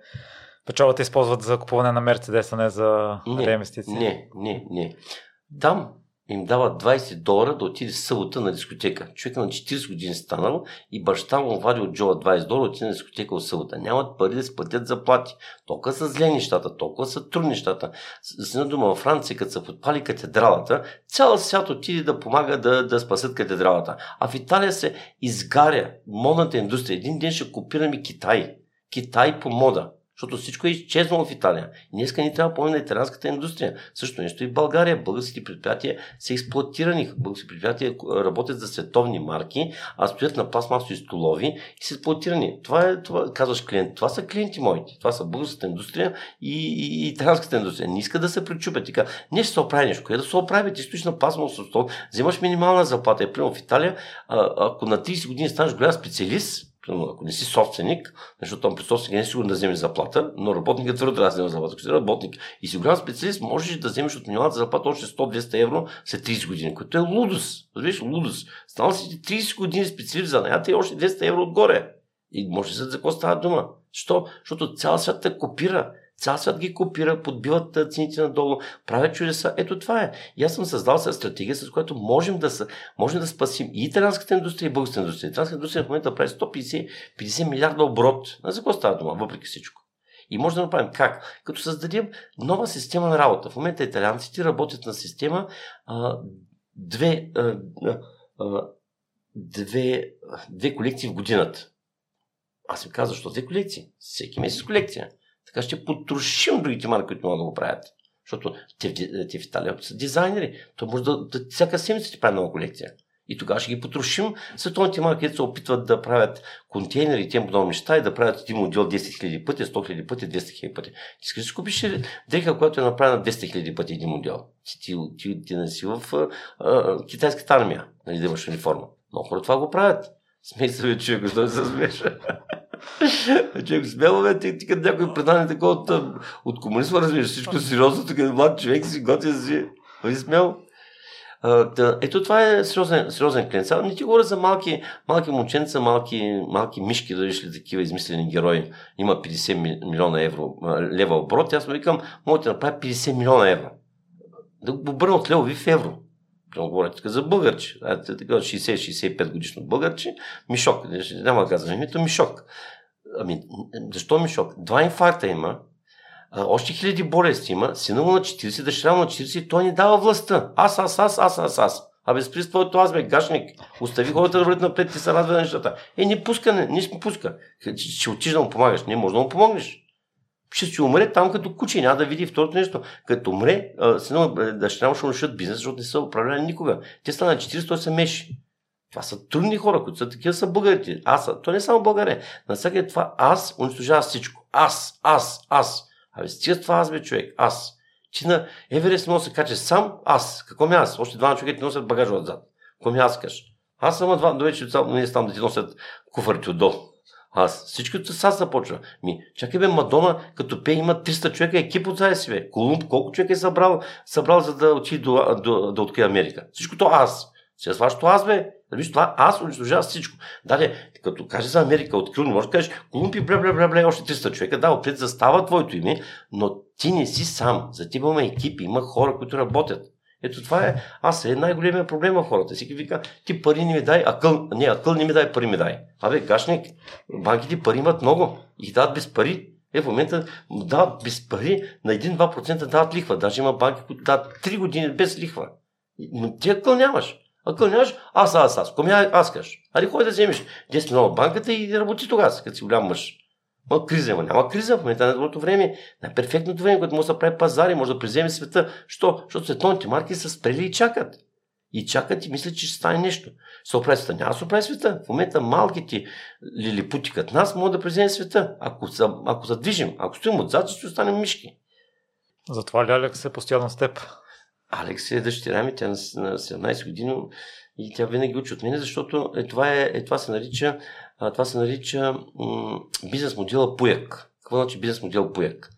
печалата използват за купуване на Мерцедес, а не за не, реинвестиции? Не, не, не. Там им дава 20 долара да отиде събота на дискотека. Човек на 40 години станал и баща му вади от джоба 20 долара, отиде на дискотека от събота. Нямат пари да си платят заплати. Толкова са зле нещата, толкова са трудни нещата. С една дума, във Франция, като са подпали катедралата, цял свят отиде да помага да, да спасат катедралата. А в Италия се изгаря модната индустрия. Един ден ще копираме Китай. Китай по мода. Защото всичко е изчезнало в Италия. И днеска ни трябва да помним на италианската индустрия. Също нещо и в България. Българските предприятия са експлуатирани. Българските предприятия работят за световни марки, а стоят на пластмасови столови и са експлуатирани. Това е, това, казваш клиент. Това са клиенти моите. Това са българската индустрия и, и, и италианската индустрия. Не иска да се пречупят. Така, не ще се оправи нещо. Къде да се оправи? Ти стоиш на пластмасов стол, взимаш минимална заплата. Примерно в Италия, ако на 30 години станеш голям специалист, ако не си собственик, защото там при собственик не е сигурно да вземеш заплата, но работникът твърдо трябва да вземе заплата. Ако си работник и си голям специалист, можеш да вземеш от минималната заплата още 100-200 евро след 30 години, което е лудост. Разбираш, лудост. Станал си 30 години специалист за наята и още 200 евро отгоре. И може да за какво става дума. Що? Защото цял свят те копира. Цял свят ги копира, подбиват цените надолу, правят чудеса. Ето това е. И аз съм създал се стратегия, с която можем да, можем да спасим и италианската индустрия, и българската индустрия. Италианската индустрия в момента прави 150 50 милиарда оборот. На за какво става дума, въпреки всичко? И може да направим как? Като създадем нова система на работа. В момента италианците работят на система а, две, а, а, две, две колекции в годината. Аз ви казвам, защо две колекции? Всеки месец колекция. Така ще потрошим другите марки, които могат да го правят. Защото те, те в Италия са дизайнери. То може да, да всяка седмица ти прави нова колекция. И тогава ще ги потрошим. Световните марки, които се опитват да правят контейнери и тем подобни неща и да правят един модел 10 000 пъти, 100 000 пъти, 200 000 пъти. Ти искаш да купиш дреха, която е направена 200 000 пъти един модел. Ти, ти, ти, ти не си в а, а, китайската армия, нали, да имаш униформа. Много хора това го правят. Смей се, че го се смеша. Човек смело, бе, ти, ти като някой предане такова от, от комунизма, разбираш, всичко сериозно, тук е млад човек си готвя си. Ви смел. да, ето това е сериозен, сериозен клиент. Сега не ти говоря за малки, малки момченца, малки, малки мишки, да ли такива измислени герои. Има 50 милиона евро, лева оборот. Аз му викам, мога да направя 50 милиона евро. Да го обърна от левови в евро. Говоря за българче. Така 60-65 годишно българче. Мишок. Няма да казвам името, Мишок. Ами, защо ми шок? Два инфаркта има, а, още хиляди болести има, сина му на 40, дъщеря му на 40 и той ни дава властта. Аз, аз, аз, аз, аз, аз. Абе, спри с твоето аз, бе, гашник. Остави хората да върват напред и се радва на нещата. Е, не пуска, не, не ще пуска. Ще отиш да му помагаш. Не, може да му помогнеш. Ще си умре там като куче, няма да види второто нещо. Като умре, сина дъщеря му ще унищат бизнес, защото не са управляли никога. Те стана 40, той се меши. Това са трудни хора, които са такива са българите. Аз, то не е само българе. На всяка това аз унищожава всичко. Аз, аз, аз. Абе, стига това аз бе човек. Аз. Ти на Еверест може да се каче сам аз. Какво ми аз? Още два човека ти носят багажа отзад. Какво ми аз кажеш? Аз съм два до вече не там да ти носят куфарите отдолу. Аз. Всичкото с аз започва. Ми, чакай бе, Мадона, като пе има 300 човека екип от себе си, бе. Колумб, колко човека е събрал, събрал за да отиде до, до, да открие Америка? Всичкото аз. Сега вашето аз, бе. Виж това, аз унищожавам всичко. Дале, като кажеш за Америка, открил, не можеш да кажеш, Колумби, бля, бля, бля, бля, още 300 човека. Да, отпред застава твоето име, но ти не си сам. За теб има екипи, има хора, които работят. Ето това е, аз е най-големия проблем на хората. Всеки вика, ти пари не ми дай, акъл, не, акъл не ми дай, пари ми дай. Абе, гашник, банките пари имат много и дават без пари. Е, в момента дават без пари, на 1-2% дават лихва. Даже има банки, които дават 3 години без лихва. Но ти акъл нямаш. Ако нямаш, аз, аз, аз. Коми аз кажеш. Али ходи да вземеш 10 милиона банката и работи тогава, като си голям мъж. Ма криза има. Няма криза в момента на доброто време. На перфектното време, което може да прави пазари, може да преземе света. Що? Защото световните марки са спрели и чакат. И чакат и мислят, че ще стане нещо. Се оправи света. Няма да се оправи света. В момента малките лилипути като нас могат да преземе света. Ако, са, ако задвижим, ако стоим отзад, ще останем мишки. Затова Ляляк се постоянно с теб. Алекс е дъщеря ми, тя на 17 години и тя винаги учи от мен, защото е, това, е, е, това се нарича, това се нарича бизнес модела Пуяк. Какво значи бизнес модел Пуяк?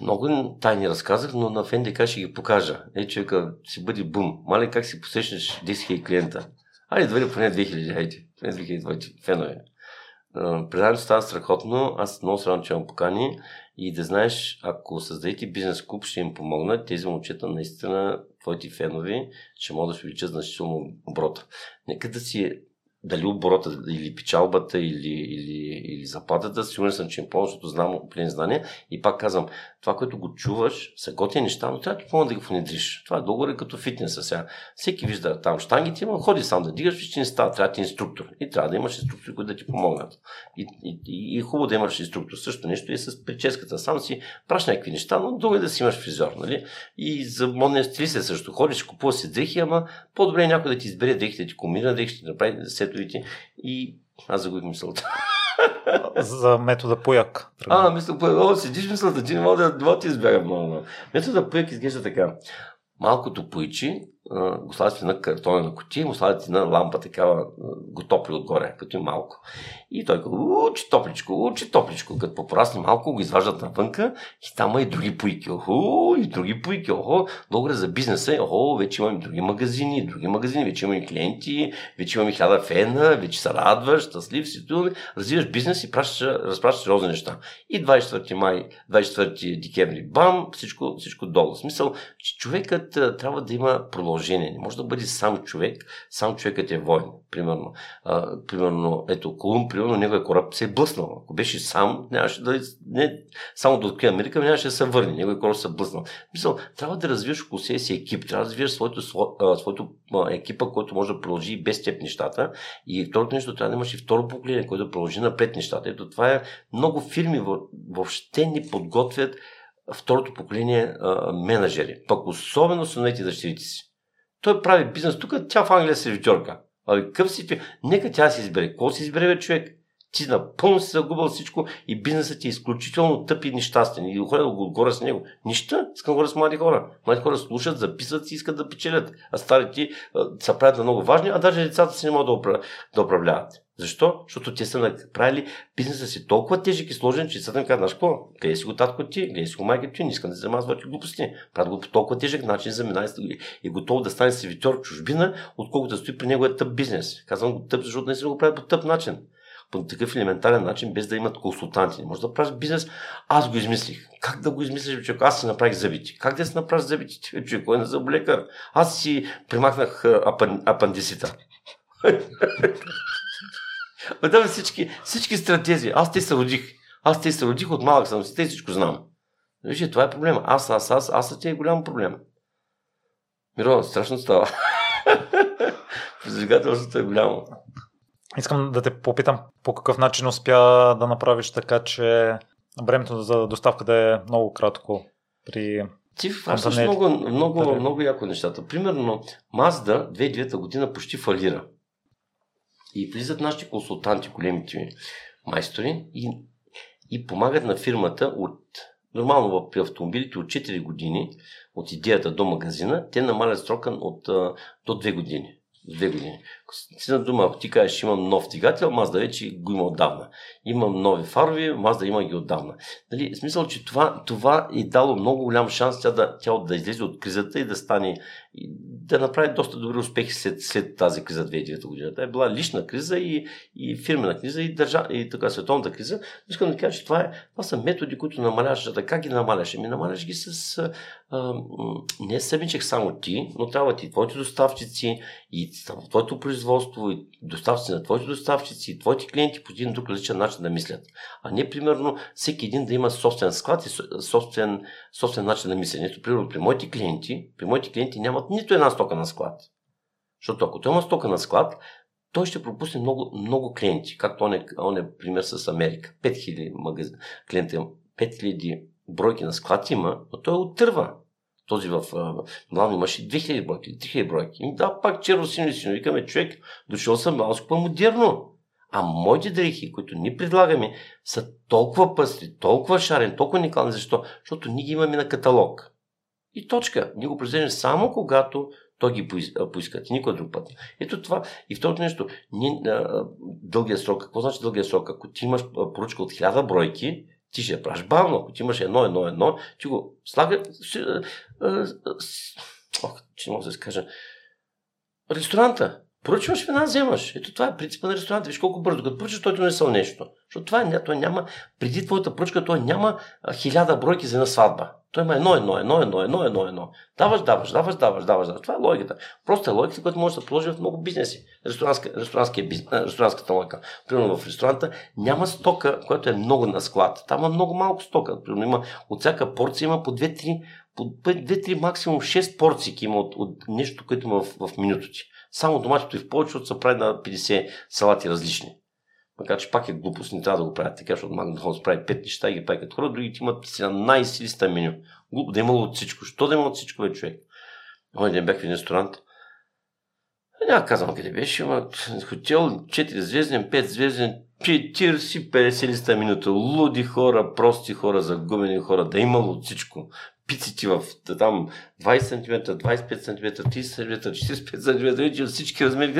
Много тайни разказах, но на ФНДК ще ги покажа. Е, човека, си бъде бум. Мале, как си посещнеш 10 000 клиента? Айде, двери поне 2000, айде. Поне 2000 фенове. Предаването става страхотно. Аз много срано, че имам покани. И да знаеш, ако създадете бизнес клуб, ще им помогна. Тези момчета наистина, твоите фенови, ще могат да се увеличат значително оборота. Нека да си дали оборота или печалбата или, или, или заплатата, сигурен съм, че им помня, защото знам определени знания. И пак казвам, това, което го чуваш, са готини неща, но трябва да помня да ги внедриш. Това е долу като фитнеса сега. Всеки вижда там штангите, има, ходи сам да дигаш, че не става, трябва да ти инструктор. И трябва да имаш инструктори, които да ти помогнат. И, и, и, и хубаво да имаш инструктор. Също нещо и с прическата. Сам си праш някакви неща, но друго е да си имаш фризьор. Нали? И за модния стилист е също. Ходиш, купува си дрехи, ама по-добре е някой да ти избере дрехите, да ти комбинира дрехите, да направи сетовите. И аз загубих мисълта. За метода Пуяк. А, мисля, О, седиш мисълта, ти не мога да, да ти избяга много. Метода Пуяк изглежда така. Малкото поичи, го слагате на картонена кутия, му слагате на лампа такава, го топли отгоре, като и малко. И той като учи топличко, учи топличко, като попорасне малко, го изваждат навънка и там има и други пуйки. Охо, и други пуйки. Охо, добре за бизнеса. Охо, вече имаме други магазини, други магазини, вече имаме клиенти, вече имаме хиляда фена, вече се радваш, щастлив си, развиваш бизнес и разпращаш сериозни неща. И 24 май, 24 декември, бам, всичко, всичко долу. В смисъл, че човекът трябва да има продължение продължение. Не може да бъде сам човек, сам човекът е войн. Примерно, а, примерно ето Колумб, примерно, неговия кораб се е блъснал. Ако беше сам, нямаше да, не, само да открие Америка, нямаше да се върне. Неговия кораб се блъснал. Мисъл, трябва да развиеш около себе си екип, трябва да развиеш своето, своето екипа, който може да продължи без теб нещата. И второто нещо, трябва да имаш и второ поколение, което да продължи напред нещата. Ето това е много фирми въобще ни подготвят второто поколение а, менеджери. Пък особено синовете и дъщерите си. Той прави бизнес тук, тя в Англия е сервитьорка. Абе, къв си Нека тя си избере. Какво си избере, бе, човек? Ти напълно си загубил всичко и бизнесът ти е изключително тъп и нещастен. И хора да го отгоре с него. Нищо, искам горе с млади хора. Млади хора слушат, записват си, искат да печелят. А старите са правят много важни, а даже децата си не могат да управляват. Защо? Защото те са направили бизнеса си толкова тежък и сложен, че ми казват, знаеш какво, къде си го татко ти, къде си го майка ти, не искам да се занимаваш глупости. Правят го по толкова тежък начин за минай и готов да стане сервитьор в чужбина, отколкото да стои при него е тъп бизнес. Казвам го тъп, защото не си го прави по тъп начин. По такъв елементарен начин, без да имат консултанти. Не може да правиш бизнес. Аз го измислих. Как да го измислиш, човек? Аз си направих зъбите. Как да си направиш зъбите, човек? Кой е на зъболекар? Аз си примахнах апан... апандисита. Там всички, всички стратези. Аз те се родих. Аз те се родих от малък съм си. Те всичко знам. Вижте, това е проблема. Аз, аз, аз, аз, аз ти е голям проблем. Миро, страшно става. Предизвикателството е голямо. Искам да те попитам по какъв начин успя да направиш така, че времето за доставка да е много кратко при ти фащаш много, много, много яко нещата. Примерно, Mazda 2009 година почти фалира. И влизат нашите консултанти, големите майстори и, и помагат на фирмата от Нормално при автомобилите от 4 години, от идеята до магазина, те намалят срока от, до 2 години две години. Си на дума, ако ти кажеш, имам нов двигател, Мазда вече го има отдавна. Имам нови фарови, Мазда има ги отдавна. Нали, в смисъл, че това, това е дало много голям шанс тя да, тя да излезе от кризата и да стане, да направи доста добри успехи след, след тази криза 2009 година. Тя е била лична криза и, и фирмена криза и, държа, и така световната криза. Искам да кажа, че това, е, това са методи, които намаляваш. Как ги намаляш? Ами намаляш ги с а, не самичък само ти, но трябва ти твоите доставчици и твоето производство и доставчици на твоите доставчици и твоите клиенти по един друг различен начин да мислят. А не примерно всеки един да има собствен склад и собствен, собствен начин на мисленето. Примерно при моите клиенти, при моите клиенти нямат нито една стока на склад. Защото ако той има стока на склад, той ще пропусне много, много клиенти, както он е, он е пример с Америка. 5000 магаз... клиента, 5000 бройки на склад има, но той отърва. Този в Милано имаше 2000 бройки, 3000 бройки. И да, пак черно сино сино. Викаме, човек, дошъл съм малко по-модерно. А моите дрехи, които ни предлагаме, са толкова пъстри, толкова шарен, толкова уникални. Защо? Защото ние ги имаме на каталог. И точка. Ние го произвеждаме само когато той ги поиска. Никой друг път. Ето това. И второто нещо. Ние, дългия срок. Какво значи дългия срок? Ако ти имаш поръчка от хиляда бройки, ти ще я правиш бавно. Ако ти имаш едно, едно, едно, ти го слага... Ох, че не мога да се кажа. Ресторанта. Поръчваш вина, вземаш. Ето това е принципа на ресторанта. Виж колко бързо. Като поръчаш, той донесъл нещо. Защото това е, няма, преди твоята поръчка, той няма хиляда бройки за една сватба. Той има едно, едно, едно, едно, едно, едно, едно. Даваш, даваш, даваш, даваш, даваш. Това е логиката. Просто е логиката, която може да се положи в много бизнеси. Ресторантска, бизнес, ресторантската логика. Примерно в ресторанта няма стока, която е много на склад. Там има много малко стока. Примерно има от всяка порция има по 2-3 по 2-3, максимум 6 порции има от, от нещо, което има в, в минуто ти. Само доматито и в повече, от са прави на 50 салати различни. Макар че пак е глупост, не трябва да го правят така, защото Макдоналдс прави 5 неща и ги прави като хора, другите имат 17 листа меню. Глупо да е имало от всичко. Що да има от всичко, бе, човек? Онзи ден бях в един ресторант. Няма казвам къде беше, ама хотел 4 звезден, 5 звезден, 40-50 листа минута. Луди хора, прости хора, загубени хора, да е имало от всичко пиците в там 20 см, 25 см, 30 см, 45 см, вече всички размери,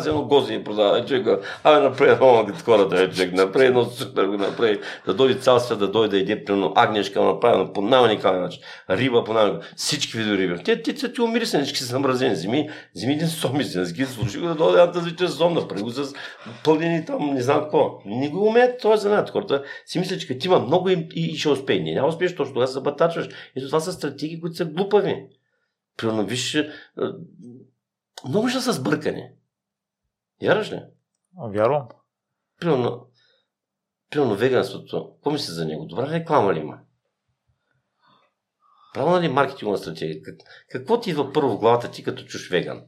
се едно гозди продава, човек, абе направи едно като хората, е, човек, направи едно супер, го направи, да дойде цял свят, да дойде еде, примерно, агнешка, направено по най-уникален начин, риба по най всички видове риби. Те, те, те, ти умирисани, всички са замразени, земи, земи един соми, си, ги служи да дойде една тази вечер зон, направи го с пълнени там, не знам какво. Не го умеят този занят. Хората си мислят, че като има много и, и, и ще успее. Не, няма успееш, точно тогава се забатачваш. И това са стратегии, които са глупави. Примерно, виж, много ще са сбъркани. Вярваш ли? Вярвам. Примерно, примерно веганството, какво мисли за него? Добра реклама ли има? Правилна ли маркетингова стратегия? Какво ти идва първо в главата ти като чуш веган?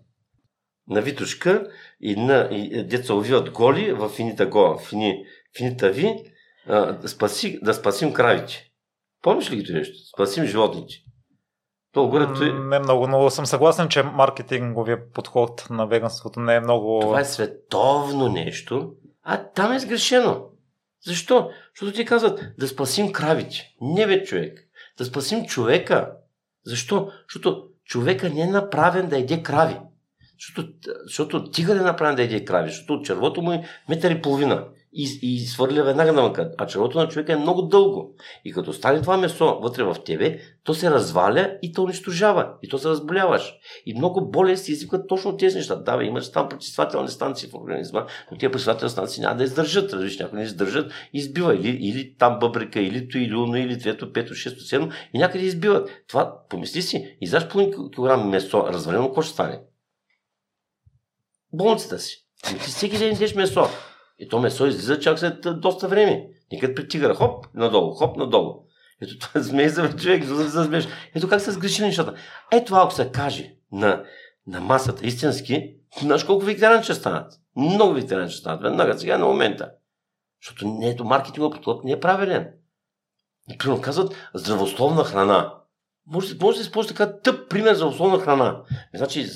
На Витушка и на и деца увиват голи в финита гола, фини, финита ви, а, спаси, да спасим кравите. Помниш ли ги нещо? Спасим животните. То горе, той... Не много, но съм съгласен, че маркетинговия подход на веганството не е много... Това е световно нещо, а там е сгрешено. Защо? Защото ти казват да спасим кравите. Не бе човек. Да спасим човека. Защо? Защото човека не е направен да еде крави. Защото, защото тигър е направен да еде крави. Защото червото му е метър и половина и, и свърля веднага на мъка. А червото на човека е много дълго. И като стане това месо вътре в тебе, то се разваля и то унищожава. И то се разболяваш. И много болести изискват точно тези неща. Да, бе, имаш там пречиствателни станции в организма, но тези пречиствателни станции няма да издържат. Различни, някои не издържат, избива. Или, или там бъбрика, или то, или уно, или трето, пето, шесто, седмо и някъде избиват. Това, помисли си, издаш половин килограм месо, развалено, какво ще стане? Болницата си. Ами ти всеки ден месо. И то месо излиза чак след доста време. Никъде при тигъра. Хоп, надолу, хоп, надолу. Ето това змей за човек, за да Ето как се сгреши нещата. Ето това, ако се каже на, на масата истински, знаеш колко вегетарианци ще станат. Много вегетарианци ще станат. Веднага, сега на момента. Защото не ето маркетингът подход не е правилен. Примерно казват здравословна храна. Може, може да използва така тъп пример за здравословна храна. Значи,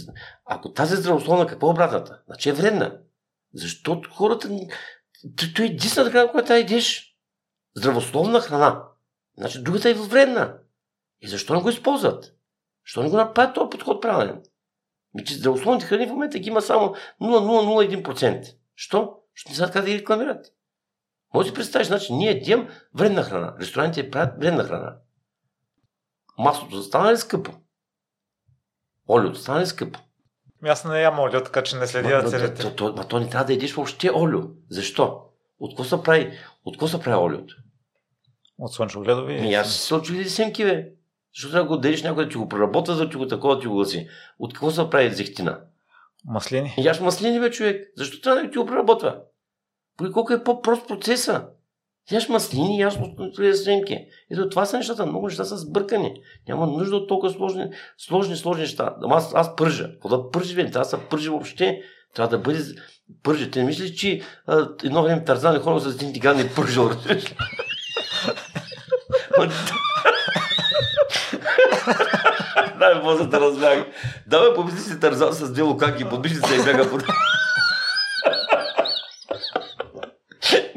ако тази здравословна, какво е обратната? Значи е вредна. Защото хората... Той е единствената храна, която едеш. Здравословна храна. Значи другата е вредна. И защо не го използват? Защо не го направят този подход правилен? Ми, че здравословните храни в момента ги има само 0,001%. Що? Ще не знаят как да ги рекламират. Може да си представиш, значи ние едем вредна храна. Ресторантите правят вредна храна. Маслото стана ли скъпо? Олиото стана ли скъпо? Ами аз не ям олио, така че не следя целите. То, то, то, то, не трябва да едиш въобще олио. Защо? От какво се прави, от какво се прави олиото? От слънчогледови? Ми, аз слънчогледи семки, бе. Защо трябва да го дадеш някой да ти го преработва, да ти го такова да ти го гласи? От какво се прави зехтина? Маслини? Яш маслини, бе, човек. Защо трябва да ти го преработва? Колко е по-прост процеса? Яш маслини, яш снимки. Ето това са нещата. Много неща са сбъркани. Няма нужда от толкова сложни, сложни, сложни неща. Аз, аз пържа. Какво да пържи, бе? Трябва да се пържи въобще. Трябва да бъде пържи. Те не мислиш, че а, едно време Тарзан и хора с един тиган е пържал. Да, бе, после да разбях. Да, бе, помисли си Тарзан с две лукаки, подбиши се и бяга под...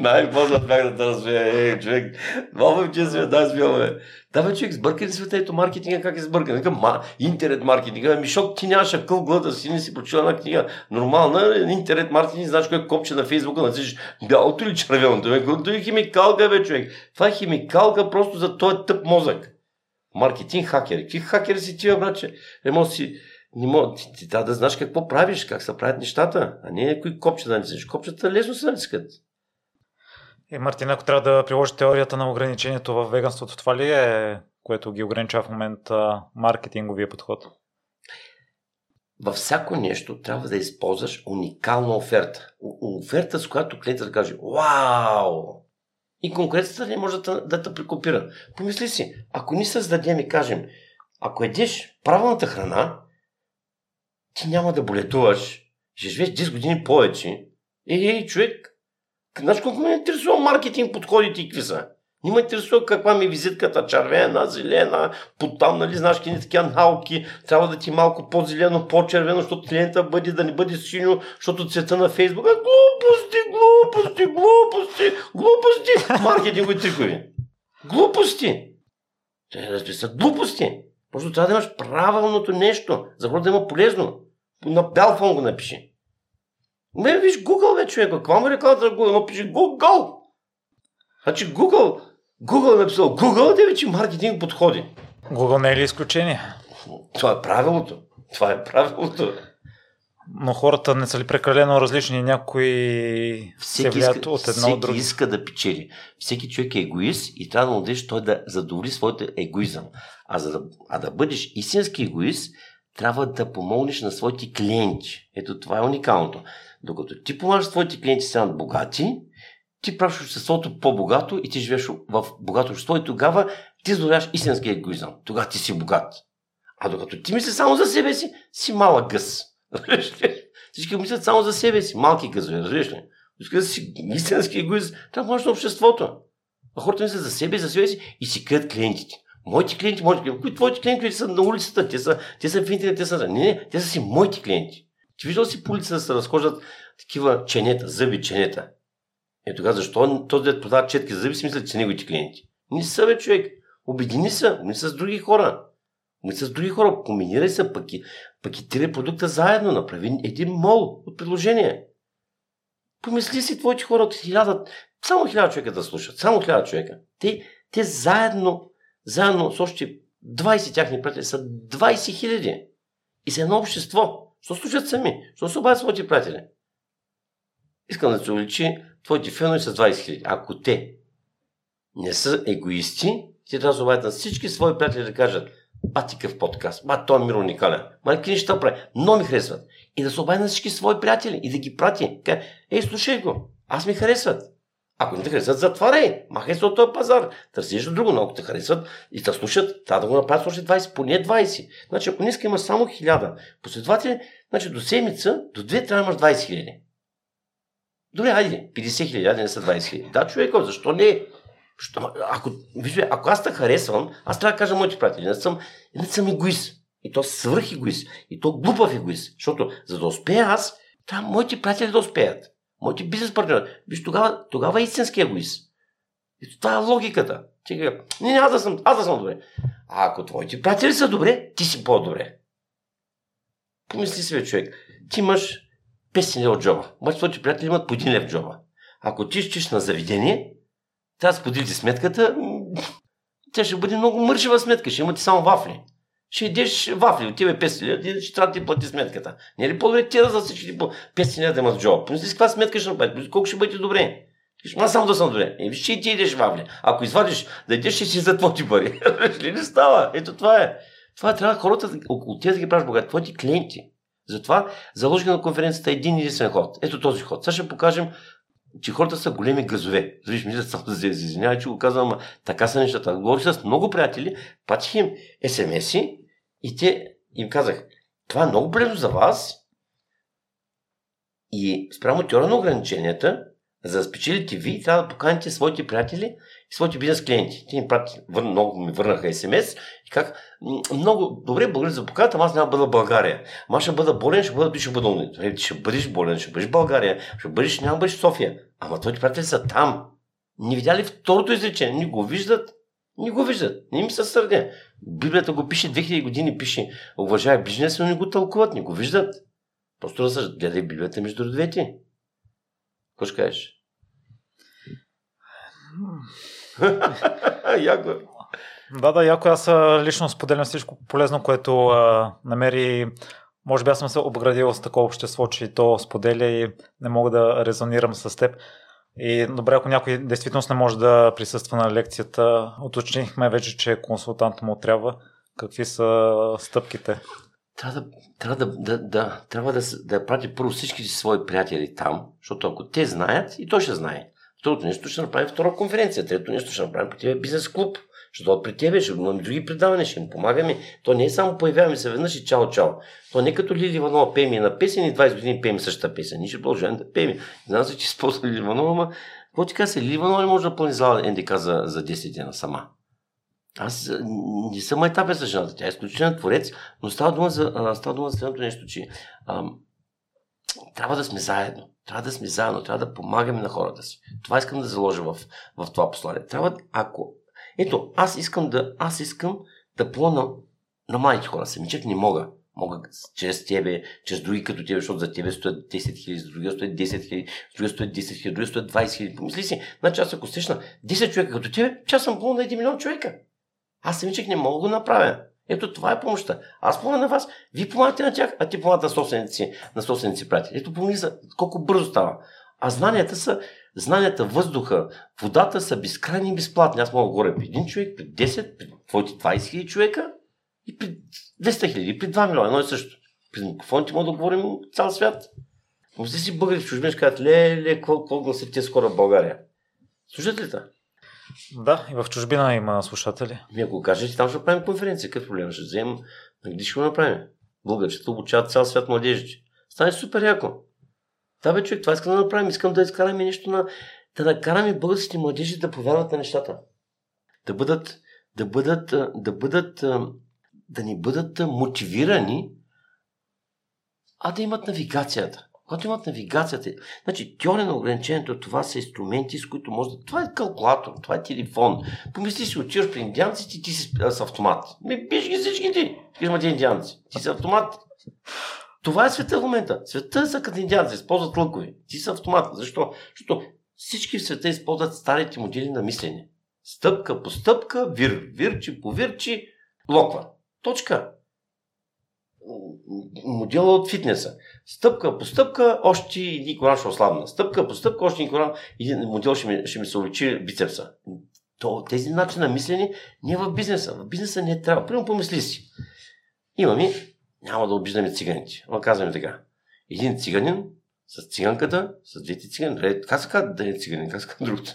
Най-после бях да те развея. Е, човек, много че сме, да, смяме. Да, бе, човек, сбърка ли света ето маркетинга, как е сбъркан? Викам, ма, интернет маркетинга. Ами, шок, ти нямаш акъл глада си, не си прочила една книга. Нормална, интернет маркетинг, знаеш кое копче на Фейсбука, насиш бялото или червеното. Той е химикалка, бе, човек. Това е химикалка просто за този тъп мозък. Маркетинг хакери. Какви хакери си тия, братче? Не може си не мога, ти, ти трябва да знаеш какво правиш, как се правят нещата, а не някои копчета да натискаш. Копчета лесно се натискат. Е, Мартин, ако трябва да приложи теорията на ограничението в веганството, това ли е, което ги ограничава в момента маркетинговия подход? Във всяко нещо трябва да използваш уникална оферта. Оферта, с която клиентът да каже Вау! И конкуренцията не може да, да те прекопира. Помисли си, ако ни създадем и кажем, ако едеш правилната храна, ти няма да болетуваш, ще живееш 10 години повече. Ей, човек, знаеш колко ме интересува маркетинг подходите и какви са? Не ме интересува каква ми е визитката, червена, зелена, потам, нали, знаеш, какви такива науки, трябва да ти е малко по-зелено, по-червено, защото клиента бъде да не бъде синьо, защото цвета на Фейсбук. Глупости, глупости, глупости, глупости, маркетингови трикови. Глупости. Те да са глупости. Просто трябва да имаш правилното нещо, за хората да има полезно. На бял фон го напиши. Не, виж Google, бе, човек. Какво му рекламата за Google? Напиши Google. Значи Google, Google е написал Google, да вече маркетинг подходи. Google не е ли изключение? Това е правилото. Това е правилото. Но хората не са ли прекалено различни? Някои всеки се иска, от едно всеки от друго. иска да печели. Всеки човек е егоист и трябва да му дадеш той да задоволи своите егоизъм. А, за да, а да бъдеш истински егоист, трябва да помогнеш на своите клиенти. Ето това е уникалното. Докато ти помагаш своите клиенти станат богати, ти правиш обществото по-богато и ти живееш в богато общество и тогава ти задоволяваш истински егоизъм. Тогава ти си богат. А докато ти мислиш само за себе си, си малък гъс. Всички мислят само за себе си. Малки гъзове, разбираш ли? Искаш да си истински егоист, трябва да на обществото. А хората мислят за себе, за себе си и си крият клиентите. Моите клиенти, моите клиенти. Кои твоите клиенти са на улицата? Те са, те са в интернет, те са. Не, не, те са си моите клиенти. Ти виждал си по улицата да се разхождат такива ченета, зъби ченета. Е тогава защо този дет продава четки зъби си мислят, че неговите клиенти? Не са, бе, човек. Обедини не са с други хора. Не с други хора. Комбинирай се, паки, пакетирай продукта заедно, направи един мол от предложение. Помисли си твоите хора от хиляда, само хиляда човека да слушат, само хиляда човека. Те, те заедно, заедно с още 20 тяхни приятели са 20 хиляди. И са едно общество. Що слушат сами? Що се обадят своите приятели? Искам да се увеличи твоите фенове с 20 хиляди. Ако те не са егоисти, те трябва да се обадят на всички свои приятели да кажат ба ти какъв подкаст, ба той е мир уникален, ма какви неща прави, но ми харесват. И да се обади на всички свои приятели и да ги прати. Ей, слушай го, аз ми харесват. Ако не те харесват, затваряй. Махай се от този пазар. Търси нещо друго, но ако те харесват и те слушат, трябва да го направят още 20, поне 20. Значи, ако днес има само 1000 последователи, значи до седмица, до две трябва да имаш 20 хиляди. Добре, айде, 50 хиляди, айде не са 20 хиляди. Да, човек, защо не? Що, ако, виж, ако аз те харесвам, аз трябва да кажа моите приятели. Не съм, не съм егоист. И то свръх егоист. И то глупав егоист. Защото за да успея аз, трябва моите приятели да успеят. Моите бизнес партньори. Виж, тогава, тогава е истински егоист. И това е логиката. Ти кажа, не, не, аз да съм, аз да съм добре. А ако твоите приятели са добре, ти си по-добре. Помисли си, човек. Ти имаш 500 лева от джоба. Моите твоите приятели имат по 1 лев джоба. Ако ти ще на заведение, трябва да споделите сметката, тя ще бъде много мършева сметка, ще имате само вафли. Ще идеш вафли, от тебе 500 лева, ще трябва да ти плати сметката. Не е ли по-добре ти да за всички по 500 лева да имат джоб? Помисли каква сметка ще направи, колко ще бъде добре. Аз само да съм добре. И че и ти идеш вафли. Ако извадиш да идеш, ще си за твоите пари. ли не става? Ето това е. Това трябва хората около тези да ги правиш богати, твоите клиенти. Затова заложи на конференцията един единствен ход. Ето този ход. Сега ще покажем че хората са големи газове. Виж, мисля, само да се извинявай, че го казвам, ама така са нещата. Говорих с много приятели, патих им смс-и и те им казах, това е много полезно за вас и спрямо теория на ограниченията, За да спечелите ви, трябва да поканите своите приятели и своите бизнес клиенти. Те ми прати, вър, много ми върнаха смс и как много добре българи за поканата, аз няма да бъда в България. Ама ще бъда болен, ще бъда, ти ще бъда умни. Ти ще бъдеш болен, ще бъдеш в България, ще бъдеш, няма бъдеш в София. Ама твоите приятели са там. Не видя ли второто изречение? Не го виждат. Не го виждат. Не ми се сърдя. Библията го пише 2000 години, пише уважай ближния но не го тълкуват, не го виждат. Просто да се гледай Библията между двете. Какво ще кажеш? Яко. Да, да, яко. Аз лично споделям всичко полезно, което а, намери. Може би аз съм се обградил с такова общество, че то споделя и не мога да резонирам с теб. И добре, ако някой действително не може да присъства на лекцията, уточнихме вече, че консултант му трябва. Какви са стъпките? Трябва да, трябва да, да, да, трябва да, да прати първо всички свои приятели там, защото ако те знаят, и той ще знае. Второто нещо ще направи втора конференция. Трето нещо ще направим тебе бизнес клуб. Дойдат при тебе, ще имаме други предавания, ще им помагаме. То не е само появяваме се веднъж и чао, чао. То не е като Лили Иванова пеем на песен и 20 години пеем същата песен. Ние ще продължаваме да пеем. Знам се, че използва Лили Иванова, ама какво ти каза, Лили Иванова не може да пълни зала НДК за, за 10 дена сама. Аз не съм майтапен с жената. Тя е изключителен творец, но става дума за, става дума за следното нещо, че ам, трябва да сме заедно. Трябва да сме заедно, трябва да помагаме на хората си. Това искам да заложа в, в това послание. Трябва, ако... Ето, аз искам да, аз искам да плъна на малите хора. Самичък не мога. Мога чрез тебе, чрез други като тебе, защото за тебе стоят 10 хиляди, за другия стоят 10 хиляди, за другия стоят 10 хиляди, другия стоят 20 хиляди. Помисли си, значи аз ако срещна 10 човека като тебе, че съм пълна на 1 милион човека. Аз самичък не мога да го направя. Ето това е помощта. Аз помня на вас, вие помагате на тях, а ти помагате на собственици, на собственици приятели. Ето помни за колко бързо става. А знанията са, знанията, въздуха, водата са безкрайни и безплатни. Аз мога горе при един човек, при 10, при твоите 20 хиляди човека и при 200 хиляди, при 2 милиона, едно и също. При микрофоните мога да говорим цял свят. Помисли си българи в чужбина, казват, ле, ле, какво, гласят те скоро в България? Слушате ли това? Да, и в чужбина има слушатели. Ми ако кажете, там ще правим конференция, какъв проблем? Ще вземем, нали ще го направим? Българчета обучават цял свят младежите. Стане супер яко. Да, бе, човек, това искам да направим. Искам да изкараме нещо на... Да накараме българските младежи да повярват на нещата. Да бъдат, да бъдат, да бъдат, да ни бъдат мотивирани, а да имат навигацията. Когато имат навигацията, значи теория на ограничението, това са инструменти, с които може да... Това е калкулатор, това е телефон. Помисли си, отиваш при индианците, ти си с автомат. Ми, биш ги всички ти. Имате индианци. Ти си автомат. Това е света в момента. Света са като индианци, използват лъкови. Ти си автомат. Защо? Защото всички в света използват старите модели на мислене. Стъпка по стъпка, вир, вирчи по вирчи, локва. Точка модела от фитнеса. Стъпка по стъпка, още един коран ще ослабна. Стъпка по стъпка, още един коран, един модел ще ми, ще ми се увеличи бицепса. То, тези начини на мислене не е в бизнеса. В бизнеса не е трябва. Примерно помисли си. Имаме, няма да обиждаме циганите, но казваме така. Един циганин с циганката, с двете цигани. Добре, как се казва да е циганин, как се казва другото?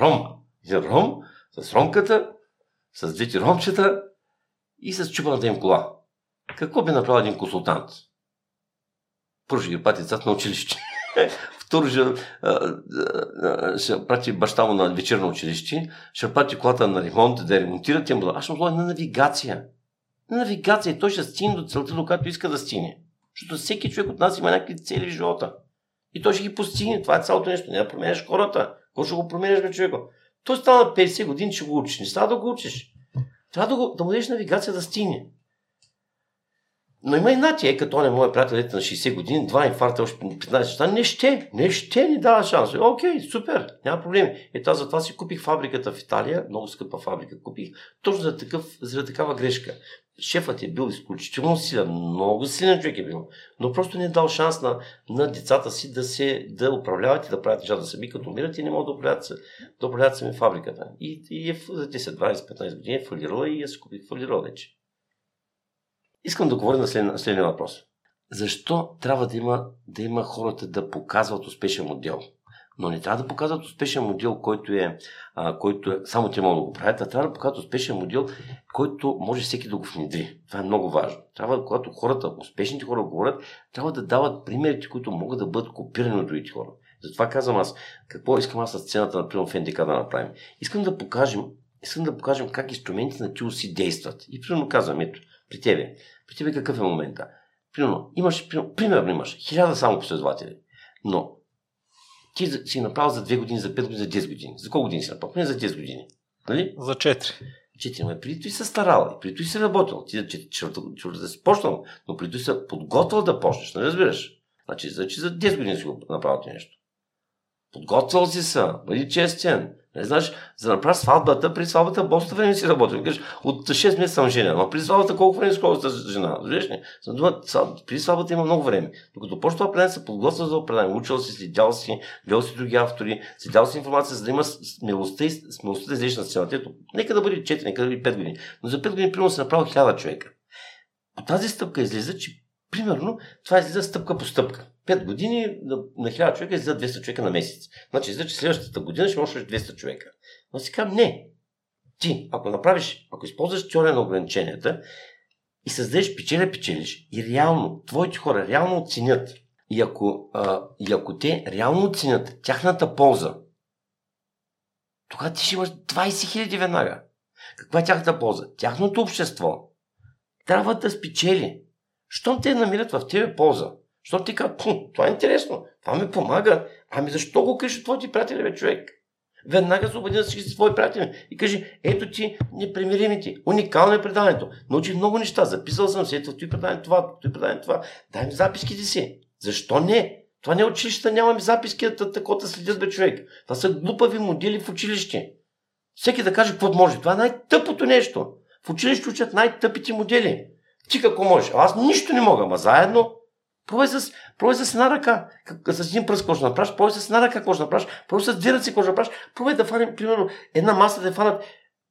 Ром. Един ром с ромката, с двете ромчета и с чупаната им кола. Какво би направил един консултант? Първо ще ги децата на училище. Второ ще, ще прати баща му на вечерно училище, ще прати колата на ремонт, да ремонтира тя Аз ще му на навигация. На навигация. Той ще стигне до целта, до която иска да стигне. Защото всеки човек от нас има някакви цели в живота. И той ще ги постигне. Това е цялото нещо. Не да променяш хората. Какво ще го променяш бе човека? Той става на 50 години, ще го учиш. Не става да го учиш. Трябва да, го, да му дадеш навигация да стигне. Но има и нати, е, като он е мой приятел на 60 години, два инфаркта, още 15 часа, не ще, не ще ни дава шанс. Окей, супер, няма проблеми. Ето аз затова си купих фабриката в Италия, много скъпа фабрика купих, точно за, такъв, за такава грешка. Шефът е бил изключително силен, много силен човек е бил, но просто не е дал шанс на, на децата си да се да управляват и да правят нещата сами, като умират и не могат да управляват, да управляват сами фабриката. И, и е, за 10, 20, 15 години е фалирала и аз си купих фалирала вече. Искам да говоря на след, следния въпрос. Защо трябва да има, да има хората да показват успешен модел? Но не трябва да показват успешен модел, който е, а, който е само те могат да го правят, а трябва да показват успешен модел, който може всеки да го внедри. Това е много важно. Трябва, когато хората, успешните хора говорят, трябва да дават примерите, които могат да бъдат копирани от другите хора. Затова казвам аз, какво искам аз с сцената, например, в НДК да направим. Искам да покажем, искам да покажем как инструментите на си действат. И примерно казвам, ето, при тебе, при тебе какъв е момента? Примерно, имаш, примерно имаш хиляда само последователи, но ти си направил за 2 години, за 5 години, за 10 години. За колко години си направил? Не за 10 години. Нали? За 4. 4, но преди той се старал, преди той се работил. Ти че да си почнал, но преди той се подготвил да почнеш, не нали разбираш? Значи, значи за 10 години си го направил нещо. Подготвил си се, бъди честен. Не знаеш, за да направиш сватбата, при сватбата доста време си работил. Кажеш, от 6 месеца съм жена, но при сватбата колко време си с жена? Разбираш ли? При сватбата има много време. Докато почва това предание се подготвя за предание. Учил си, следял си, гледал си други автори, следял си информация, за да има смелостта и смелостта да излезеш на сцената. Ето, нека да бъде 4, нека да бъде 5 години. Но за 5 години, примерно, се направил 1000 човека. По тази стъпка излиза, че примерно това излиза стъпка по стъпка. 5 години на, на 1000 човека излиза 200 човека на месец. Значи излиза, че следващата година ще можеш 200 човека. Но си казвам, не. Ти, ако направиш, ако използваш теория на ограниченията и създадеш печеля, печелиш и реално, твоите хора реално оценят и ако, а, и ако те реално оценят тяхната полза, тогава ти ще имаш 20 хиляди веднага. Каква е тяхната полза? Тяхното общество трябва да спечели. Щом те намират в тебе полза, защото ти казва, това е интересно, това ми помага. Ами защо го кажеш от твоите приятели, бе, човек? Веднага се обади на всички твои приятели и кажи, ето ти непримиримите, уникално е предаването. Научих много неща, записал съм се, ето ти предаване това, ти предаване това. Дай ми записките си. Защо не? Това не е училище, нямаме записки, такова следят бе човек. Това са глупави модели в училище. Всеки да каже какво може. Това е най-тъпото нещо. В училище учат най-тъпите модели. Ти какво можеш? Аз нищо не мога, ама заедно Пробвай с, пробвай с една ръка. С един пръст какво направиш, пробвай с една ръка какво ще направиш, пробвай с две ръци какво ще направиш, пробвай да фанем, примерно, една маса да фанат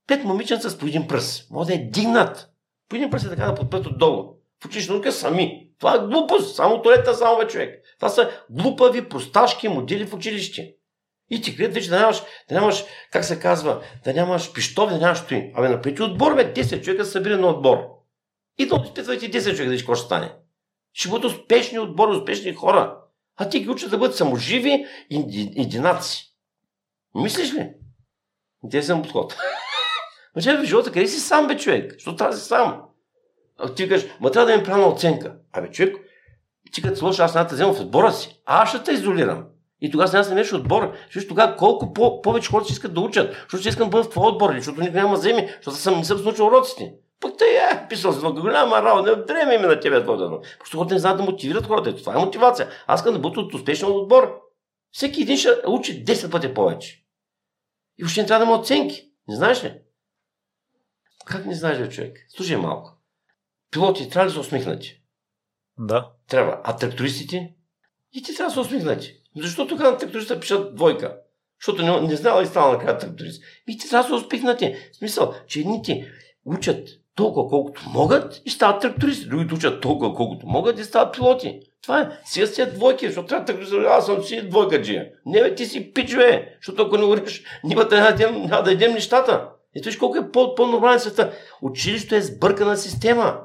пет момиченца с по един пръст. Може да е дигнат. По един пръст е така да подпред отдолу. В училищна наука сами. Това е глупост. Само туалета, само бе човек. Това са глупави, просташки модели в училище. И ти крият вече да нямаш, да нямаш, как се казва, да нямаш пиштови, да нямаш стои. Абе, напред отбор, бе, 10 човека са събира на отбор. И да изпитвайте 10 човека, да какво ще стане. Ще бъдат успешни отбори, успешни хора. А ти ги учат да бъдат саможиви и единаци. Мислиш ли? Интересен подход. Значи в живота къде си сам, бе, човек? Що трябва си сам? А ти кажеш, ма трябва да ми правилна оценка. Абе, човек, ти като сложиш, аз няма да взема в отбора си. А аз ще те изолирам. И тогава няма да намериш отбор. Защото тогава колко по- повече хора си искат да учат. Защото искам да бъда в твой отбор, защото никой няма да защото съм, не съм случил уроците. Пък те е писал с голяма работа, не време има на тебе това дано. Просто хората не знаят да мотивират хората. Това е мотивация. Аз искам да бъда от успешен отбор. Всеки един ще учи 10 пъти повече. И въобще не трябва да има оценки. Не знаеш ли? Как не знаеш ли, човек? Слушай малко. Пилоти трябва да са усмихнати. Да. Трябва. А трактористите? И ти трябва да са усмихнати. Защо тогава на тракториста пишат двойка? Защото не, не знала и стана накрая тракторист. И ти трябва да са усмихнати. В смисъл, че едните учат толкова колкото могат и стават трактористи. Другите учат толкова колкото могат и стават пилоти. Това е. Сега си двойки, защото трябва тракторист. Аз съм си двойка джия. Не бе, ти си пич, бе. Защото ако не говориш, няма да ядем, няма да ядем нещата. Ето виж колко е по- по-нормален света. Училището е сбъркана система.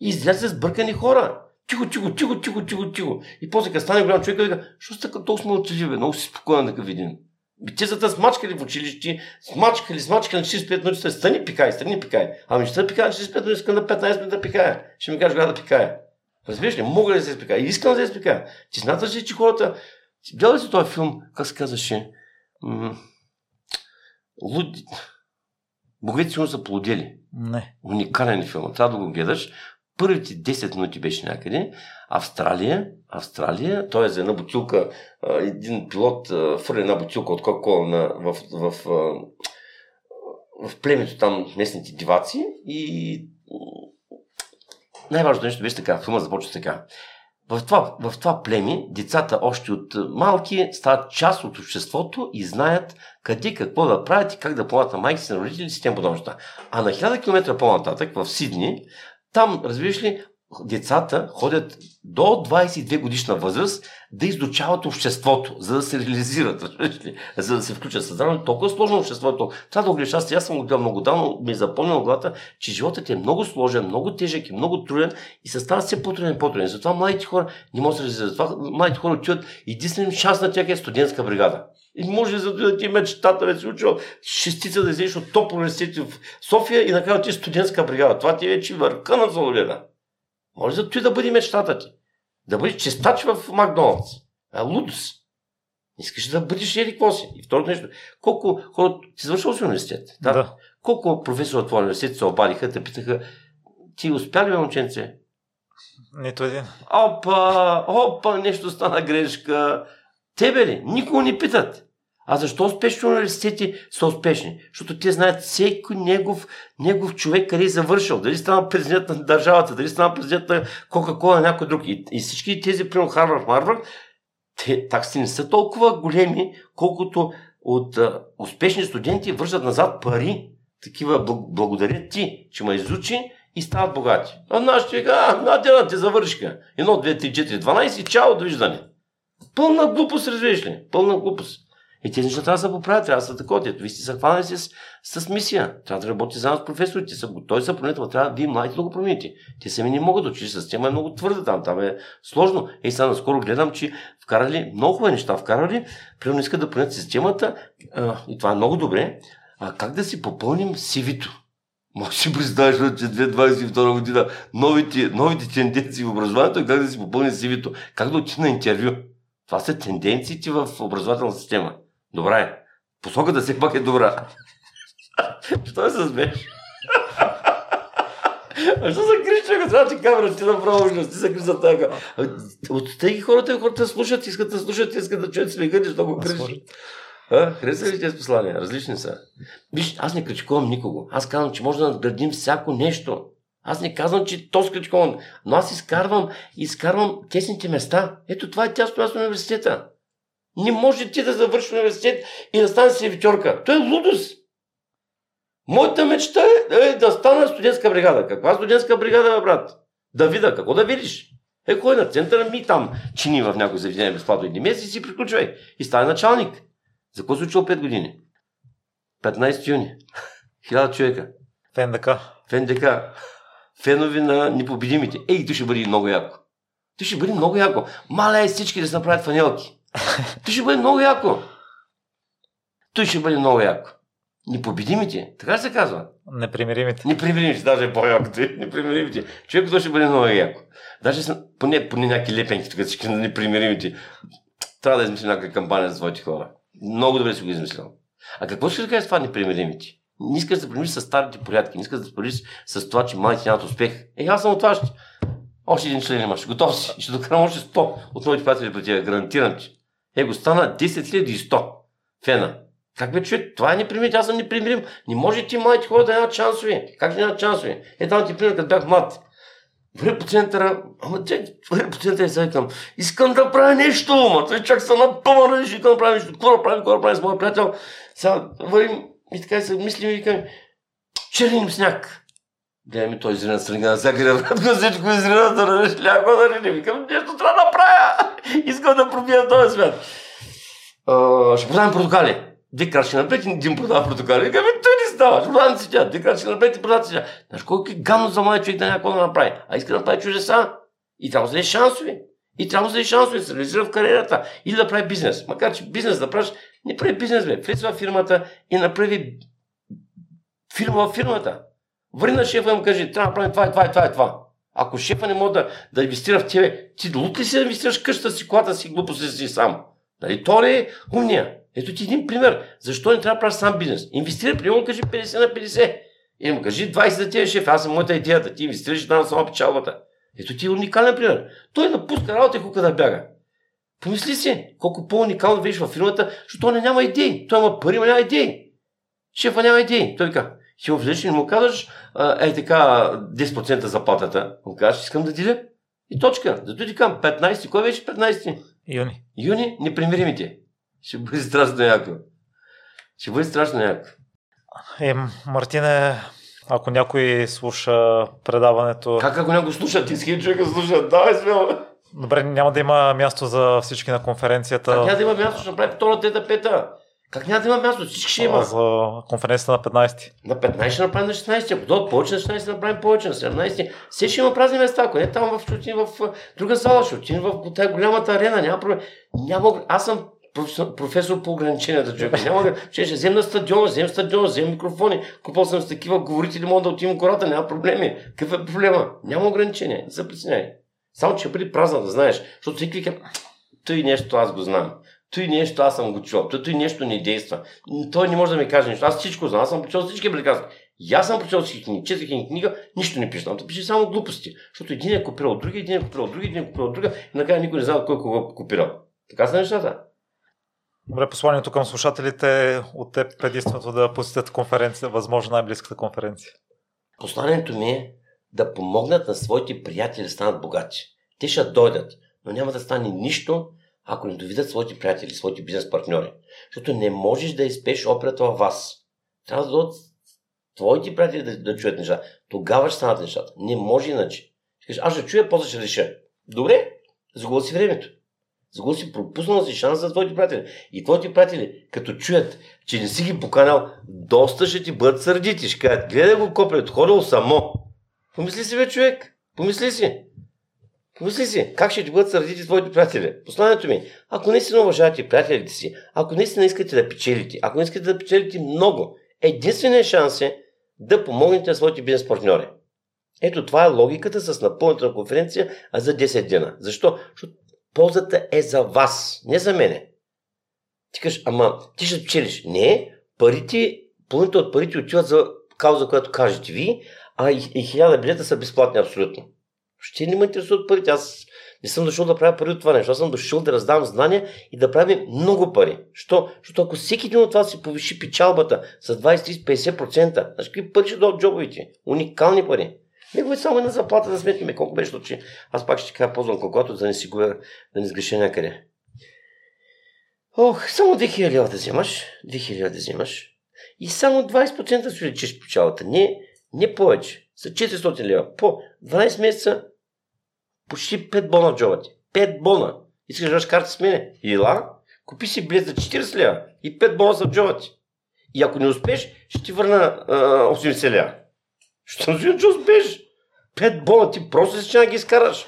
И излезе сбъркани хора. Тихо, тихо, тихо, тихо, тихо, тихо. И после като стане голям човек, вика, що сте така толкова мълчаливи, бе? Много си спокоен такъв един. Битицата смачкали в училище, смачкали, смачкали, 45 минути, сте стани пикай, стани пикай. Ами ще пикая 45 минути, искам на 15 минути да пикая. Ще ми кажеш кога да пикая. Разбираш ли, мога ли да се изпикая? Искам да се изпикая. Ти смяташ ли, че хората... Гледай ли си този филм, как се казваше? М- Луд... Боговете сигурно са плодели. Не. Уникален филм. Трябва да го гледаш. Първите 10 минути беше някъде. Австралия, Австралия, той е за една бутилка, един пилот фърли една бутилка от кока в, в, в, в племето там местните диваци и най-важното нещо беше така, филма започва така. В това, в това племе децата още от малки стават част от обществото и знаят къде какво да правят и как да плават на майки си, на родители си, тем подобно. А на 1000 км по-нататък, в Сидни, там, разбираш ли, децата ходят до 22 годишна възраст да изучават обществото, за да се реализират, за да се включат създаване. Толкова сложно обществото. Това да. Аз, аз съм го гледал много давно, ми е запомнил главата, че животът е много сложен, много тежък и много труден и се става все по-труден и по-труден. Затова младите хора не могат да се реализират. Затова младите хора отиват единствен шанс на тях е студентска бригада. И може да ти мечтата да си учил шестица да излезеш от топ университет в София и накрая ти студентска бригада. Това ти е вече върха на Соловена. Може да той да бъде мечтата ти. Да бъдеш честач в Макдоналдс. А лудост. Искаш да бъдеш ели какво си. И второто нещо, колко хора, ти завършил си университет? Да. да. Колко професори от твоя университет се обадиха, те питаха, ти успя ли, момченце? Нито един. Опа, опа, нещо стана грешка. Тебе ли? Никого не питат. А защо успешни университети са успешни? Защото те знаят всеки негов, негов човек къде е завършил. Дали стана президент на държавата, дали стана президент на Кока-Кола, някой друг. И, и всички тези, примерно Харвард, Марвард, те такси не са толкова големи, колкото от а, успешни студенти вършат назад пари. Такива благодарят ти, че ме изучи и стават богати. А нашите а, на дена те завършиха. Едно, две, три, четири, 12 чао, довиждане. Пълна глупост, разбираш ли? Пълна глупост. И тези неща трябва да се поправят, трябва да са такова. Вие сте се хванали с, с мисия. Трябва да работите заедно с професорите. Той са променят, трябва вие младите да го промените. Те сами не могат да учиш с тема е много твърда там. Там е сложно. Ей, сега наскоро гледам, че вкарали много неща. Вкарали, примерно искат да променят системата, а, и това е много добре, а как да си попълним сивито. Може си представиш, че 2022 година новите, новите тенденции в образованието как да си попълни сивито, как да отида на интервю. Това са тенденциите в образователната система. Добре. Посоката все пак е добра. Що се смееш? А що се криш, че трябва ти камера, ти направо ужас, ти се криш за така. От тези хората, хората слушат, искат да слушат, искат да чуят смеха, защо го криш. А, харесва ли тези послания? Различни са. Виж, аз не критикувам никого. Аз казвам, че може да надградим всяко нещо. Аз не казвам, че то критикувам, но аз изкарвам, изкарвам тесните места. Ето това е тясно на университета. Не може ти да завършиш университет и да стане сервитьорка. То е лудост. Моята мечта е, е да стана студентска бригада. Каква студентска бригада, брат? Да видя. Какво да видиш? Е, кой на центъра ми там чини в някой заведение безплатно един месец и си приключвай. И стане началник. За какво се учил 5 години? 15 юни. Хиляда човека. В НДК. В НДК. Фенови на непобедимите. Ей, то ще бъде много яко. То ще бъде много яко. Маля е всички да се направят фанелки. Той ще бъде много яко. Той ще бъде много яко. Непобедимите, така се казва. Непримиримите. Непримиримите, даже е по-яко. Непримиримите. Човек, то ще бъде много яко. Даже са, поне, поне някакви лепенки, тук всички на непримиримите. Трябва да измислим някаква кампания за своите хора. Много добре си го измислил. А какво ще да кажеш това непримиримите? Не искаш да примириш с старите порядки, не искаш да примириш с това, че малите нямат успех. Е, аз съм от ще. Още един член имаш. Готов си. Ще докарам още 100 от моите приятели при тях. Гарантирам, че. Е, го стана 10 100 фена. Как бе, човек? Това е непримирим, аз съм непримирим. Не може ти младите хора да нямат шансове. Как да нямат шансове? Е, там ти пример, като бях млад. Върви по центъра, ама те, върви по центъра и сега викам, искам да правя нещо, ма той чак са напълна, искам да правя нещо, какво да правим, какво да правим с моят приятел. Сега вървим и така се мислим и викам, черним сняг. Гледай ми той изрина страна на всяка го всичко изрина да рънеш ляко да рени. Викам, нещо трябва да правя. Искам да пробия този свят. Uh, ще продавам портокали. Две крачки напред и един продава портокали. Викам, той не става. Ще продавам цветя. Две крачки напред и продава цветя. Знаеш колко е гамно за младия човек да някой да направи. А иска да направи чужеса. И трябва да даде шансове. И трябва да даде шансове да се реализира в кариерата. Или да прави бизнес. Макар, че бизнес да правиш, не прави бизнес, бе. Влез фирмата и направи фирма в фирмата. Върни на шефа и му кажи, трябва да правим това и това и това и това. Ако шефа не може да, да инвестира в тебе, ти лут ли си да инвестираш къщата си, колата си, глупостта си сам? Нали? То не е умния. Ето ти един пример. Защо не трябва да правиш сам бизнес? Инвестира, примерно, кажи 50 на 50. И му кажи 20 за тези шеф. Аз съм моята идеята. Ти инвестираш там само печалбата. Ето ти е уникален пример. Той напуска работа и хука да бяга. Помисли си, колко по-уникално видиш във фирмата, защото той няма идеи. Той има пари, но няма идеи. Шефа няма идеи. Той така, ще влезеш и му казваш, ей така, 10% заплатата. Му казваш, искам да диля. И точка. Зато ти казвам, 15, кой беше 15? Юни. Юни, непримиримите. Ще бъде страшно яко. Ще бъде страшно яко. Е, Мартине, Ако някой слуша предаването... Как ако някой слуша? Ти ски човека слуша. Давай смело. Добре, няма да има място за всички на конференцията. Как няма да има място? Ще направи втора, трета, пета. Как няма да има място? Всички ще има. За конференцията на 15. На 15 ще направим на 16, ако дойдат повече на 16 ще направим повече, на 17. Все ще има празни места, ако не там в, ще отидем в друга зала, ще отидем в тази голямата арена, няма проблем. Няма, аз съм професор по ограниченията, човек. Няма че ще взем на стадион, взем стадион, взем микрофони, купал съм с такива говорители, мога да отивам кората, няма проблеми. Какъв е проблема? Няма ограничения, не се притесняй. Само, че бъде празна, да знаеш, защото всеки вика, той нещо аз го знам. Той нещо аз съм го чул. Той, той нещо не действа. Той не може да ми каже нищо. Аз всичко знам. Аз съм прочел всички американски. И аз съм прочел всички книги. Четах един книга, нищо не пише. Там пише само глупости. Защото един е копирал от други, един е копирал от други, един е копирал от друга. И накрая никой не знае кой кого е копирал. Така са нещата. Добре, посланието към слушателите от теб единственото да посетят конференция, възможно най-близката конференция. Посланието ми е да помогнат на своите приятели да станат богати. Те ще дойдат, но няма да стане нищо, ако не доведат своите приятели, своите бизнес партньори. Защото не можеш да изпееш операта във вас. Трябва да дойдат твоите приятели да, да чуят неща. Тогава ще станат нещата. Не може иначе. Кажеш, аз ще чуя, после ще реша. Добре, загласи времето. Загуби си пропуснал си шанс за твоите приятели. И твоите приятели, като чуят, че не си ги поканал, доста ще ти бъдат сърдити. Ще кажат, гледай го копрет, ходил само. Помисли си, бе, човек. Помисли си. Помисли си, как ще ти бъдат сърдити твоите приятели? Посланието ми, ако не си уважавате приятелите си, ако не искате да печелите, ако не искате да печелите много, единственият шанс е да помогнете на своите бизнес партньори. Ето това е логиката с напълната конференция за 10 дена. Защо? Защото ползата е за вас, не за мене. Ти кажеш, ама ти ще печелиш. Не, парите, половината от парите отиват за кауза, която кажете ви, а и, и хиляда билета са безплатни абсолютно. Ще не ме интересуват парите. Аз не съм дошъл да правя пари от това нещо. Аз съм дошъл да раздавам знания и да правим много пари. Що? Защото ако всеки един от вас си повиши печалбата с 20, 30, 50%, значи какви пари ще дойдат джобовите? Уникални пари. Негови само една заплата да сметнем колко беше, че аз пак ще кажа ползвам колкото, за да не си губя, да не сгреша някъде. Ох, само 2000 лева да вземаш, 2000 лева да вземаш и само 20% си лечиш печалата. Не, не повече. За 400 лева. По 12 месеца почти 5 бона в джоба ти. 5 бона. Искаш да карта с мене? Ила, купи си билет за 40 лева и 5 бона са в джоба ти. И ако не успеш, ще ти върна а, 80 лева. Що си че успеш? Пет бона, ти просто си ще ги изкараш.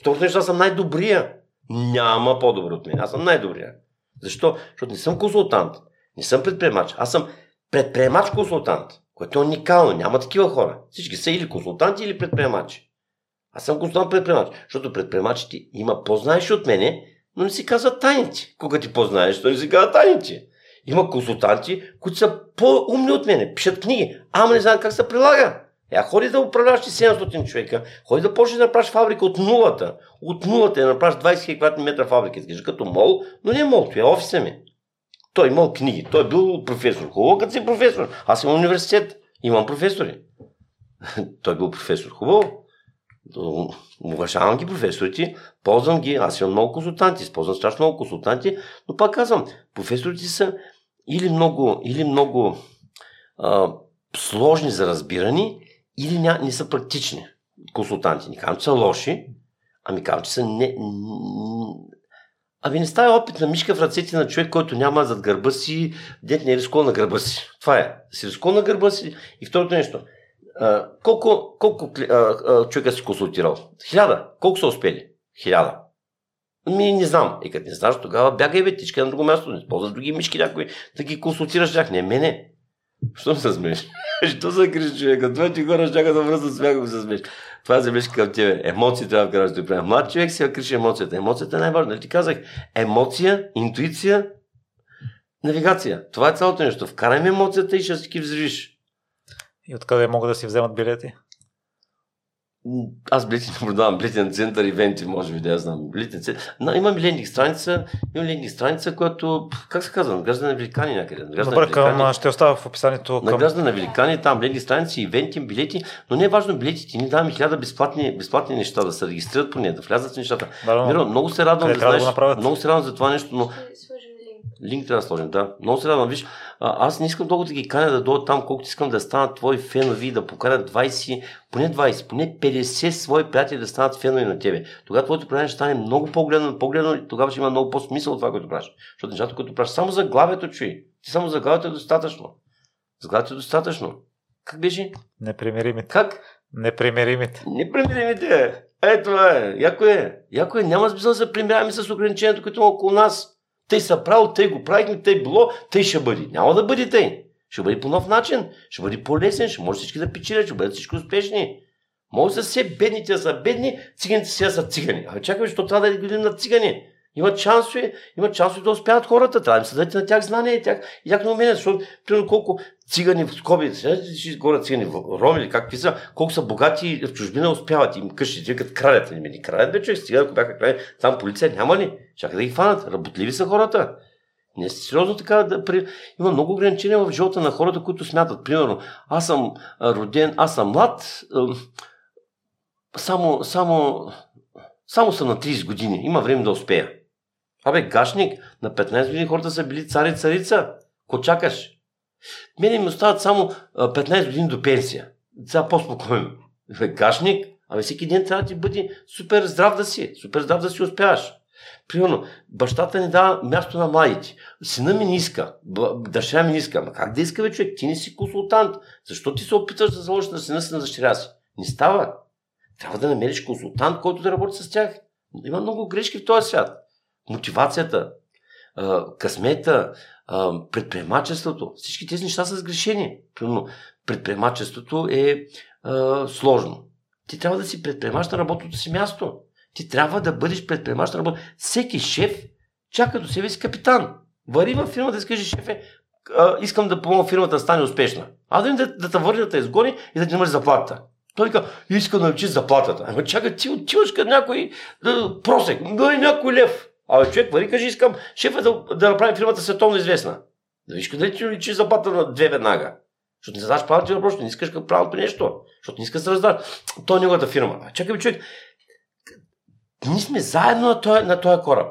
Второто нещо, аз съм най-добрия. Няма по-добър от мен. Аз съм най-добрия. Защо? Защото не съм консултант. Не съм предприемач. Аз съм предприемач-консултант, което е уникално. Няма такива хора. Всички са или консултанти, или предприемачи. Аз съм консултант предприемач, защото предприемачите има по-знаеш от мене, но не си казват тайните. Кога ти познаеш, то не си казват тайните. Има консултанти, които са по-умни от мене, пишат книги, ама не знаят как се прилага. Я ходи да управляваш 700 човека, ходи да почнеш да направиш фабрика от нулата. От нулата да направиш 20 квадратни метра фабрика. Изглежда като мол, но не е мол, това е офиса ми. Той имал книги, той е бил професор. Хубаво, като си професор. Аз имам университет, имам професори. той е бил професор. Хубаво. Уважавам ги професорите, ползвам ги, аз имам много консултанти, използвам страшно много консултанти, но пак казвам, професорите са или много, или много а, сложни за разбирани, или ня, не са практични консултанти. Не казвам, че са лоши, ами казвам, че са не... Ами не става опит на мишка в ръцете на човек, който няма зад гърба си, дет не е рискувал на гърба си. Това е. Си рискувал на гърба си. И второто нещо. А, колко колко а, а, човека си консултирал? Хиляда. Колко са успели? Хиляда. Ми не знам. И като не знаеш, тогава бягай бе, тичка на друго място. Не използваш други мишки някой да ги консултираш тях. Не мене. Що се смееш? Що се криш човека? Това ти хора ще да връзат смях, се смееш. Това е забележка към тебе. Емоции трябва да вкараш да правим. Млад човек си криши емоцията. Емоцията е най-важна. Нали ти казах? Емоция, интуиция, навигация. Това е цялото нещо. Вкарай емоцията и ще си ги взривиш. И откъде могат да си вземат билети? Аз билети наблюдавам, билетен център, ивенти, може би да я знам. Билетен център. Но, имам лендинг страница, имам лендинг страница, която, как се казва, награждане на великани някъде. Добре, към, ще оставя в описанието. Към... Награждане на великани, там лендинг страници, ивенти, билети, но не е важно билетите. Ние даваме хиляда безплатни, безплатни неща, да се регистрират по нея, да влязат в нещата. Да, Миро, много се радвам да, знаеш, да много се радвам за това нещо, но Линк трябва да сложим, да. Много се радвам. Виж, а, аз не искам толкова да ги каня да дойдат там, колкото искам да станат твои фенови, да покарат 20, поне 20, поне 50 свои приятели да станат фенови на тебе. Тогава твоето предаване ще стане много по-гледано, по-гледано и тогава ще има много по-смисъл от това, което правиш. Защото нещата, които правиш, само за главието чуй. Ти само за главието е достатъчно. За главието е достатъчно. Как беше? Непримиримите. Как? Непримиримите. Непримиримите. Е, това е. Яко е. Яко е. Няма смисъл да се примиряваме с ограничението, което има около нас. Тъй са правил, тъй го правихме, тъй било, тъй ще бъде. Няма да бъде тъй. Ще бъде по нов начин. Ще бъде по-лесен. Ще може всички да печелят. Ще бъдат всички успешни. Може да все бедните да са бедни, циганите сега са цигани. А чакай, защото трябва да гледам на цигани. Има шансове, има шансове да успяват хората. Трябва да им се дадете на тях знания и тях, и тях умения, защото примерно колко цигани в скоби, ще горе цигани в роми или какви са, колко са богати в чужбина успяват. Им къщи, викат кралят. Не ми кралят, бе, човек, стига, ако бяха крали, там полиция няма ли? Чакай да ги хванат. Работливи са хората. Не е сериозно така да. При... Има много ограничения в живота на хората, които смятат. Примерно, аз съм роден, аз съм млад, само, само, само съм на 30 години. Има време да успея. Абе, гашник, на 15 години хората са били цари царица. Ко чакаш? Мене ми остават само 15 години до пенсия. Сега по-спокойно. Гашник, абе всеки ден трябва да ти бъде супер здрав да си. Супер здрав да си успяваш. Примерно, бащата ни дава място на младите. Сина ми не иска. Дъщеря ми не иска. Ама как да иска, бе, човек? Ти не си консултант. Защо ти се опиташ да заложиш на сина си на дъщеря си? Не става. Трябва да намериш консултант, който да работи с тях. Има много грешки в този свят мотивацията, късмета, предприемачеството. Всички тези неща са сгрешени. Примерно, предприемачеството е сложно. Ти трябва да си предприемач на работното си място. Ти трябва да бъдеш предприемач на работа. Всеки шеф чака до себе си капитан. Вари във фирмата и скажи, шефе, искам да помогна фирмата да стане успешна. А да, да, да те върне, да изгони и да ти намали заплата. Той казва, иска да научи заплатата. Ама чакай, ти отиваш към някой да, просек, дай някой лев. Абе, човек, пари, кажи, искам шефа да, да направи фирмата световно известна. Да виж къде ти личи заплата на две веднага. Защото не задаш правилните въпроси, не искаш правилното нещо. Защото не искаш да се раздаш. То е неговата фирма. А чакай, човек, ние сме заедно на този, на този кораб.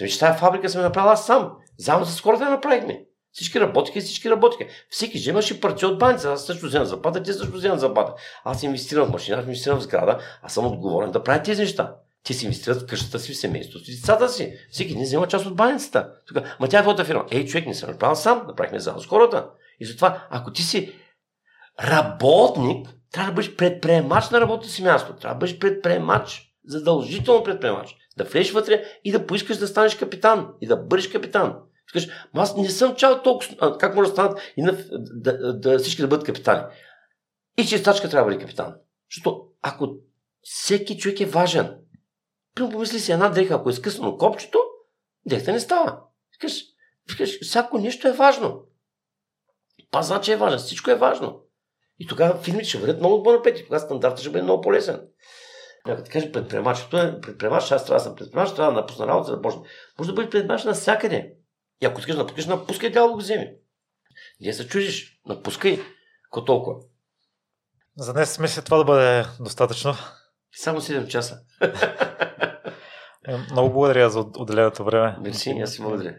Виж, че тази фабрика съм направила аз сам. Заедно с хората я направихме. Всички работиха и всички работиха. Всеки вземаше парче от баница. Аз също вземам заплата, ти също вземам заплата. Аз инвестирам в машина, аз инвестирам в сграда, аз съм отговорен да правя тези неща. Ти си инвестират в къщата си, в семейството си, децата си. Всеки не взема част от баницата. Тук, ма тя е твоята фирма. Ей, човек, не съм направил сам, направихме заедно с хората. И затова, ако ти си работник, трябва да бъдеш предприемач на работата си място. Трябва да бъдеш предприемач. Задължително предприемач. Да влезеш вътре и да поискаш да станеш капитан. И да бъдеш капитан. Скажеш, аз не съм чал толкова. Как може да станат и на, да, да, да, всички да бъдат капитани? И чистачка трябва да бъде капитан. Защото ако всеки човек е важен, помисли си една дреха, ако е скъсано копчето, дрехта не става. Викаш, викаш, всяко нещо е важно. Пазача е важен, всичко е важно. И тогава фирмите ще бъдат много по-напред и тогава стандартът ще бъде много по-лесен. Ако ти кажеш предприемачето е предприемач, аз трябва да съм предприемач, трябва да напусна работа, да почне. Може да бъдеш предприемач навсякъде. И ако искаш да напускаш, напускай дяло го вземи. Ние се чудиш, напускай, ако толкова. За днес мисля това да бъде достатъчно. Само 7 часа. Е, много благодаря за отделеното време. Мерси, аз си благодаря.